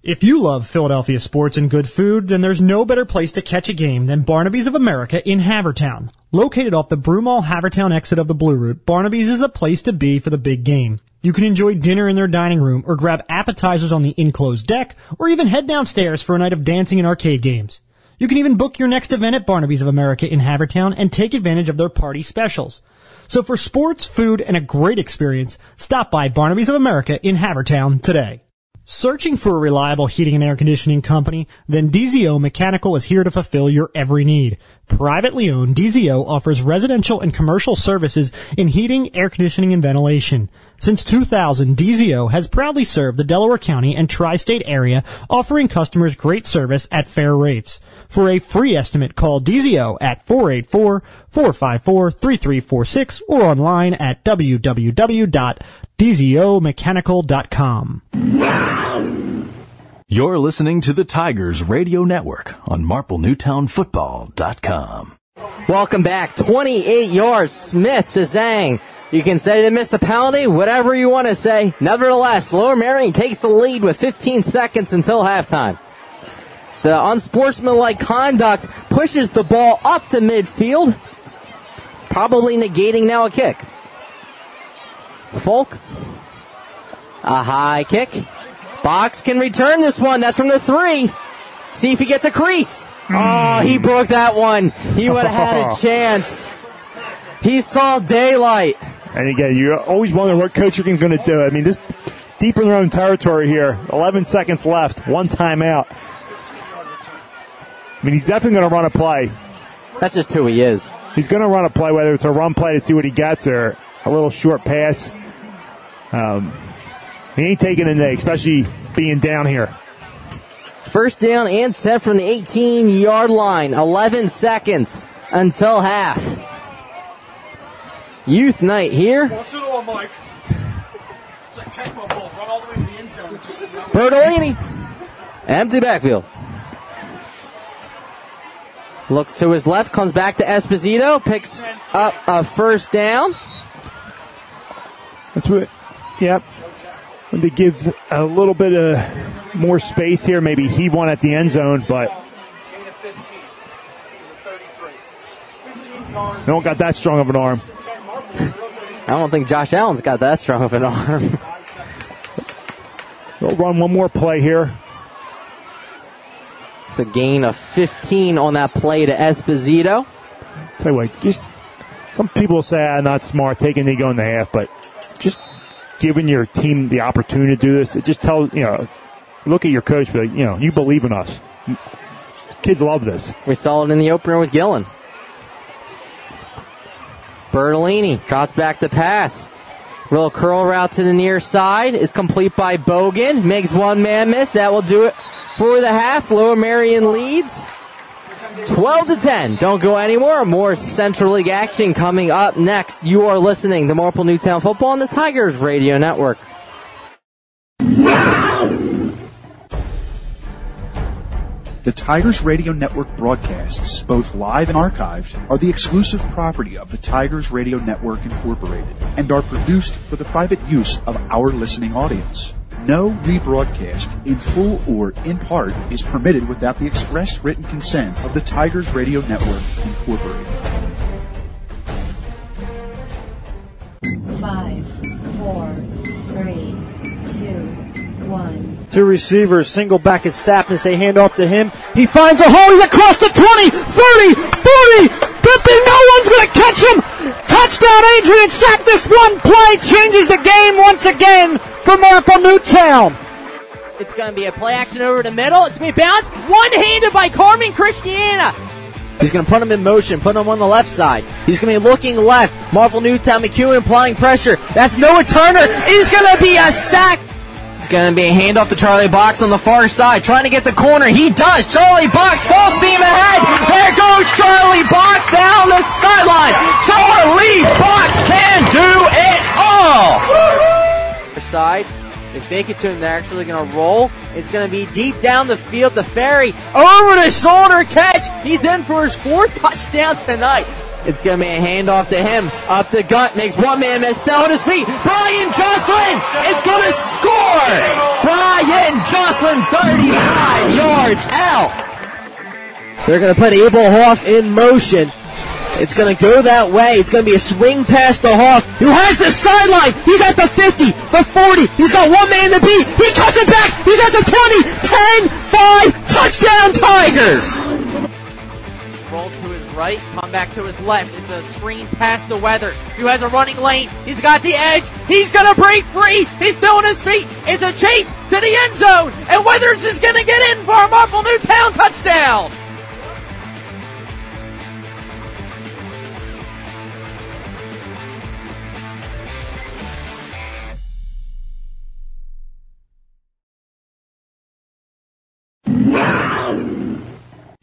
If you love Philadelphia sports and good food, then there's no better place to catch a game than Barnaby's of America in Havertown. Located off the Broomall Havertown exit of the Blue Route, Barnaby's is the place to be for the big game. You can enjoy dinner in their dining room or grab appetizers on the enclosed deck or even head downstairs for a night of dancing and arcade games. You can even book your next event at Barnaby's of America in Havertown and take advantage of their party specials. So for sports, food, and a great experience, stop by Barnaby's of America in Havertown today. Searching for a reliable heating and air conditioning company? Then DZO Mechanical is here to fulfill your every need. Privately owned, DZO offers residential and commercial services in heating, air conditioning, and ventilation. Since 2000, DZO has proudly served the Delaware County and tri-state area, offering customers great service at fair rates. For a free estimate, call DZO at 484-454-3346 or online at www.dzomechanical.com. You're listening to the Tigers Radio Network on MarpleNewtownFootball.com. Welcome back. 28 yards. Smith to Zhang. You can say they missed the penalty, whatever you want to say. Nevertheless, Lower Merion takes the lead with 15 seconds until halftime. The unsportsmanlike conduct pushes the ball up to midfield, probably negating now a kick. Folk, a high kick. Box can return this one. That's from the three. See if he gets a crease. Oh, he broke that one. He would have had a chance. He saw daylight. And again, you always wonder what coach is going to do. I mean, this deep in their own territory here. 11 seconds left. One timeout. I mean, he's definitely going to run a play. That's just who he is. He's going to run a play, whether it's a run play to see what he gets or a little short pass. Um, he ain't taking a knee, especially being down here. First down and 10 from the 18 yard line. 11 seconds until half. Youth night here. What's it all, Mike? It's like Tecmo Bowl. Run all the way to the end zone. Just Bertolini. Empty backfield. Looks to his left, comes back to Esposito, picks up a first down. That's what, yep. They give a little bit of more space here, maybe heave one at the end zone, but they don't got that strong of an arm. I don't think Josh Allen's got that strong of an arm. They'll run one more play here. The gain of 15 on that play to Esposito. Tell you what, just some people say I'm not smart, taking the go in the half, but just giving your team the opportunity to do this, it just tells, you know, look at your coach, but you know, you believe in us. Kids love this. We saw it in the opener with Gillen. Bertolini drops back to pass. Little curl route to the near side is complete by Bogan. Makes one man miss. That will do it for the half. Lower Merion leads. 12 to 10. Don't go anywhere. More Central League action coming up next. You are listening to Marple Newtown Football on the Tigers Radio Network. The Tigers Radio Network broadcasts, both live and archived, are the exclusive property of the Tigers Radio Network Incorporated and are produced for the private use of our listening audience. No rebroadcast, in full or in part, is permitted without the express written consent of the Tigers Radio Network Incorporated. Five, four, three, two, one. Two receivers, single back at Sapness. They hand off to him. He finds a hole. He's across the 20, 30, 40, 50. No one's going to catch him. Touchdown, Adrian Sack. This One play changes the game once again for Marple Newtown. It's going to be a play action over the middle. It's going to be bounced. One-handed by Carmen Cristiano. He's going to put him in motion, put him on the left side. He's going to be looking left. Marple Newtown McEwen applying pressure. That's no returner. It's going to be a sack. It's going to be a handoff to Charlie Box on the far side, trying to get the corner. He does. Charlie Box full steam ahead. There goes Charlie Box down it all. They to him. They're actually going to roll. It's going to be deep down the field. The ferry over the shoulder catch. He's in for his fourth touchdown tonight. It's going to be a handoff to him. Up the gut. Makes one man miss. Still on his feet. Brian Jocelyn is going to score. Brian Jocelyn, 35 yards out. They're going to put Abel Hoff in motion. It's going to go that way. It's going to be a swing past the Hoff, who has the sideline. He's at the 50, the 40. He's got one man to beat. He cuts it back. He's at the 20, 10, 5, touchdown Tigers. Roll to his right, come back to his left. It's a screen past the Weathers, who has a running lane. He's got the edge. He's gonna break free. He's still on his feet. It's a chase to the end zone, and Weathers is gonna get in for a Marple Newtown touchdown.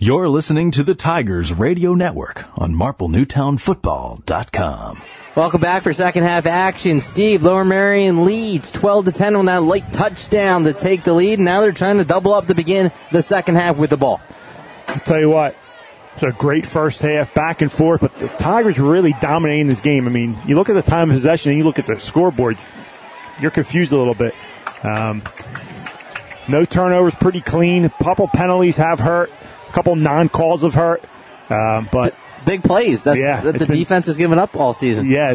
You're listening to the Tigers Radio Network on MarpleNewtownFootball.com. Welcome back for second half action. Steve, Lower Merion leads 12 to 10 on that late touchdown to take the lead. Now they're trying to double up to begin the second half with the ball. I'll tell you what, it's a great first half, back and forth, but the Tigers really dominating this game. I mean, you look at the time of possession and you look at the scoreboard, you're confused a little bit. Um, no turnovers, pretty clean. A couple penalties have hurt, a couple non-calls of hurt, um, but Big plays. That's Yeah, that the been- defense has given up all season. yeah,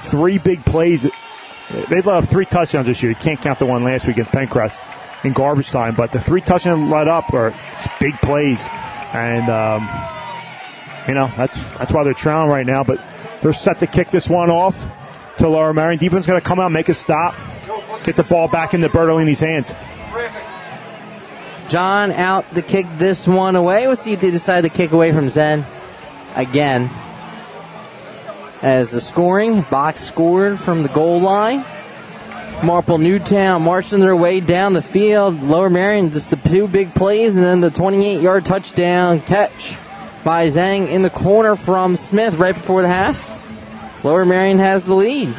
three big plays. They've let up three touchdowns this year. You can't count the one last week against Penncrest in garbage time, but the three touchdowns let up are big plays, and um, you know that's that's why they're trailing right now. But they're set to kick this one off to Lower Merion. Defense going to come out, make a stop, get the ball back into Bertolini's hands. John out to kick this one away. We'll see if they decide to kick away from Zen again. As the scoring, box scored from the goal line. Marple Newtown marching their way down the field. Lower Merion, just the two big plays, and then the 28 yard touchdown catch by Zhang in the corner from Smith right before the half. Lower Merion has the lead.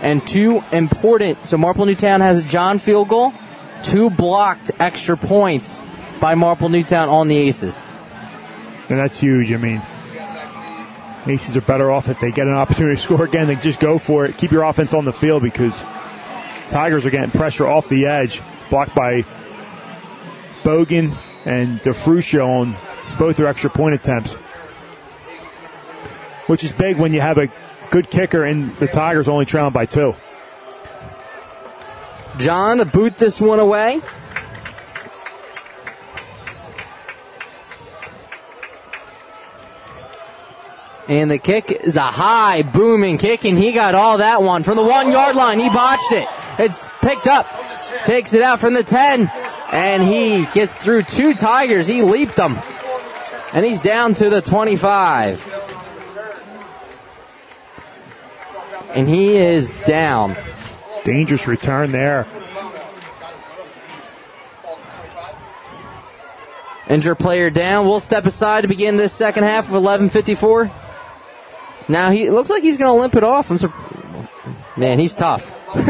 And two important, so Marple Newtown has a John field goal, two blocked extra points by Marple Newtown on the Aces. And that's huge. I mean, Aces are better off if they get an opportunity to score again. They just go for it. Keep your offense on the field because Tigers are getting pressure off the edge, blocked by Bogan and DeFrucio on both their extra point attempts, which is big when you have a good kicker and the Tigers only trailing by two. John to boot this one away. And the kick is a high booming kick, and he got all that one from the one yard line. He botched it. It's picked up, takes it out from the 10, and he gets through two Tigers. He leaped them, and he's down to the 25. And he is down. Dangerous return there. Injured player down. We'll step aside to begin this second half of 11:54. Now he looks like he's going to limp it off. I'm sur- Man, he's tough.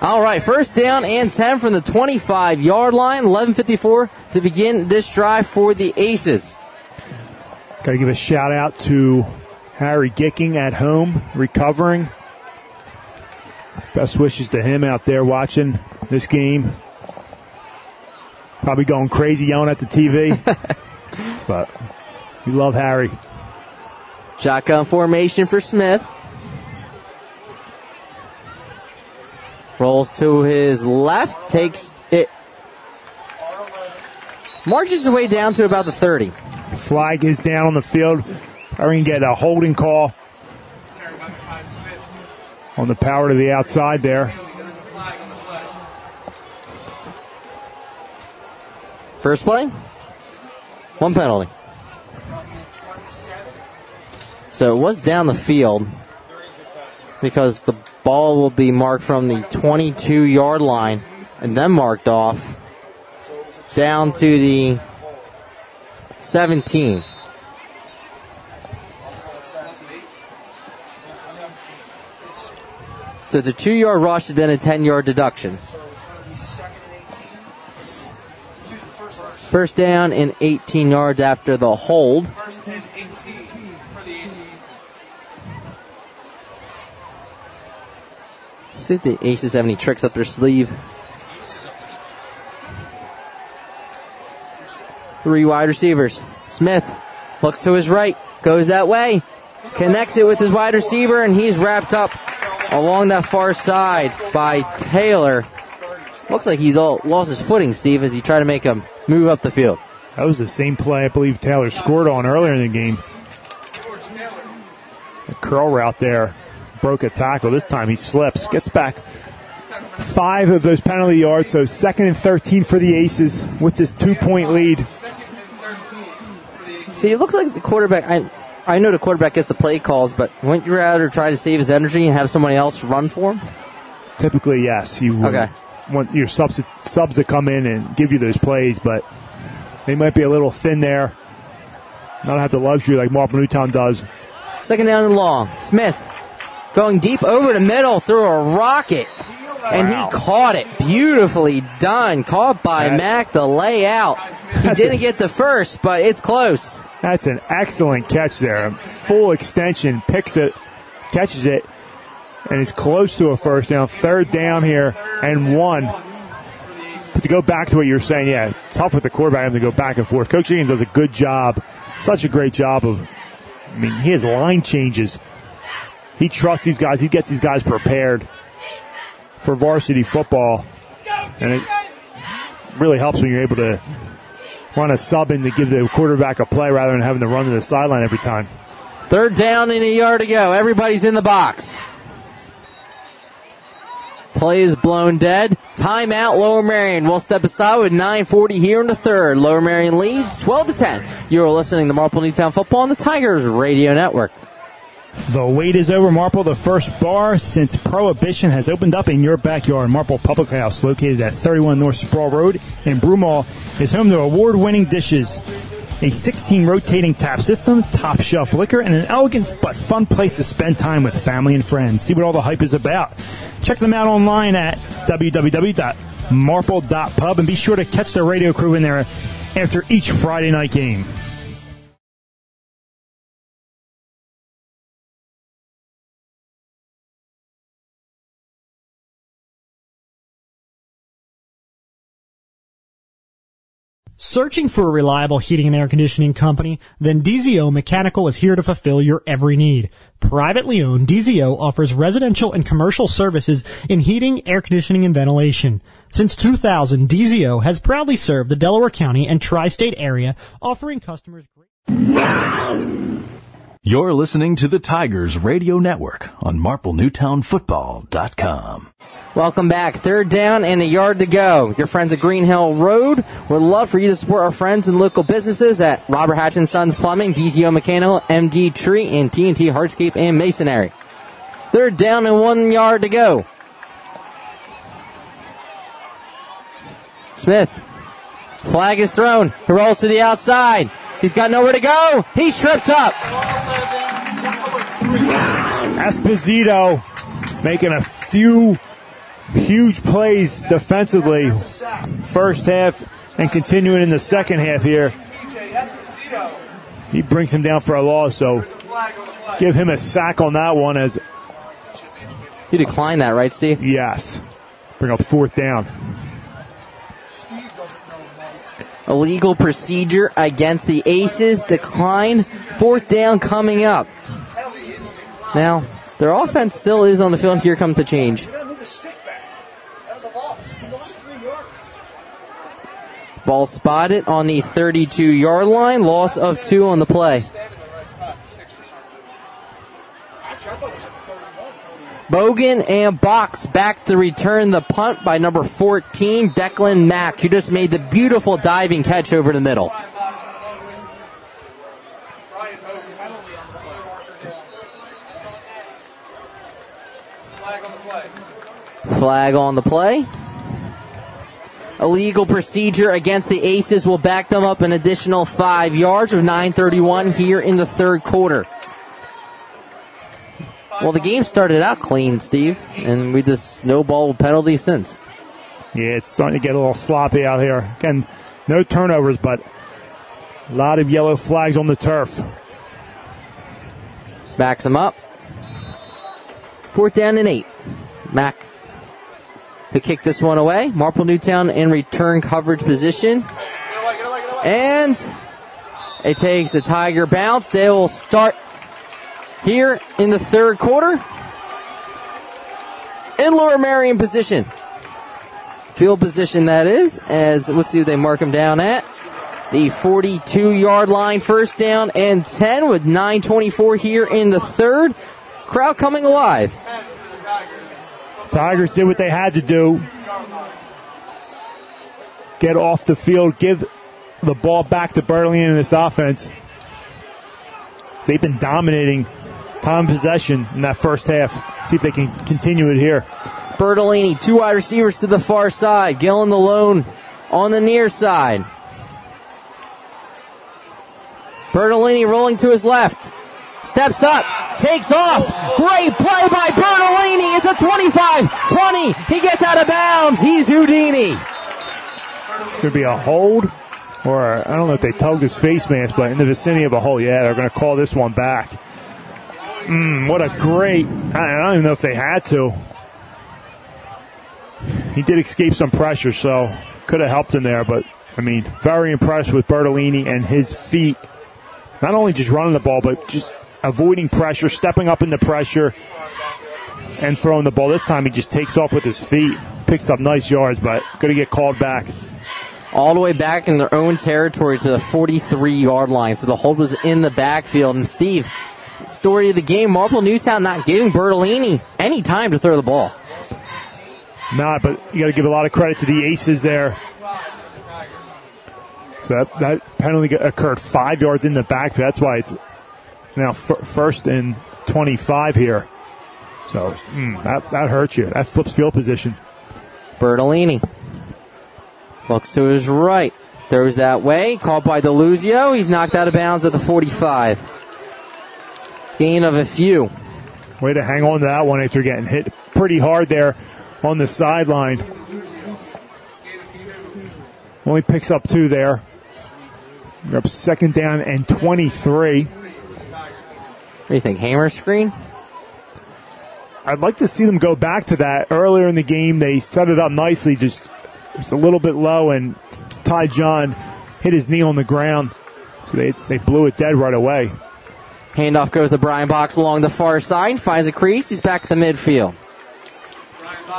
All right, first down and 10 from the 25 yard line. 11:54 to begin this drive for the Aces. Got to give a shout out to Harry Gicking at home, recovering. Best wishes to him out there watching this game. Probably going crazy yelling at the TV. but we love Harry. Shotgun formation for Smith. Rolls to his left, takes it. Marches his way down to about the 30. Flag is down on the field. Are we going to get a holding call on the power to the outside there? First play, one penalty. So it was down the field because the ball will be marked from the 22 yard line and then marked off down to the 17. So it's a two yard rush and then a 10 yard deduction. First down and 18 yards after the hold. See if the Aces have any tricks up their sleeve. Three wide receivers. Smith looks to his right, goes that way, connects it with his wide receiver, and he's wrapped up along that far side by Taylor. Looks like he lost his footing, Steve, as he tried to make him move up the field. That was the same play I believe Taylor scored on earlier in the game. A curl route there. Broke a tackle. This time he slips. Gets back five of those penalty yards. So second and 13 for the Aces with this two point lead. See, it looks like the quarterback. I, I know the quarterback gets the play calls, but wouldn't you rather try to save his energy and have somebody else run for him? Typically, yes. You would Okay. want your subs, subs to come in and give you those plays, but they might be a little thin there. Not have the luxury like Marple Newtown does. Second down and long. Smith going deep over the middle through a rocket. And Wow. he caught it. Beautifully done. Caught by That- Mac, the layout. He didn't a- get the first, but it's close. That's an excellent catch there. Full extension, picks it, catches it, and is close to a first down. Third down here and one. But to go back to what you were saying, yeah, tough with the quarterback to go back and forth. Coach Higgins does a good job, such a great job of, I mean, he has line changes. He trusts these guys. He gets these guys prepared for varsity football. And it really helps when you're able to run a sub in to give the quarterback a play rather than having to run to the sideline every time. Third down and a yard to go. Everybody's in the box. Play is blown dead. Timeout, Lower Merion. We'll step aside with 9.40 here in the third. Lower Merion leads 12 to 10. You're listening to Marple Newtown Football on the Tigers Radio Network. The wait is over. Marple, the first bar since Prohibition has opened up in your backyard. Marple Public House, located at 31 North Sproul Road in Broomall, is home to award-winning dishes, a 16 rotating tap system, top shelf liquor, and an elegant but fun place to spend time with family and friends. See what all the hype is about. Check them out online at www.marple.pub and be sure to catch the radio crew in there after each Friday night game. Searching for a reliable heating and air conditioning company? Then DZO Mechanical is here to fulfill your every need. Privately owned, DZO offers residential and commercial services in heating, air conditioning, and ventilation. Since 2000, DZO has proudly served the Delaware County and tri-state area, offering customers great You're listening to the Tigers Radio Network on MarpleNewtownFootball.com. Welcome back. Third down and a yard to go. Your friends at Green Hill Road would love for you to support our friends and local businesses at Robert Hatch and Sons Plumbing, DZO Mechanical, MD Tree, and TNT Hardscape and Masonry. Third down and one yard to go. Smith. Flag is thrown. He rolls to the outside. He's got nowhere to go. He's tripped up. Esposito making a few huge plays defensively first half and continuing in the second half here. He brings him down for a loss, so give him a sack on that one as You declined that, right, Steve? yes. Bring up fourth down. Illegal procedure against the Aces. Decline. Fourth down coming up. Now, their offense still is on the field. Here comes the change. Ball spotted on the 32 yard line. Loss of two on the play. Bogan and Box back to return the punt by number 14, Declan Mack, who just made the beautiful diving catch over the middle. Flag on the play. Illegal procedure against the Aces will back them up an additional five yards with 9.31 here in the third quarter. Well, the game started out clean, Steve, and we just snowballed penalties since. Yeah, it's starting to get a little sloppy out here. Again, no turnovers, but a lot of yellow flags on the turf. Backs him up. Fourth down and eight. Mack to kick this one away. Marple Newtown in return coverage position. And it takes a Tiger bounce. They will start here in the third quarter. In Lower Merion position. Field position that is, as let's see what they mark him down at. The 42 yard line, first down and 10 with 9.24 here in the third. Crowd coming alive. Tigers did what they had to do. Get off the field, give the ball back to Berlin in this offense. They've been dominating time possession in that first half. See if they can continue it here. Bertolini, two wide receivers to the far side. Gillen the lone on the near side. Bertolini rolling to his left. Steps up, takes off. Great play by Bertolini. It's a 25, 20. He gets out of bounds. He's Houdini. Could be a hold, or I don't know if they tugged his face mask, but in the vicinity of a hold. Yeah, they're going to call this one back. Mm, what a great! I don't even know if they had to. He did escape some pressure, so could have helped him there. But I mean, very impressed with Bertolini and his feet. Not only just running the ball, but just avoiding pressure, stepping up into pressure, and throwing the ball. This time he just takes off with his feet, picks up nice yards, but going to get called back. All the way back in their own territory to the 43 yard line. So the hold was in the backfield. And Steve, story of the game, Marple Newtown not giving Bertolini any time to throw the ball. Not, but you got to give a lot of credit to the aces there. So that, that penalty occurred five yards in the back. That's why it's now f- first and 25 here. So mm, that, that hurts you. That flips field position. Bertolini looks to his right. Throws that way. Caught by Deluzio. He's knocked out of bounds at the 45. Gain of a few. Way to hang on to that one after getting hit pretty hard there on the sideline. Only picks up two there. You're up second down and 23. What do you think? Hammer screen? I'd like to see them go back to that. Earlier in the game, they set it up nicely, just was a little bit low, and Ty John hit his knee on the ground. So they, they blew it dead right away. Handoff goes to Brian Box along the far side, finds a crease, he's back to the midfield.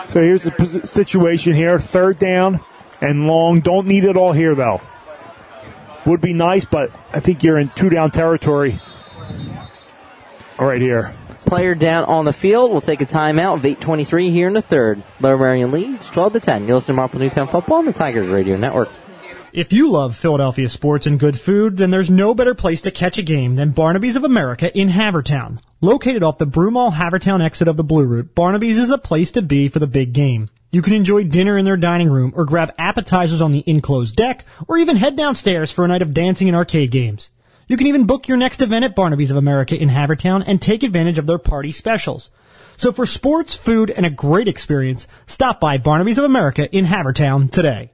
So here's the situation here third down and long. Don't need it all here, though. Would be nice, but I think you're in two down territory right here. Player down on the field. We'll take a timeout of 8.23 here in the third. Lower Merion leads 12 to 10. You listen to Marple Newtown Football on the Tigers Radio Network. If you love Philadelphia sports and good food, then there's no better place to catch a game than Barnaby's of America in Havertown. Located off the Broomall Havertown exit of the Blue Route, Barnaby's is the place to be for the big game. You can enjoy dinner in their dining room or grab appetizers on the enclosed deck or even head downstairs for a night of dancing and arcade games. You can even book your next event at Barnaby's of America in Havertown and take advantage of their party specials. So for sports, food, and a great experience, stop by Barnaby's of America in Havertown today.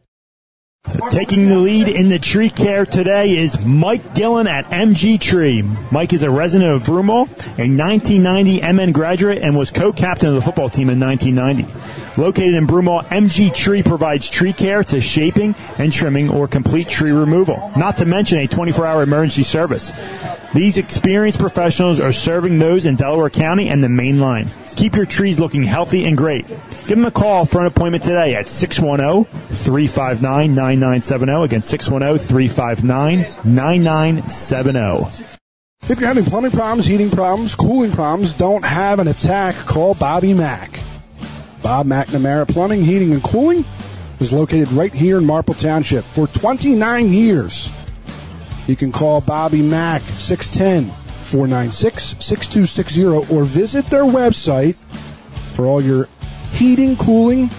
Taking the lead in the tree care today is Mike Gillen at MG Tree. Mike is a resident of Broomall, a 1990 MN graduate, and was co-captain of the football team in 1990. Located in Broomall, MG Tree provides tree care to shaping and trimming or complete tree removal, not to mention a 24-hour emergency service. These experienced professionals are serving those in Delaware County and the main line. Keep your trees looking healthy and great. Give them a call for an appointment today at 610-359-9970. Again, 610-359-9970. If you're having plumbing problems, heating problems, cooling problems, don't have an attack, call Bobby Mack. Bob McNamara Plumbing, Heating, and Cooling is located right here in Marple Township for 29 years. You can call Bobby Mack 610 496 6260 or visit their website for all your heating, cooling,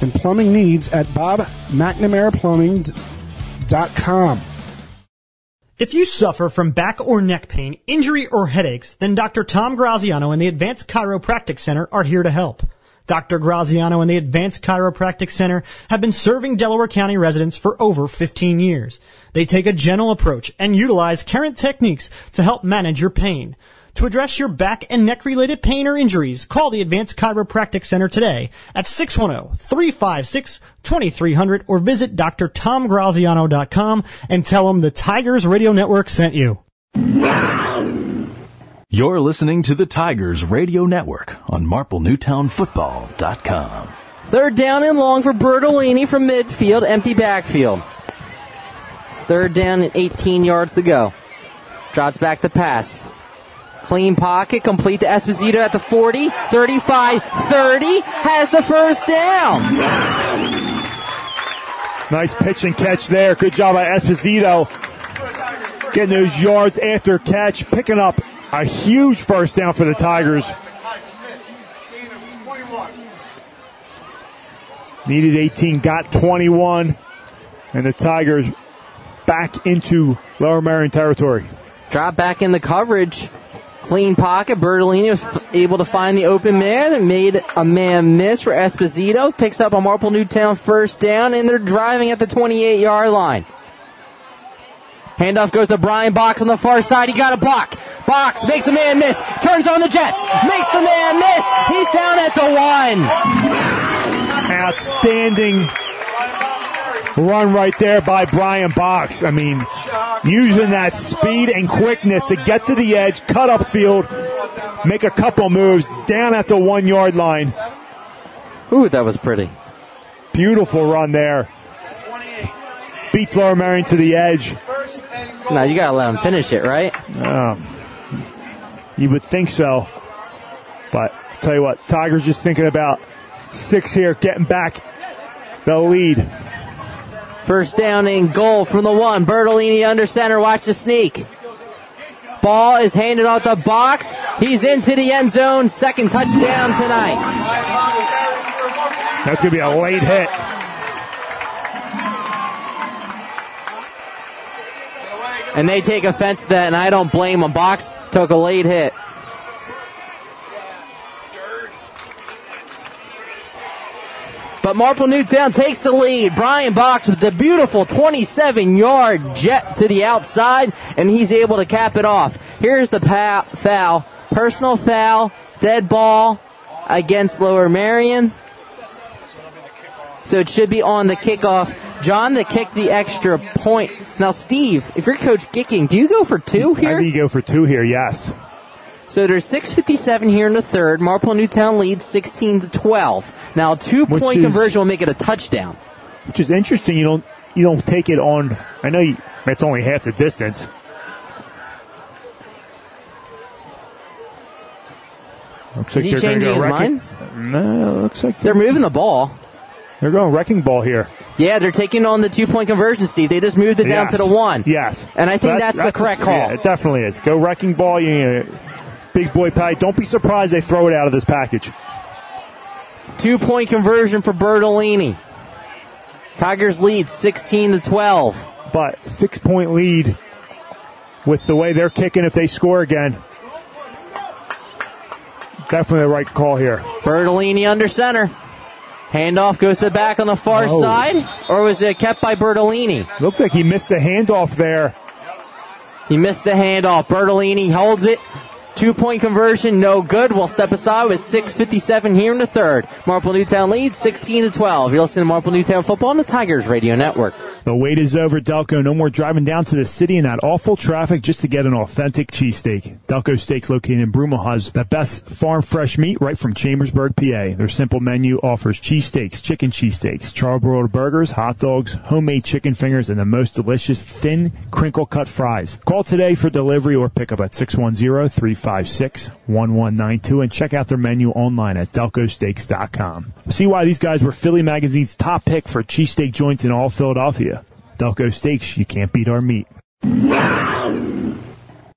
and plumbing needs at bobmcnamaraPlumbing.com. If you suffer from back or neck pain, injury, or headaches, then Dr. Tom Graziano and the Advanced Chiropractic Center are here to help. Dr. Graziano and the Advanced Chiropractic Center have been serving Delaware County residents for over 15 years. They take a gentle approach and utilize current techniques to help manage your pain. To address your back and neck related pain or injuries, call the Advanced Chiropractic Center today at 610-356-2300 or visit drtomgraziano.com and tell them the Tigers Radio Network sent you. You're listening to the Tigers Radio Network on MarpleNewtownFootball.com. Third down and long for Bertolini from midfield, empty backfield. Third down and 18 yards to go. Drops back to pass. Clean pocket, complete to Esposito at the 40, 35, 30, has the first down. Nice pitch and catch there. Good job by Esposito. Getting those yards after catch, picking up a huge first down for the Tigers. Needed 18, got 21, and the Tigers back into Lower Merion territory. Drop back in the coverage. Clean pocket. Bertolini was able to find the open man and made a man miss for Esposito. Picks up a Marple Newtown first down, and they're driving at the 28 yard line. Handoff goes to Brian Box on the far side. He got a block. Box makes a man miss. Turns on the Jets. Makes the man miss. He's down at the one. Outstanding run right there by Brian Box. I mean, using that speed and quickness to get to the edge, cut up field, make a couple moves down at the one yard line. Ooh, that was pretty. Beautiful run there. Beats Lower Merion to the edge. Now you gotta let him finish it, right? Um, you would think so. But I'll tell you what, Tigers just thinking about six here, getting back the lead. First down and goal from the one. Bertolini under center. Watch the sneak. Ball is handed off the box. He's into the end zone. Second touchdown tonight. That's going to be a late hit. And they take offense to that, and I don't blame them. Box took a late hit. But Marple Newtown takes the lead. Brian Box with the beautiful 27 yard jet to the outside, and he's able to cap it off. Here's the foul. Personal foul, dead ball against Lower Merion. So it should be on the kickoff. John, the kick the extra point. Now, Steve, if you're Coach Gicking, do you go for two here? I think you go for two here, yes. So there's 6:57 here in the third. Marple Newtown leads 16 to 12. Now a two Which point is- conversion will make it a touchdown. Which is interesting. You don't you don't take it on. I know you, it's only half the distance. Looks Is he they're gonna changing go his wrecking- No, looks like They're moving the ball. They're going wrecking ball here. Yeah, they're taking on the two point conversion, Steve. They just moved it down Yes. to the one. Yes. And I think So that's, the correct call. Yeah, it definitely is. Go wrecking ball. You, big boy Patty. Don't be surprised they throw it out of this package. Two point conversion for Bertolini. Tigers lead 16 to 12. But six point lead with the way they're kicking if they score again. Definitely the right call here. Bertolini under center. Handoff goes to the back on the far Oh. side, or was it kept by Bertolini? Looked like he missed the handoff there. He missed the handoff. Bertolini holds it. Two point conversion, no good. We'll step aside with 6.57 here in the third. Marple Newtown leads 16 to 12. You're listening to Marple Newtown football on the Tigers Radio Network. The wait is over, Delco. No more driving down to the city in that awful traffic just to get an authentic cheesesteak. Delco Steaks located in Broomall the best farm fresh meat right from Chambersburg, PA. Their simple menu offers cheesesteaks, chicken cheesesteaks, charbroiled burgers, hot dogs, homemade chicken fingers, and the most delicious thin crinkle cut fries. Call today for delivery or pickup at 610-356-1192 and check out their menu online at delcosteaks.com. See why these guys were Philly Magazine's top pick for cheesesteak joints in all Philadelphia. Delco Steaks, you can't beat our meat.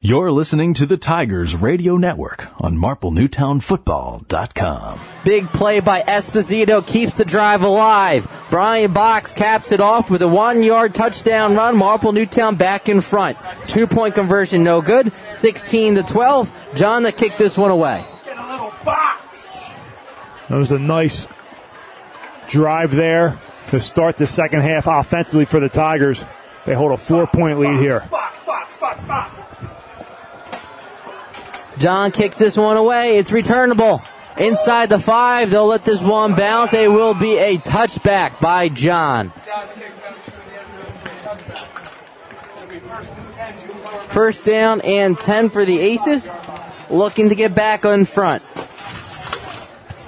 You're listening to the Tigers Radio Network on MarpleNewtownFootball.com. Big play by Esposito keeps the drive alive. Brian Box caps it off with a one yard touchdown run. Marple Newtown back in front. Two point conversion, no good. 16 to 12. John to kick this one away. Get a little box. That was a nice drive there to start the second half offensively for the Tigers. They hold a four point lead here. John kicks this one away. It's returnable. Inside the five, they'll let this one bounce. It will be a touchback by John. First down and 10 for the Aces. Looking to get back in front.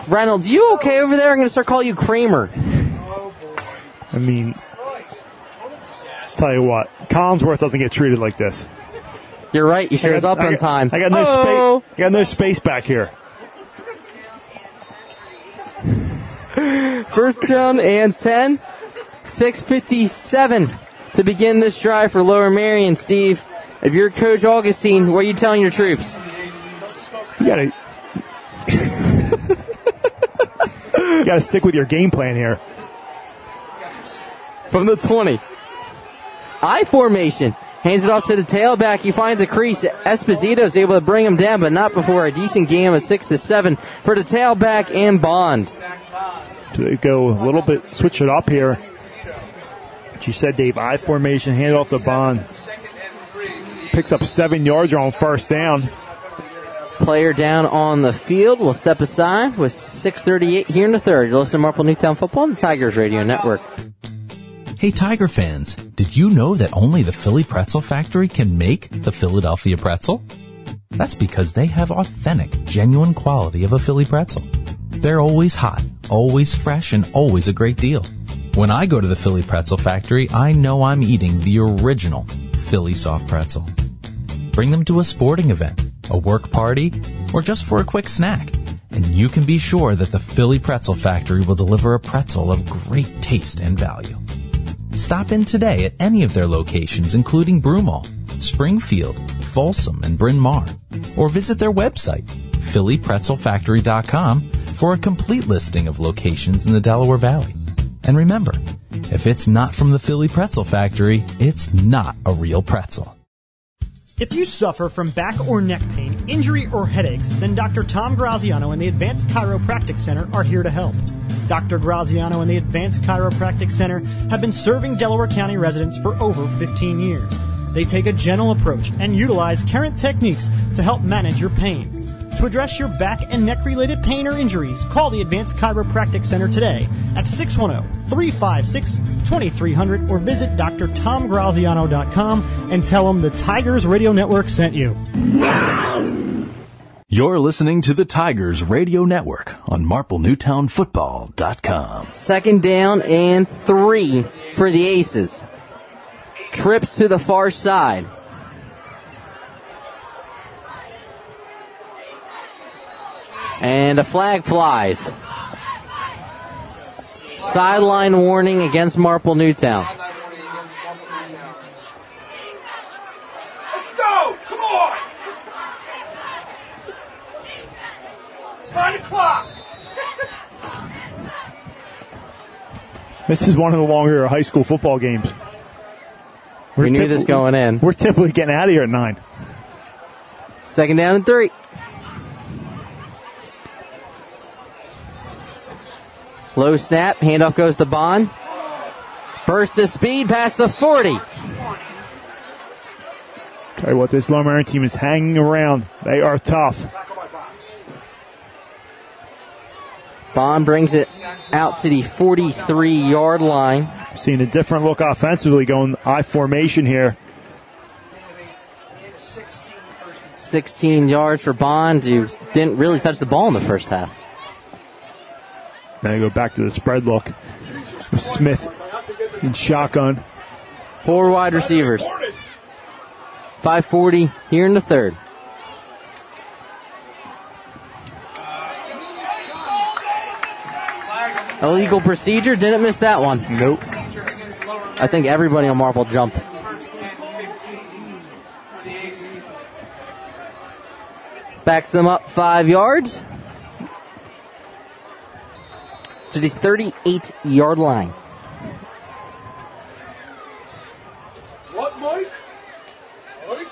Reynolds, you okay over there? I'm going to start calling you Kramer. I mean, tell you what, Collinsworth doesn't get treated like this. You're right. He shows up I on got- time. I got no Oh. space. I got no space back here. First down and 10. 657 to begin this drive for Lower Merion. Steve, if you're Coach Augustine, what are you telling your troops? You gotta, you gotta stick with your game plan here. From the 20. I formation. Hands it off to the tailback. He finds a crease. Esposito is able to bring him down, but not before a decent game of 6 to 7 for the tailback and Bond. To go a little bit, switch it up here. But you said, Dave, I formation, hand off the bond. Picks up seven yards on first down. Player down on the field will step aside with 6.38 here in the third. You're listening to Marple Newtown Football on the Tigers Radio Network. Hey Tiger fans, did you know that only the Philly Pretzel Factory can make the Philadelphia pretzel? That's because they have authentic, genuine quality of a Philly pretzel. They're always hot, always fresh, and always a great deal. When I go to the Philly Pretzel Factory, I know I'm eating the original Philly soft pretzel. Bring them to a sporting event, a work party, or just for a quick snack. And you can be sure that the Philly Pretzel Factory will deliver a pretzel of great taste and value. Stop in today at any of their locations, including Broomall, Springfield, Folsom, and Bryn Mawr, or visit their website, phillypretzelfactory.com, for a complete listing of locations in the Delaware Valley. And remember, if it's not from the Philly Pretzel Factory, it's not a real pretzel. If you suffer from back or neck pain, injury, or headaches, then Dr. Tom Graziano and the Advanced Chiropractic Center are here to help. Dr. Graziano and the Advanced Chiropractic Center have been serving Delaware County residents for over 15 years. They take a gentle approach and utilize current techniques to help manage your pain. To address your back and neck related pain or injuries, call the Advanced Chiropractic Center today at 610-356-2300 or visit drtomgraziano.com and tell them the Tigers Radio Network sent you. You're listening to the Tigers Radio Network on MarpleNewtownFootball.com. Second down and three for the Aces. Trips to the far side. And a flag flies. Sideline warning against Marple Newtown. Let's go! Come on! It's nine o'clock! This is one of the longer high school football games. We knew this going in. We're typically getting out of here at nine. Second down and three. Low snap, handoff goes to Bond. Burst the speed past the 40. Tell you what, this Merion team is hanging around. They are tough. Bond brings it out to the 43 yard line. Seeing a different look offensively going I formation here. 16 yards for Bond, who didn't really touch the ball in the first half. Now you go back to the spread look. Smith in shotgun. Four wide receivers. 540 here in the third. Illegal procedure, didn't miss that one. Nope. I think everybody on Marple jumped. Backs them up five yards to the 38 yard line. What, Mike? Mike?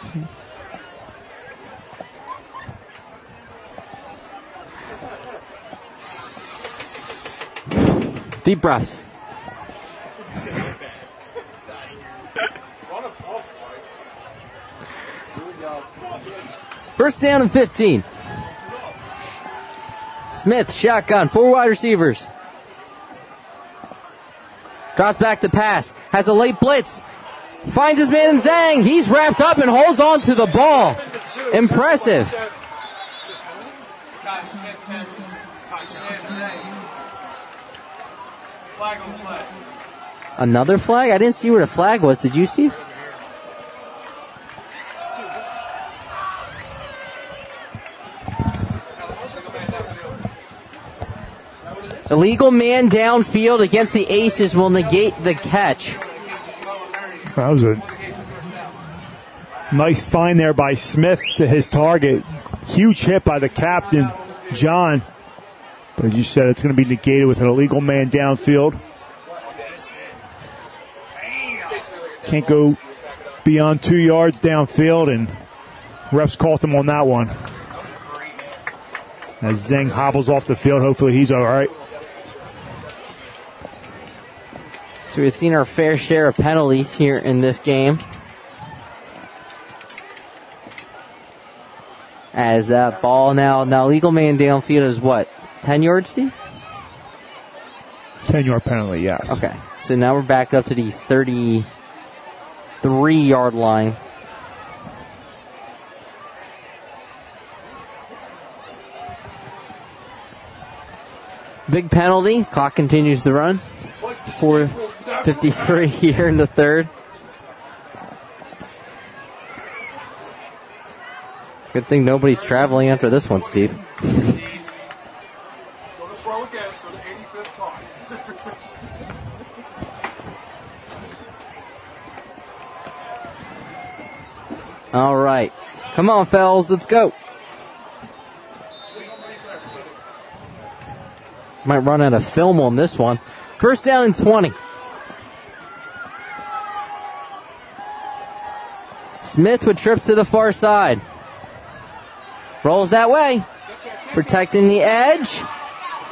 Deep breaths. First down and 15. Smith, shotgun, four wide receivers. Drops back to pass, has a late blitz, finds his man in Zhang. He's wrapped up and holds on to the ball. Impressive. Another flag? I didn't see where the flag was. Did you, Steve? Illegal man downfield against the Aces will negate the catch. That was a nice find there by Smith to his target. Huge hit by the captain, John. But as you said, it's going to be negated with an illegal man downfield. Can't go beyond two yards downfield, and refs caught him on that one. As Zeng hobbles off the field, hopefully he's all right. So we've seen our fair share of penalties here in this game. As that ball now, now legal man downfield is what? 10 yards, Steve? 10 yard penalty, yes. Okay. So now we're back up to the 33 yard line. Big penalty. Clock continues to run. 453 here in the third. Good thing nobody's traveling after this one, Steve. Go to throw again for the 85th time. All right. Come on, fellas, let's go. Might run out of film on this one. First down and 20. Smith would trip to the far side. Rolls that way. Protecting the edge.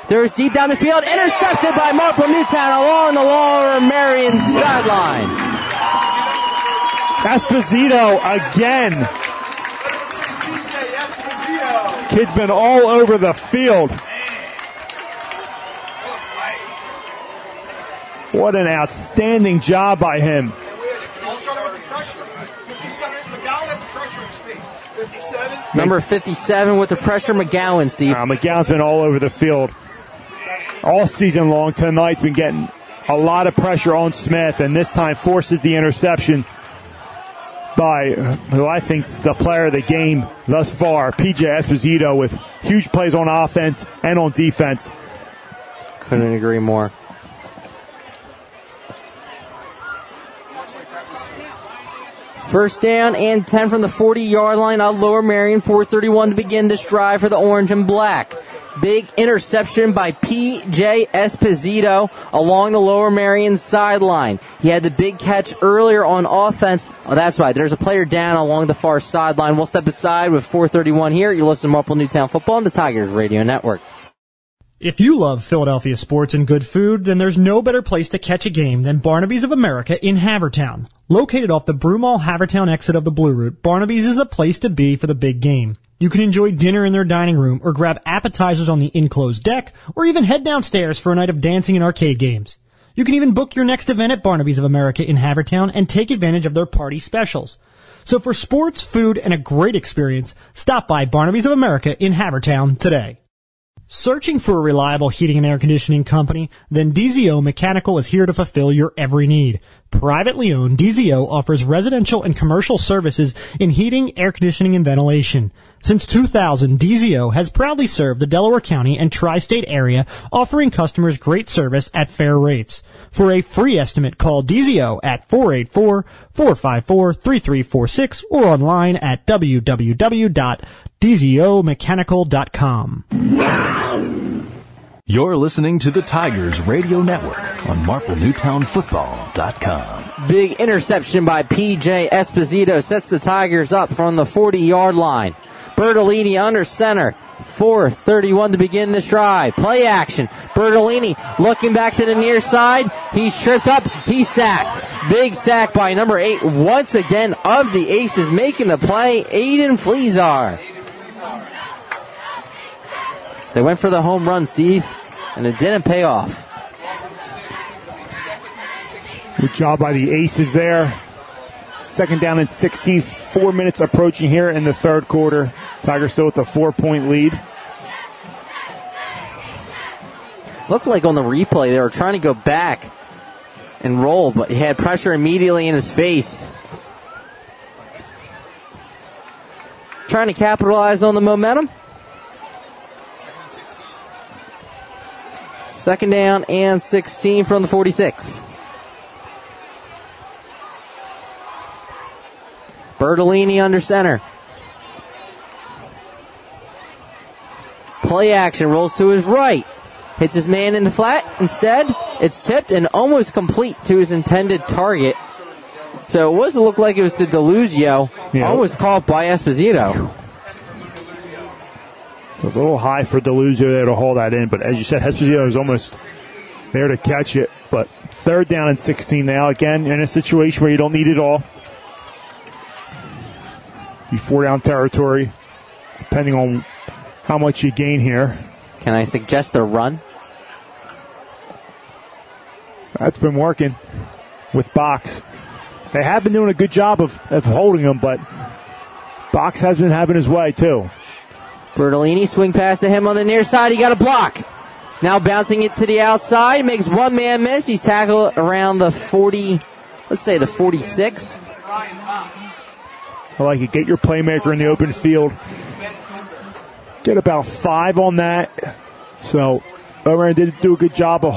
Throws deep down the field. Intercepted by Marple Newtown along the lower Merion sideline. Esposito again. Kid's been all over the field. What an outstanding job by him. Number 57 with the pressure, McGowan, Steve. Uh, McGowan's been all over the field all season long. Tonight's been getting a lot of pressure on Smith, and this time forces the interception by who I think's the player of the game thus far, PJ Esposito, with huge plays on offense and on defense. Couldn't agree more. First down and 10 from the 40 yard line of Lower Merion. 431 to begin this drive for the orange and black. Big interception by P.J. Esposito along the Lower Merion sideline. He had the big catch earlier on offense. Oh, that's right. There's a player down along the far sideline. We'll step aside with 431 here. You listen to Marple Newtown Football on the Tigers Radio Network. If you love Philadelphia sports and good food, then there's no better place to catch a game than Barnaby's of America in Havertown. Located off the Broomall Havertown exit of the Blue Route, Barnaby's is the place to be for the big game. You can enjoy dinner in their dining room or grab appetizers on the enclosed deck or even head downstairs for a night of dancing and arcade games. You can even book your next event at Barnaby's of America in Havertown and take advantage of their party specials. So for sports, food, and a great experience, stop by Barnaby's of America in Havertown today. Searching for a reliable heating and air conditioning company? Then DZO Mechanical is here to fulfill your every need. Privately owned, DZO offers residential and commercial services in heating, air conditioning, and ventilation. Since 2000, DZO has proudly served the Delaware County and tri-state area, offering customers great service at fair rates. For a free estimate, call DZO at 484-454-3346 or online at www DZOmechanical.com. You're listening to the Tigers Radio Network on MarpleNewtownFootball.com. Big interception by PJ Esposito sets the Tigers up from the 40 yard line. Bertolini under center. 4.31 to begin this drive. Play action. Bertolini looking back to the near side. He's tripped up. He's sacked. Big sack by number eight once again of the Aces making the play. Aiden Fleazar. They went for the home run, Steve, and it didn't pay off. Good job by the Aces there. Second down and 16. Four minutes approaching here in the third quarter. Tigers still with a four point lead. Looked like on the replay they were trying to go back and roll, but he had pressure immediately in his face. Trying to capitalize on the momentum. Second down and 16 from the 46. Bertolini under center. Play action rolls to his right. Hits his man in the flat. Instead, it's tipped and almost complete to his intended target. So it was to look like it was to Deluzio. Yeah. Almost caught by Esposito. A little high for Deluzio there to haul that in, but as you said, Esposito was almost there to catch it. But third down and 16 now. Again, in a situation where you don't need it all. Be four down territory, depending on how much you gain here. Can I suggest a run? That's been working with Box. They have been doing a good job of, of holding him, but Box has been having his way too. Bertolini swing pass to him on the near side. He got a block. Now bouncing it to the outside. Makes one man miss. He's tackled around the 40, let's say the 46. I like it. Get your playmaker in the open field. Get about five on that. So, Oran did do a good job of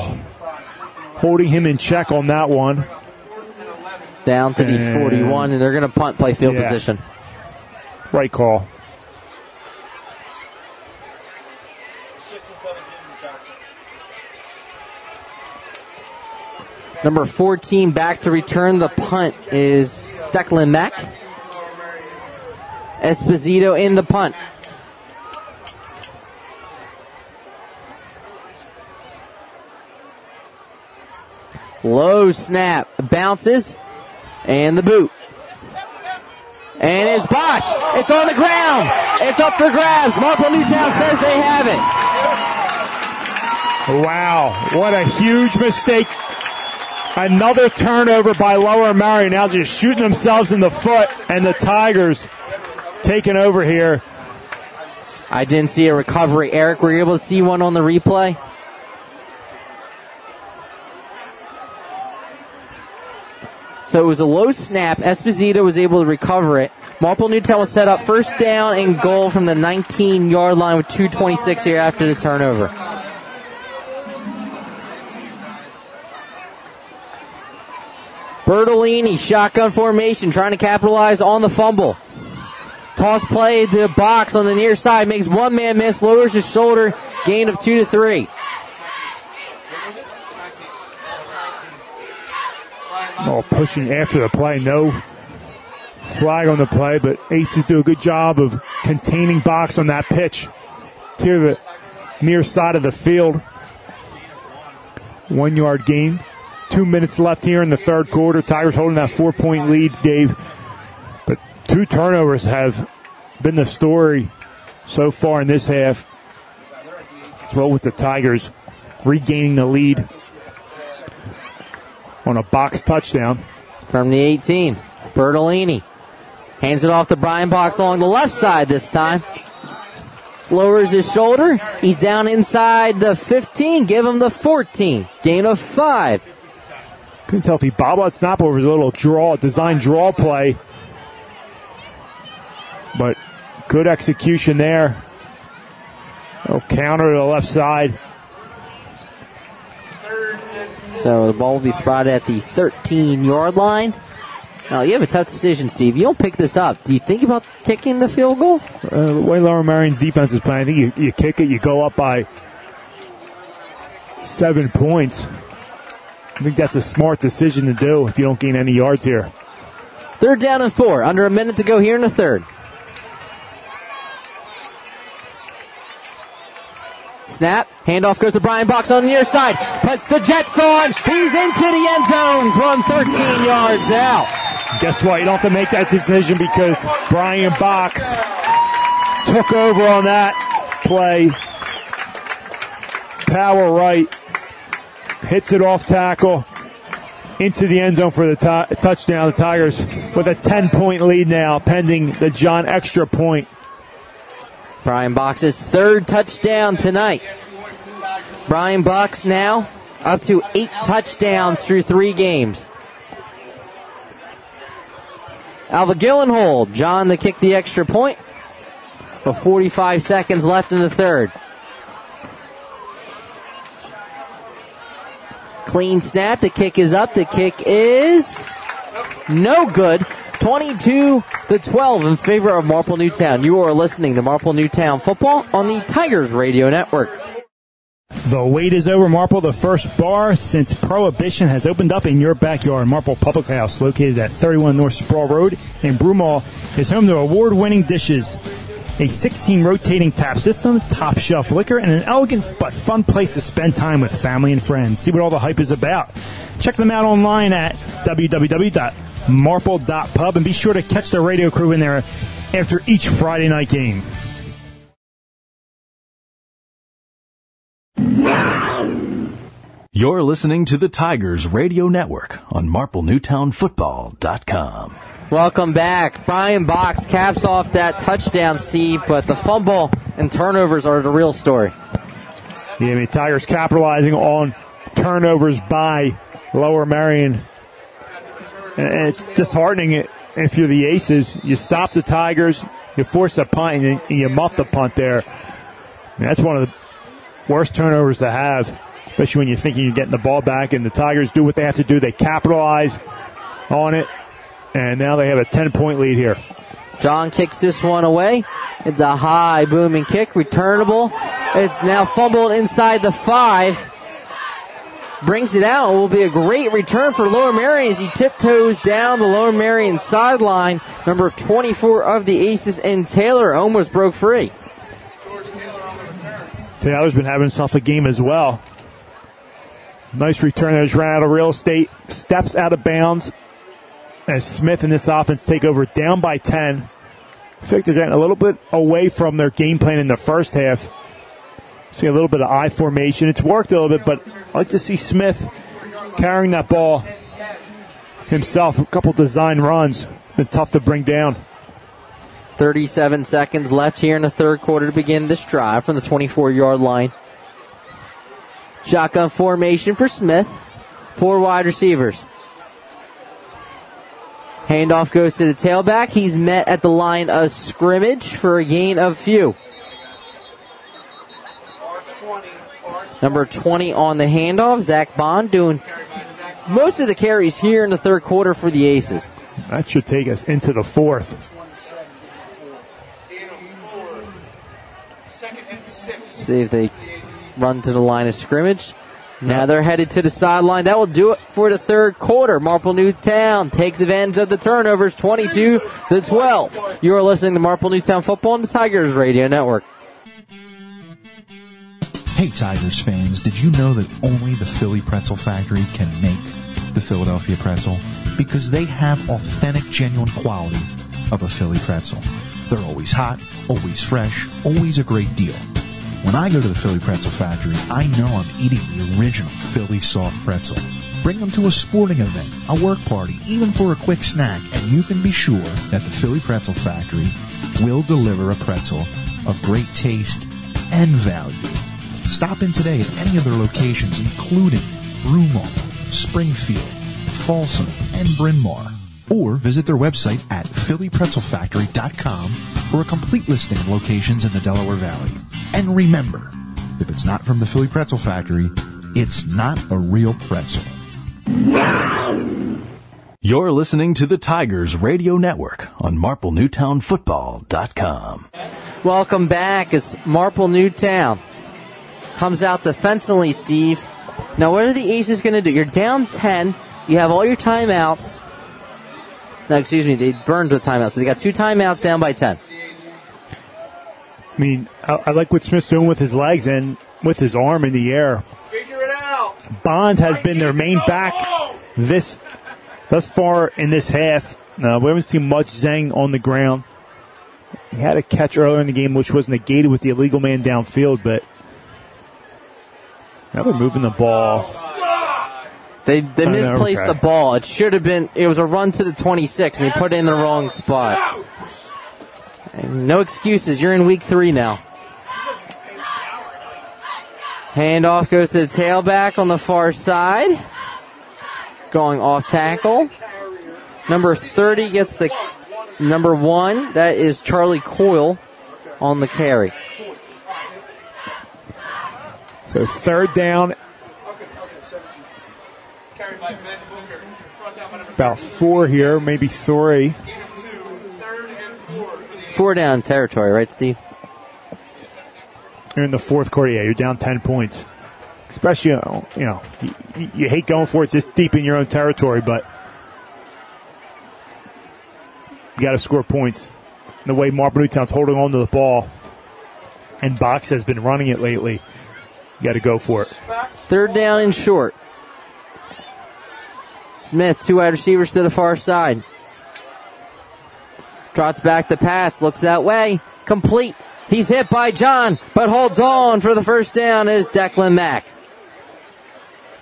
holding him in check on that one. Down to the And- 41, and they're going to punt play field Yeah. position. Right call. Number 14 back to return the punt is Declan Mack. Esposito in the punt. Low snap. Bounces. And the boot. And it's botched. It's on the ground. It's up for grabs. Marple Newtown says they have it. Wow, what a huge mistake. Another turnover by Lower Murray. Now just shooting themselves in the foot, and the Tigers taking over here. I didn't see a recovery. Eric, were you able to see one on the replay? So it was a low snap. Esposito was able to recover it. Marple Newtown was set up first down and goal from the 19 yard line with 2.26 here after the turnover. Bertolini, shotgun formation, trying to capitalize on the fumble. Toss play to the box on the near side, makes one man miss, lowers his shoulder, gain of two to three. Oh, pushing after the play. No flag on the play, but Aces do a good job of containing box on that pitch to the near side of the field. One yard gain. Two minutes left here in the third quarter. Tigers holding that four point lead, Dave. Two turnovers have been the story so far in this half. Well with the Tigers regaining the lead on a box touchdown. From the 18, Bertolini hands it off to Brian Box along the left side this time. Lowers his shoulder. He's down inside the 15. Give him the 14. Gain of five. Couldn't tell if he bobbled snap was a little draw, design draw play. But good execution there. Oh, counter to the left side. So the ball will be spotted at the 13 yard line. Now you have a tough decision, Steve. You don't pick this up. Do you think about kicking the field goal? Uh, the way Lower Merion's defense is playing, I think you, you kick it, you go up by seven points. I think that's a smart decision to do if you don't gain any yards here. Third down and four. Under a minute to go here in the third. Snap. Handoff goes to Brian Box on the near side. Puts the Jets on. He's into the end zone from 13 yards out. Guess what? You don't have to make that decision because Brian Box took over on that play. Power right. Hits it off tackle into the end zone for the t- touchdown. The Tigers with a 10 point lead now, pending the John extra point. Brian Box's third touchdown tonight. Brian Box now up to eight touchdowns through three games. Alva Gillenhold, John to kick the extra point. With 45 seconds left in the third. Clean snap. The kick is up. The kick is no good. 22 to 12 in favor of Marple Newtown. You are listening to Marple Newtown football on the Tigers Radio Network. The wait is over. Marple, the first bar since Prohibition has opened up in your backyard. Marple Public House, located at 31 North Sproul Road in Broomall, is home to award-winning dishes, a 16 rotating tap system, top shelf liquor, and an elegant but fun place to spend time with family and friends. See what all the hype is about. Check them out online at www.marple.pub and be sure to catch the radio crew in there after each Friday night game. You're listening to the Tigers Radio Network on MarpleNewtownFootball.com. Welcome back. Brian Box caps off that touchdown, Steve, but the fumble and turnovers are the real story. Yeah, I mean, Tigers capitalizing on turnovers by Lower Merion. And it's disheartening if you're the Aces. You stop the Tigers, you force a punt, and you muff the punt there. That's one of the worst turnovers to have, especially when you're thinking you're getting the ball back. And the Tigers do what they have to do. They capitalize on it, and now they have a 10 point lead here. John kicks this one away. It's a high booming kick, returnable. It's now fumbled inside the five. Brings it out. It will be a great return for Lower Merion as he tiptoes down the Lower Merion sideline. Number 24 of the Aces and Taylor almost broke free. Taylor's been having himself a game as well. Nice return. Just ran out of real estate. Steps out of bounds. As Smith and this offense take over down by 10. I think they're getting a little bit away from their game plan in the first half. See a little bit of I formation. It's worked a little bit, but I like to see Smith carrying that ball himself. A couple design runs. Been tough to bring down. 37 seconds left here in the third quarter to begin this drive from the 24 yard line. Shotgun formation for Smith. Four wide receivers. Handoff goes to the tailback. He's met at the line of scrimmage for a gain of few. Number 20 on the handoff, Zach Bond doing most of the carries here in the third quarter for the Aces. That should take us into the fourth. See if they run to the line of scrimmage. Now they're headed to the sideline. That will do it for the third quarter. Marple Newtown takes advantage of the turnovers, 22 to 12. You are listening to Marple Newtown football on the Tigers Radio Network. Hey Tigers fans, did you know that only the Philly Pretzel Factory can make the Philadelphia pretzel? Because they have authentic, genuine quality of a Philly pretzel. They're always hot, always fresh, always a great deal. When I go to the Philly Pretzel Factory, I know I'm eating the original Philly soft pretzel. Bring them to a sporting event, a work party, even for a quick snack, and you can be sure that the Philly Pretzel Factory will deliver a pretzel of great taste and value. Stop in today at any of their locations, including Broomall, Springfield, Folsom, and Bryn Mawr. Or visit their website at phillypretzelfactory.com for a complete listing of locations in the Delaware Valley. And remember, if it's not from the Philly Pretzel Factory, it's not a real pretzel. You're listening to the Tigers Radio Network on MarpleNewtownFootball.com. Welcome back It's Marple Newtown comes out defensively, Steve. Now, what are the Aces going to do? You're down 10. You have all your timeouts. No, excuse me, they burned the timeouts. So they got two timeouts down by 10. I mean, I, I like what Smith's doing with his legs and with his arm in the air. Figure it out. Bond has been their main back this thus far in this half. No, we haven't seen much Zhang on the ground. He had a catch earlier in the game, which was negated with the illegal man downfield, but now they're moving the ball. They they oh, know, misplaced okay. the ball. It should have been. It was a run to the 26, and they put it in the wrong spot. And no excuses. You're in week three now. Handoff goes to the tailback on the far side. Going off tackle. Number 30 gets the number one. That is Charlie Coyle on the carry. So third down, Carried by Ben Booker. Brought down by number about four here, maybe three. four for the Four down territory, right, Steve? You're in the fourth quarter. Yeah, you're down 10 points. Especially, uh, you know, you, know, you, you hate going for it this deep in your own territory, but you got to score points. And the way Marple Newtown's holding on to the ball and Box has been running it lately, you got to go for it. Third down and short. Smith, two wide receivers to the far side. Trots back the pass, looks that way. Complete. He's hit by John, but holds on for the first down is Declan Mack.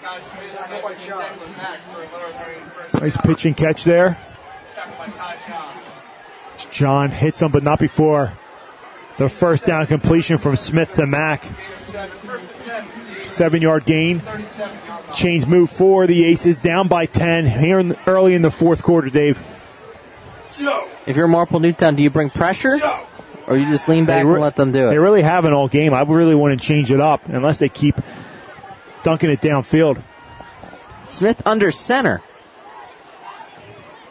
guys Smith next to Declan Mack for another very first Nice pitch and catch there. tackle by Ty John. John hits him, but not before the first down completion from Smith to Mack. Seven, first and ten for the Aces. Seven yard gain. 37 yard line. Chains move for the Aces down by 10 here in the, early in the fourth quarter, Dave. If you're Marple Newtown, do you bring pressure? Or you just lean back re- and let them do it? They really haven't all game. I really want to change it up unless they keep dunking it downfield. Smith under center.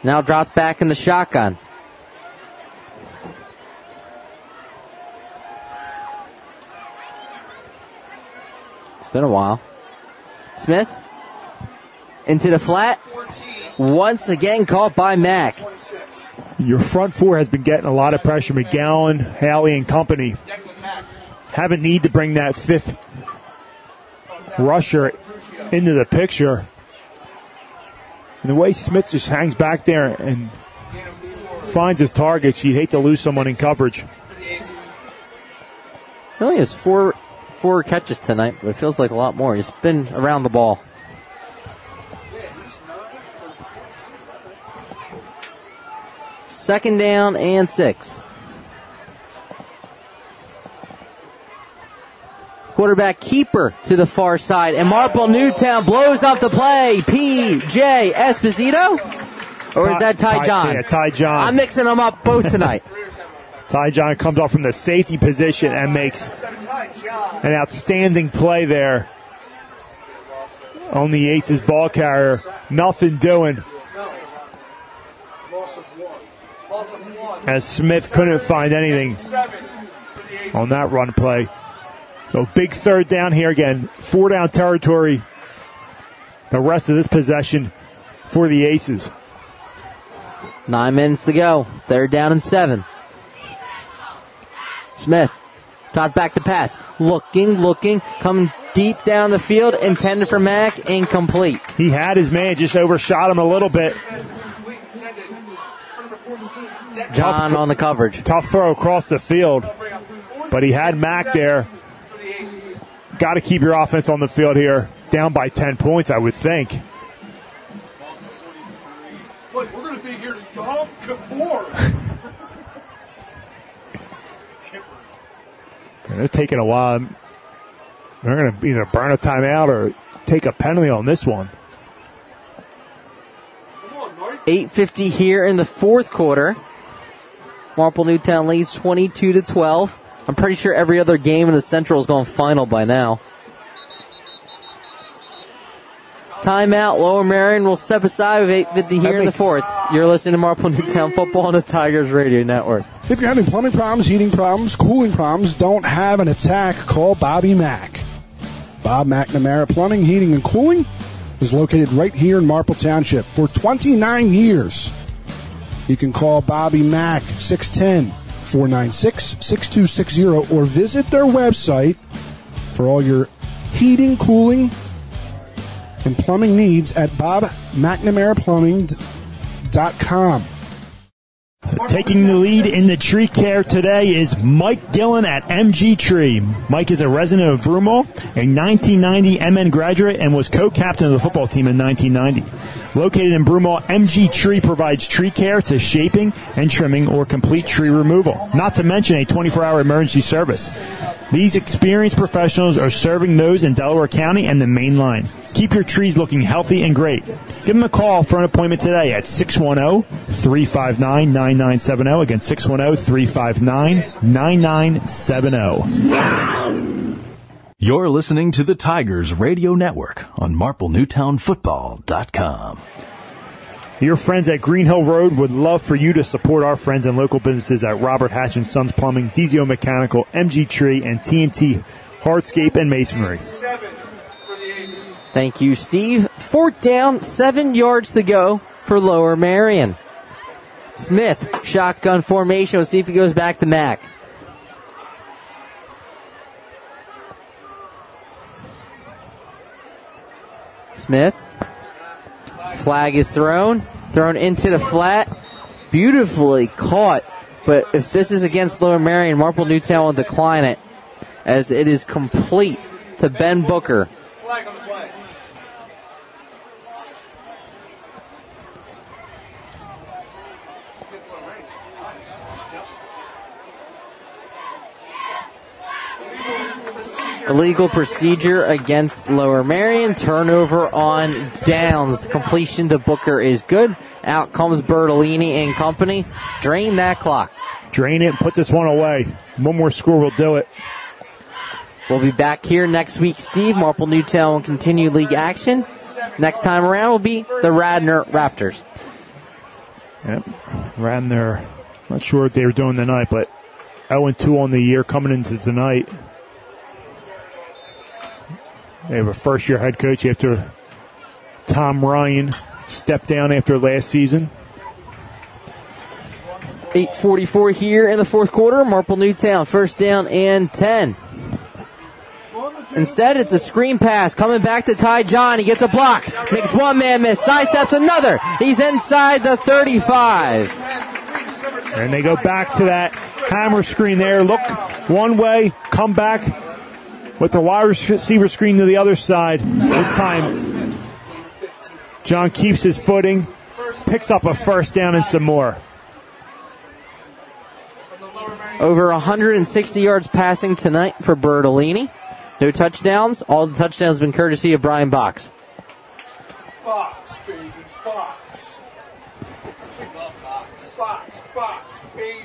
Now drops back in the shotgun. It's been a while. Smith into the flat. Once again caught by Mack. Your front four has been getting a lot of pressure. McGowan, Haley, and company haven't need to bring that fifth rusher into the picture. And the way Smith just hangs back there and finds his targets, you'd hate to lose someone in coverage. He only has four four catches tonight, but it feels like a lot more. He's been around the ball. Second down and six. Quarterback keeper to the far side, and Marple Newtown blows up the play. P.J. Esposito? Or is that Ty John? Yeah, Ty John. I'm mixing them up both tonight. Ty John comes off from the safety position and makes an outstanding play there on the Aces ball carrier. Nothing doing as Smith couldn't find anything on that run play. So big third down here again. Four down territory. The rest of this possession for the Aces. Nine minutes to go. Third down and seven. Smith toss back to pass. Looking, looking, coming deep down the field, intended for Mack, incomplete. He had his man, just overshot him a little bit. John on the coverage. Tough throw across the field. But he had Mack there. Got to keep your offense on the field here. Down by 10 points, I would think. Look, we're going to be here to Yom Kippur. And they're taking a while. They're going to either burn a timeout or take a penalty on this one. 8.50 here in the fourth quarter. Marple Newtown leads 22 to 12. I'm pretty sure every other game in the Central is going final by now. Timeout. Lower Merion will step aside with 8.50 here in the fourth. You're listening to Marple Newtown Football on the Tigers Radio Network. If you're having plumbing problems, heating problems, cooling problems, don't have an attack, call Bobby Mack. Bob McNamara Plumbing, Heating, and Cooling is located right here in Marple Township for 29 years. You can call Bobby Mack 610 496 6260 or visit their website for all your heating, cooling, and plumbing needs at bobmcnamaraPlumbing.com. Taking the lead in the tree care today is Mike Gillen at MG Tree. Mike is a resident of Broomall, a 1990 MN graduate, and was co-captain of the football team in 1990. Located in Broomall, MG Tree provides tree care to shaping and trimming or complete tree removal, not to mention a 24-hour emergency service. These experienced professionals are serving those in Delaware County and the main line. Keep your trees looking healthy and great. Give them a call for an appointment today at 610-359-9970. Again, 610-359-9970. You're listening to the Tigers Radio Network on MarpleNewtownFootball.com. Your friends at Green Hill Road would love for you to support our friends and local businesses at Robert Hatch and Sons Plumbing, DZO Mechanical, MG Tree, and TNT Hardscape and Masonry. Thank you, Steve. Fourth down, seven yards to go for Lower Merion. Smith, shotgun formation. We'll see if he goes back to Mack. Smith. Flag is thrown. Thrown into the flat. Beautifully caught. But if this is against Lower Merion, Marple Newtown will decline it as it is complete to Ben Booker. Illegal procedure against Lower Merion. Turnover on downs. Completion to Booker is good. Out comes Bertolini and company. Drain that clock. Drain it and put this one away. One more score will do it. We'll be back here next week, Steve. Marple Newtown will continue league action. Next time around will be the Radnor Raptors. Yep. Radnor, not sure what they were doing tonight, but 0 2 on the year coming into tonight. They have a first year head coach after Tom Ryan stepped down after last season. 8.44 here in the fourth quarter. Marple Newtown, first down and 10. Instead, it's a screen pass coming back to Ty John. He gets a block, makes one man miss, sidesteps another. He's inside the 35. And they go back to that hammer screen there. Look one way, come back with the wide receiver screen to the other side. This time, John keeps his footing, picks up a first down and some more. Over 160 yards passing tonight for Bertolini. No touchdowns. All the touchdowns have been courtesy of Brian Box. Box, baby, box. Box, box, baby.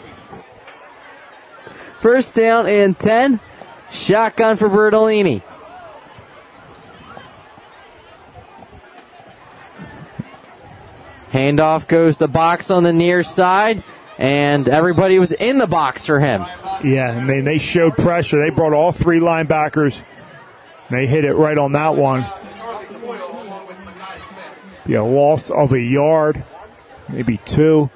First down and 10. Shotgun for Bertolini. Handoff goes the box on the near side, and everybody was in the box for him. Yeah, and they, they showed pressure. They brought all three linebackers. They hit it right on that one. Be a loss of a yard, maybe two.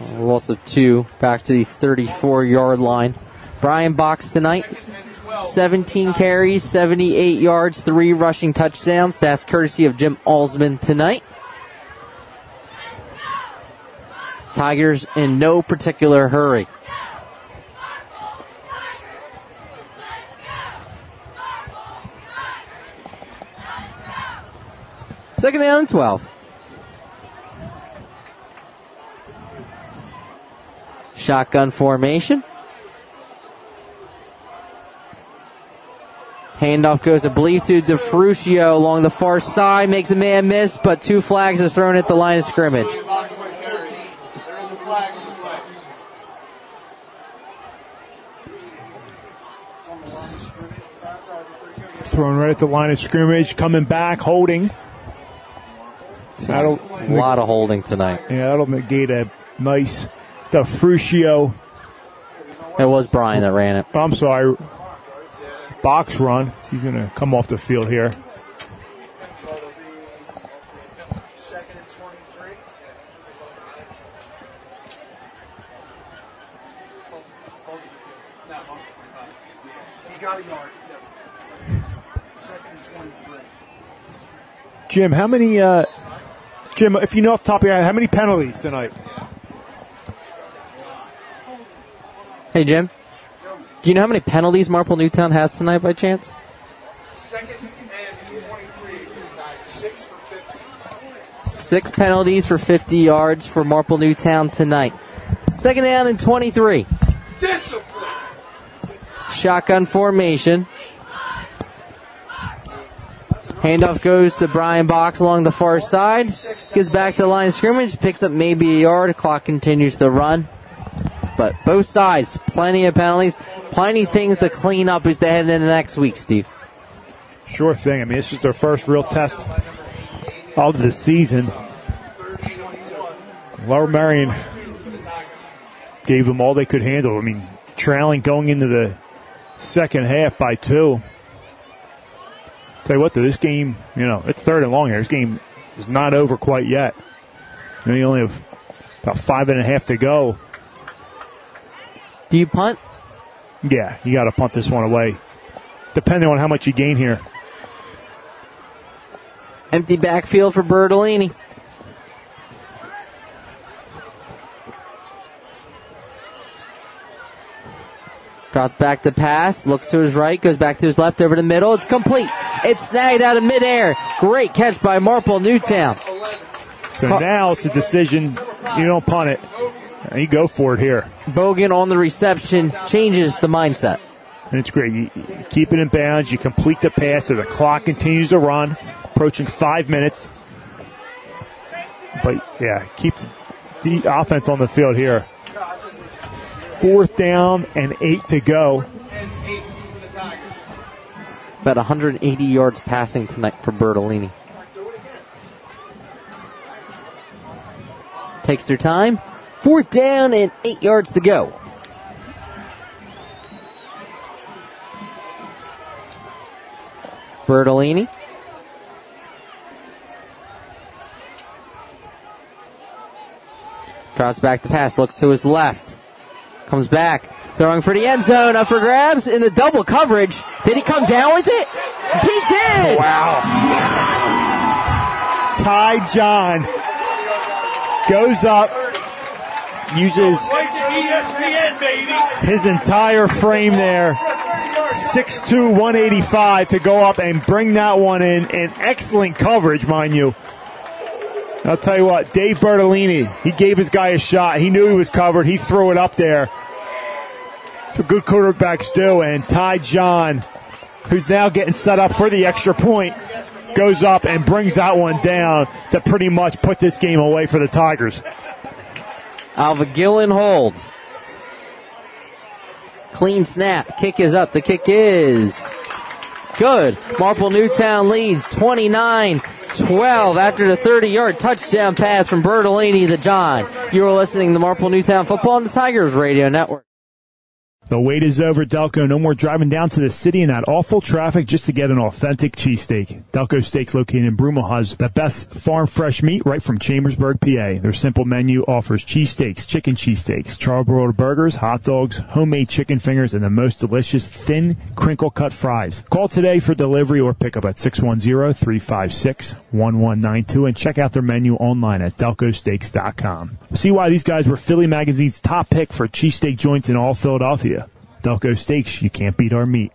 Loss of two, back to the 34 yard line. Brian Box tonight, 17 carries, 78 yards, three rushing touchdowns. That's courtesy of Jim Alsman tonight. Tigers in no particular hurry. Second down and 12. Shotgun formation. Handoff goes to to DeFrucio along the far side, makes a man miss, but two flags are thrown at the line of scrimmage. There is a flag on the flag. Thrown right at the line of scrimmage, coming back, holding. That'll, a lot of holding tonight. Yeah, that'll negate a nice DeFrucio. It was Brian that ran it. I'm sorry. Box run. He's going to come off the field here. Jim, how many, uh, Jim, if you know off the top of your head, how many penalties tonight? Hey, Jim. Do you know how many penalties Marple Newtown has tonight by chance? Second and twenty-three, Six penalties for 50 yards for Marple Newtown tonight. Second down and 23. Discipline. Shotgun formation. Handoff goes to Brian Box along the far side. Gets back to the line of scrimmage. Picks up maybe a yard. Clock continues to run. But both sides, plenty of penalties. Plenty things to clean up as they head into next week, Steve. Sure thing. I mean, this is their first real test of the season. Lower Merion gave them all they could handle. I mean, trailing going into the second half by two. Tell you what, though, this game, you know, it's third and long here. This game is not over quite yet. Know, you only have about five and a half to go. Do you punt? Yeah, you got to punt this one away, depending on how much you gain here. Empty backfield for Bertolini. Drops back to pass, looks to his right, goes back to his left, over the middle. It's complete. It's snagged out of midair. Great catch by Marple Newtown. So now it's a decision. You don't punt it. And you go for it here. Bogan on the reception changes the mindset. And it's great. You you keep it in bounds. You complete the pass. So the clock continues to run, approaching five minutes. But yeah, keep the offense on the field here. Fourth down and eight to go. About 180 yards passing tonight for Bertolini. Takes their time. Fourth down and eight yards to go. Bertolini. Drops back the pass, looks to his left. Comes back, throwing for the end zone, up for grabs in the double coverage. Did he come down with it? He did! Wow. Ty John goes up, uses his entire frame there. 6'2", 185 to go up and bring that one in. And excellent coverage, mind you. I'll tell you what, Dave Bertolini, he gave his guy a shot. He knew he was covered. He threw it up there. That's what good quarterbacks do. And Ty John, who's now getting set up for the extra point, goes up and brings that one down to pretty much put this game away for the Tigers. Alva Gillen hold. Clean snap. Kick is up. The kick is good. Marple Newtown leads 29 12 after the 30 yard touchdown pass from Bertolini to John. You're listening to Marple Newtown football on the Tigers Radio Network. The wait is over, Delco. No more driving down to the city in that awful traffic just to get an authentic cheesesteak. Delco Steaks located in Broomall the best farm fresh meat right from Chambersburg, PA. Their simple menu offers cheesesteaks, chicken cheesesteaks, charbroiled burgers, hot dogs, homemade chicken fingers, and the most delicious thin crinkle cut fries. Call today for delivery or pickup at 610-356-1192 and check out their menu online at delcosteaks.com. See why these guys were Philly Magazine's top pick for cheesesteak joints in all Philadelphia. Delco Steaks, you can't beat our meat.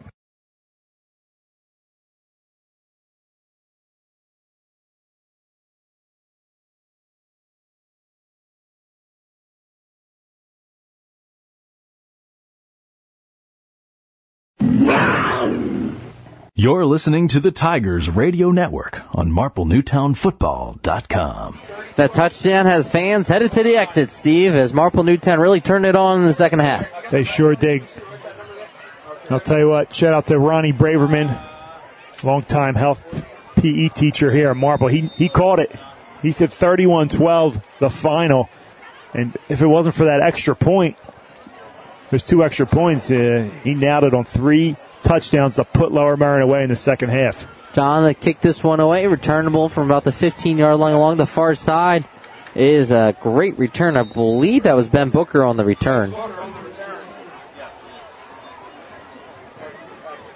You're listening to the Tigers Radio Network on MarpleNewtownFootball.com. That touchdown has fans headed to the exit, Steve, as Marple Newtown really turned it on in the second half. They sure did. I'll tell you what, shout out to Ronnie Braverman, longtime health PE teacher here at Marple. He, he called it. He said 31 12, the final. And if it wasn't for that extra point, there's two extra points. Uh, he it on three touchdowns to put Lower Merion away in the second half. John that kicked this one away, returnable from about the 15 yard line along the far side. It is a great return. I believe that was Ben Booker on the return.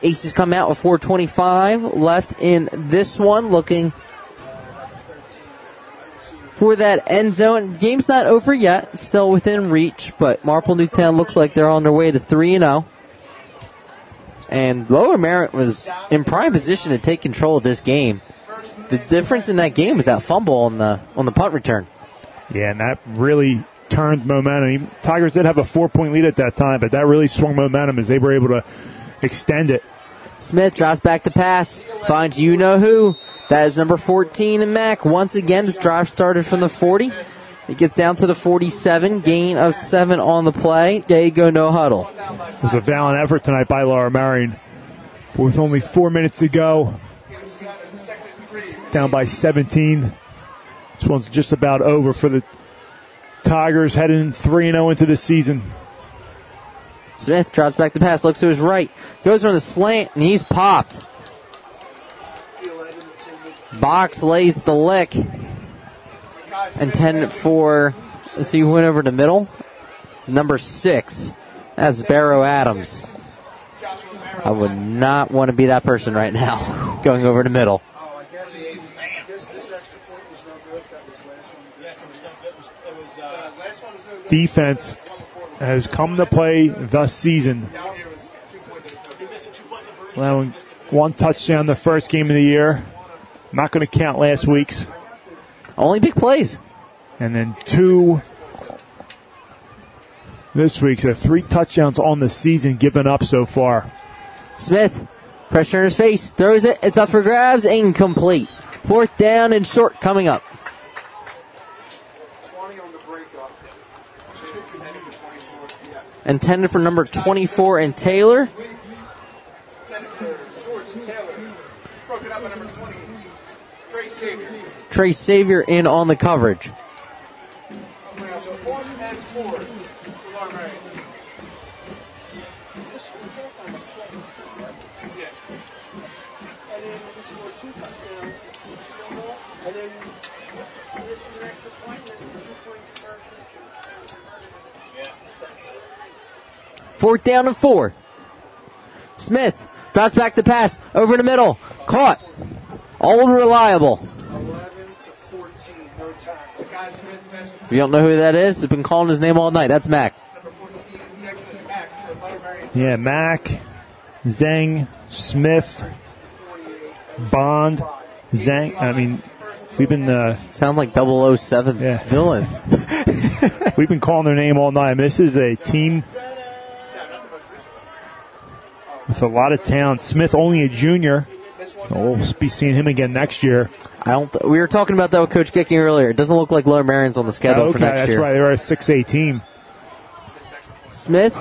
Aces come out with 425 left in this one, looking for that end zone. Game's not over yet, still within reach, but Marple Newtown looks like they're on their way to 3 0. And Lower Merritt was in prime position to take control of this game. The difference in that game was that fumble on the on the punt return. Yeah, and that really turned momentum. Tigers did have a four point lead at that time, but that really swung momentum as they were able to extend it. Smith drops back the pass, finds you know who. That is number 14 in Mack. Once again, this drive started from the 40. It gets down to the 47, gain of seven on the play. There go, no huddle. It was a valiant effort tonight by Lower Merion. With only four minutes to go, down by 17. This one's just about over for the Tigers, heading 3 0 into the season. Smith drops back the pass, looks to his right, goes on the slant, and he's popped. Box lays the lick. Intended for, so you went over the middle. Number six. That's Barrow Adams. I would not want to be that person right now, going over the middle. Defense has come to play the season. Allowing one touchdown the first game of the year. Not going to count last week's. Only big plays. And then two this week. So three touchdowns on the season given up so far. Smith, pressure in his face, throws it. It's up for grabs, incomplete. Fourth down and short coming up. Intended for number 24 and Taylor. Trey Savior in on the coverage. Fourth down and four. Smith drops back the pass over the middle. Caught. Old reliable. If you don't know who that is, I've been calling his name all night. That's Mack. Yeah, Mack, Zhang, Smith, Bond, Zhang. I mean, we've been uh, sound like 007 yeah. villains. we've been calling their name all night. I mean, this is a team with a lot of talent. Smith only a junior. We'll be seeing him again next year. I don't. Th- we were talking about that with Coach Gicking earlier. It doesn't look like Lower Merion's on the schedule okay, for next that's year. That's right. They're a six A team. Smith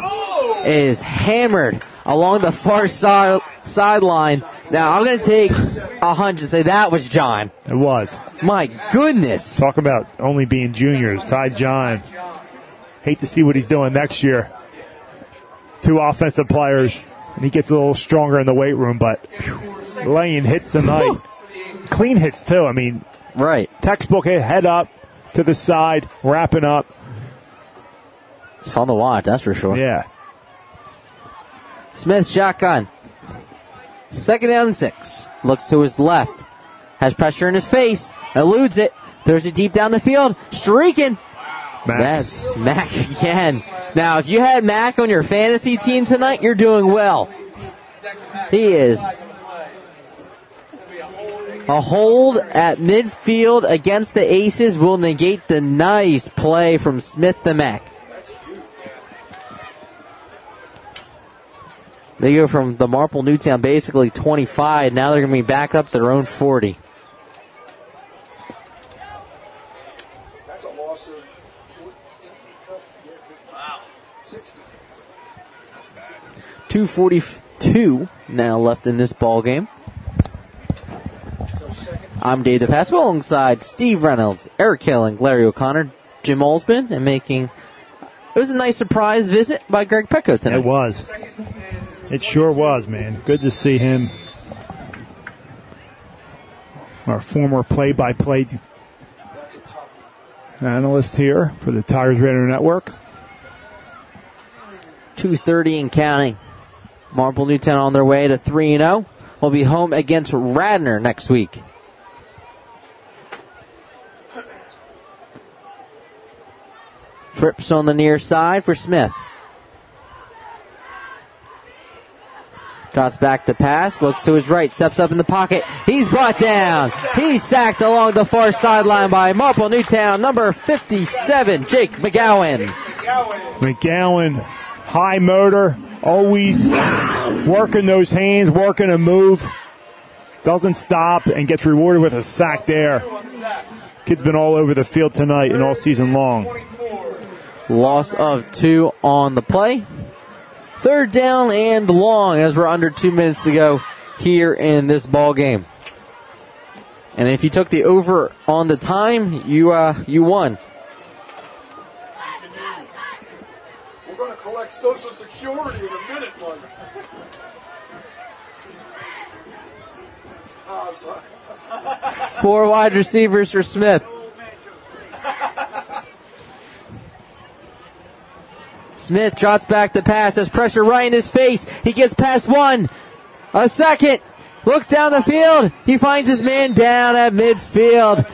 is hammered along the far side sideline. Now I'm going to take a hunch and say that was John. It was. My goodness. Talk about only being juniors. Ty John. Hate to see what he's doing next year. Two offensive players, and he gets a little stronger in the weight room, but Lane hits tonight. Clean hits too. I mean, right. Textbook hit, head up to the side, wrapping up. It's fun to watch, that's for sure. Yeah. Smith shotgun. Second down and six. Looks to his left. Has pressure in his face. Eludes it. Throws it deep down the field. Streaking. Mack. That's Mack again. Now, if you had Mack on your fantasy team tonight, you're doing well. He is a hold at midfield against the Aces will negate the nice play from Smith to Mack. They go from the Marple Newtown basically 25. Now they're going to be back up their own 40. That's a loss of 14. Wow. 60. 240, 2 now left in this ball game. I'm Dave DePasco alongside Steve Reynolds, Eric Killing, Larry O'Connor, Jim Olsman, and making it was a nice surprise visit by Greg Pecco tonight. It was. It sure was, man. Good to see him. Our former play-by-play analyst here for the Tigers Radio Network. 2.30 and counting. Marple Newtown on their way to 3 0. Will be home against Radnor next week. Trips on the near side for Smith. Drops back to pass, looks to his right, steps up in the pocket. He's brought down. He's sacked along the far sideline by Marple Newtown, number 57, Jake McGowan. McGowan, high motor, always working those hands, working a move. Doesn't stop and gets rewarded with a sack there. Kid's been all over the field tonight and all season long. Loss of two on the play. Third down and long as we're under two minutes to go here in this ball game. And if you took the over on the time, you uh, you won. We're going to collect Social Security in a minute, bud. Oh, ah, sorry. Four wide receivers for Smith. Smith drops back the pass. Has pressure right in his face. He gets past one. A second. Looks down the field. He finds his man down at midfield.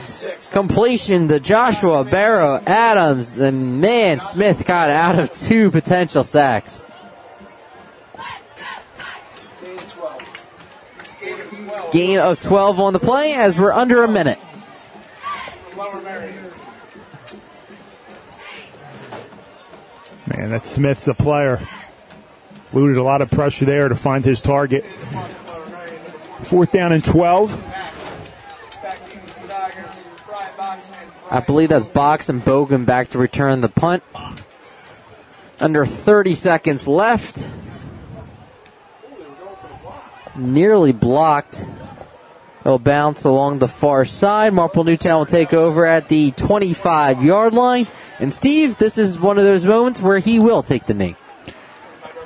Completion to Joshua Barrow Adams. The man Smith got out of two potential sacks. Gain of 12 on the play as we're under a minute. Man, that Smith's a player. Looted a lot of pressure there to find his target. Fourth down and 12. I believe that's Box and Bogan back to return the punt. Under 30 seconds left. Nearly blocked. It'll bounce along the far side. Marple Newtown will take over at the 25 yard line. And Steve, this is one of those moments where he will take the knee.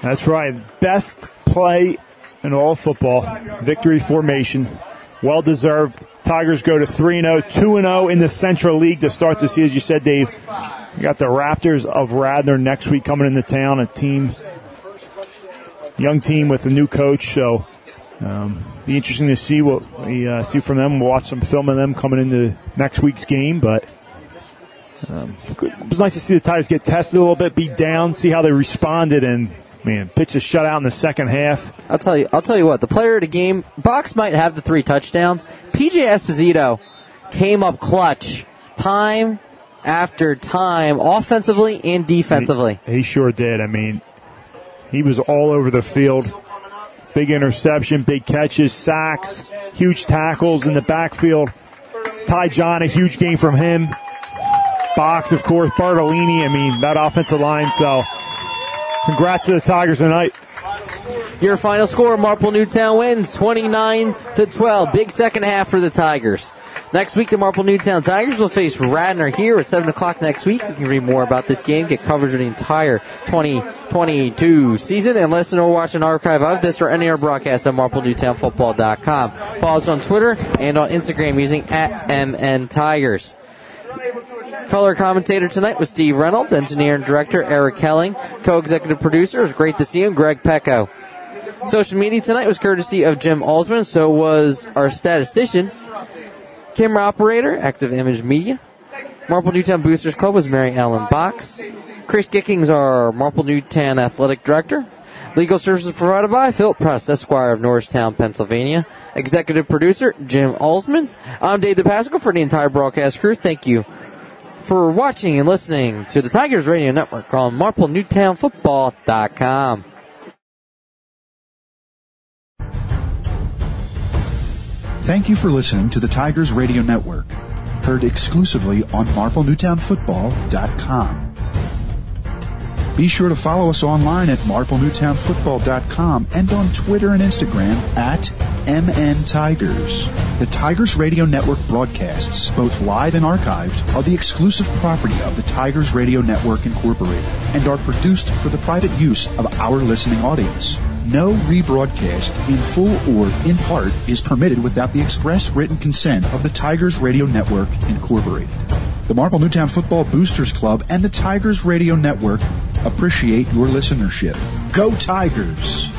That's right. Best play in all football. Victory formation. Well deserved. Tigers go to 3 0, 2 0 in the Central League to start the season. As you said, Dave, you got the Raptors of Radnor next week coming into town, a team, young team with a new coach. So, um, be interesting to see what we uh, see from them. We'll watch some film of them coming into next week's game, but um, it was nice to see the Tigers get tested a little bit, beat down, see how they responded, and man, pitch a shutout in the second half. I'll tell you. I'll tell you what. The player of the game, Box might have the three touchdowns. PJ Esposito came up clutch, time after time, offensively and defensively. He, he sure did. I mean, he was all over the field. Big interception, big catches, sacks, huge tackles in the backfield. Ty John, a huge game from him. Box, of course, Bertolini. I mean, that offensive line. So, congrats to the Tigers tonight. Your final score: Marple Newtown wins 29 to 12. Big second half for the Tigers. Next week, the Marple Newtown Tigers will face Radnor here at 7 o'clock next week. You can read more about this game, get coverage of the entire 2022 season, and listen or watch an archive of this or any other broadcast at MarpleNewtownFootball.com. Follow us on Twitter and on Instagram using at Tigers. Color commentator tonight was Steve Reynolds, engineer and director Eric Helling, co-executive producer, it was great to see him, Greg Pecco. Social media tonight was courtesy of Jim Alsman, so was our statistician, camera operator, Active Image Media. Marple Newtown Boosters Club was Mary Ellen Box. Chris Gickings, our Marple Newtown athletic director. Legal services provided by Philip Press, Esquire of Norristown, Pennsylvania. Executive producer, Jim Alsman. I'm Dave DePasco for the entire broadcast crew. Thank you for watching and listening to the Tigers Radio Network on MarpleNewtownFootball.com. Thank you for listening to the Tigers Radio Network, heard exclusively on MarpleNewtownFootball.com. Be sure to follow us online at marplenewtownfootball.com and on Twitter and Instagram at MN Tigers. The Tigers Radio Network broadcasts, both live and archived, are the exclusive property of the Tigers Radio Network Incorporated and are produced for the private use of our listening audience. No rebroadcast in full or in part is permitted without the express written consent of the Tigers Radio Network Incorporated. The Marple Newtown Football Boosters Club and the Tigers Radio Network appreciate your listenership. Go Tigers!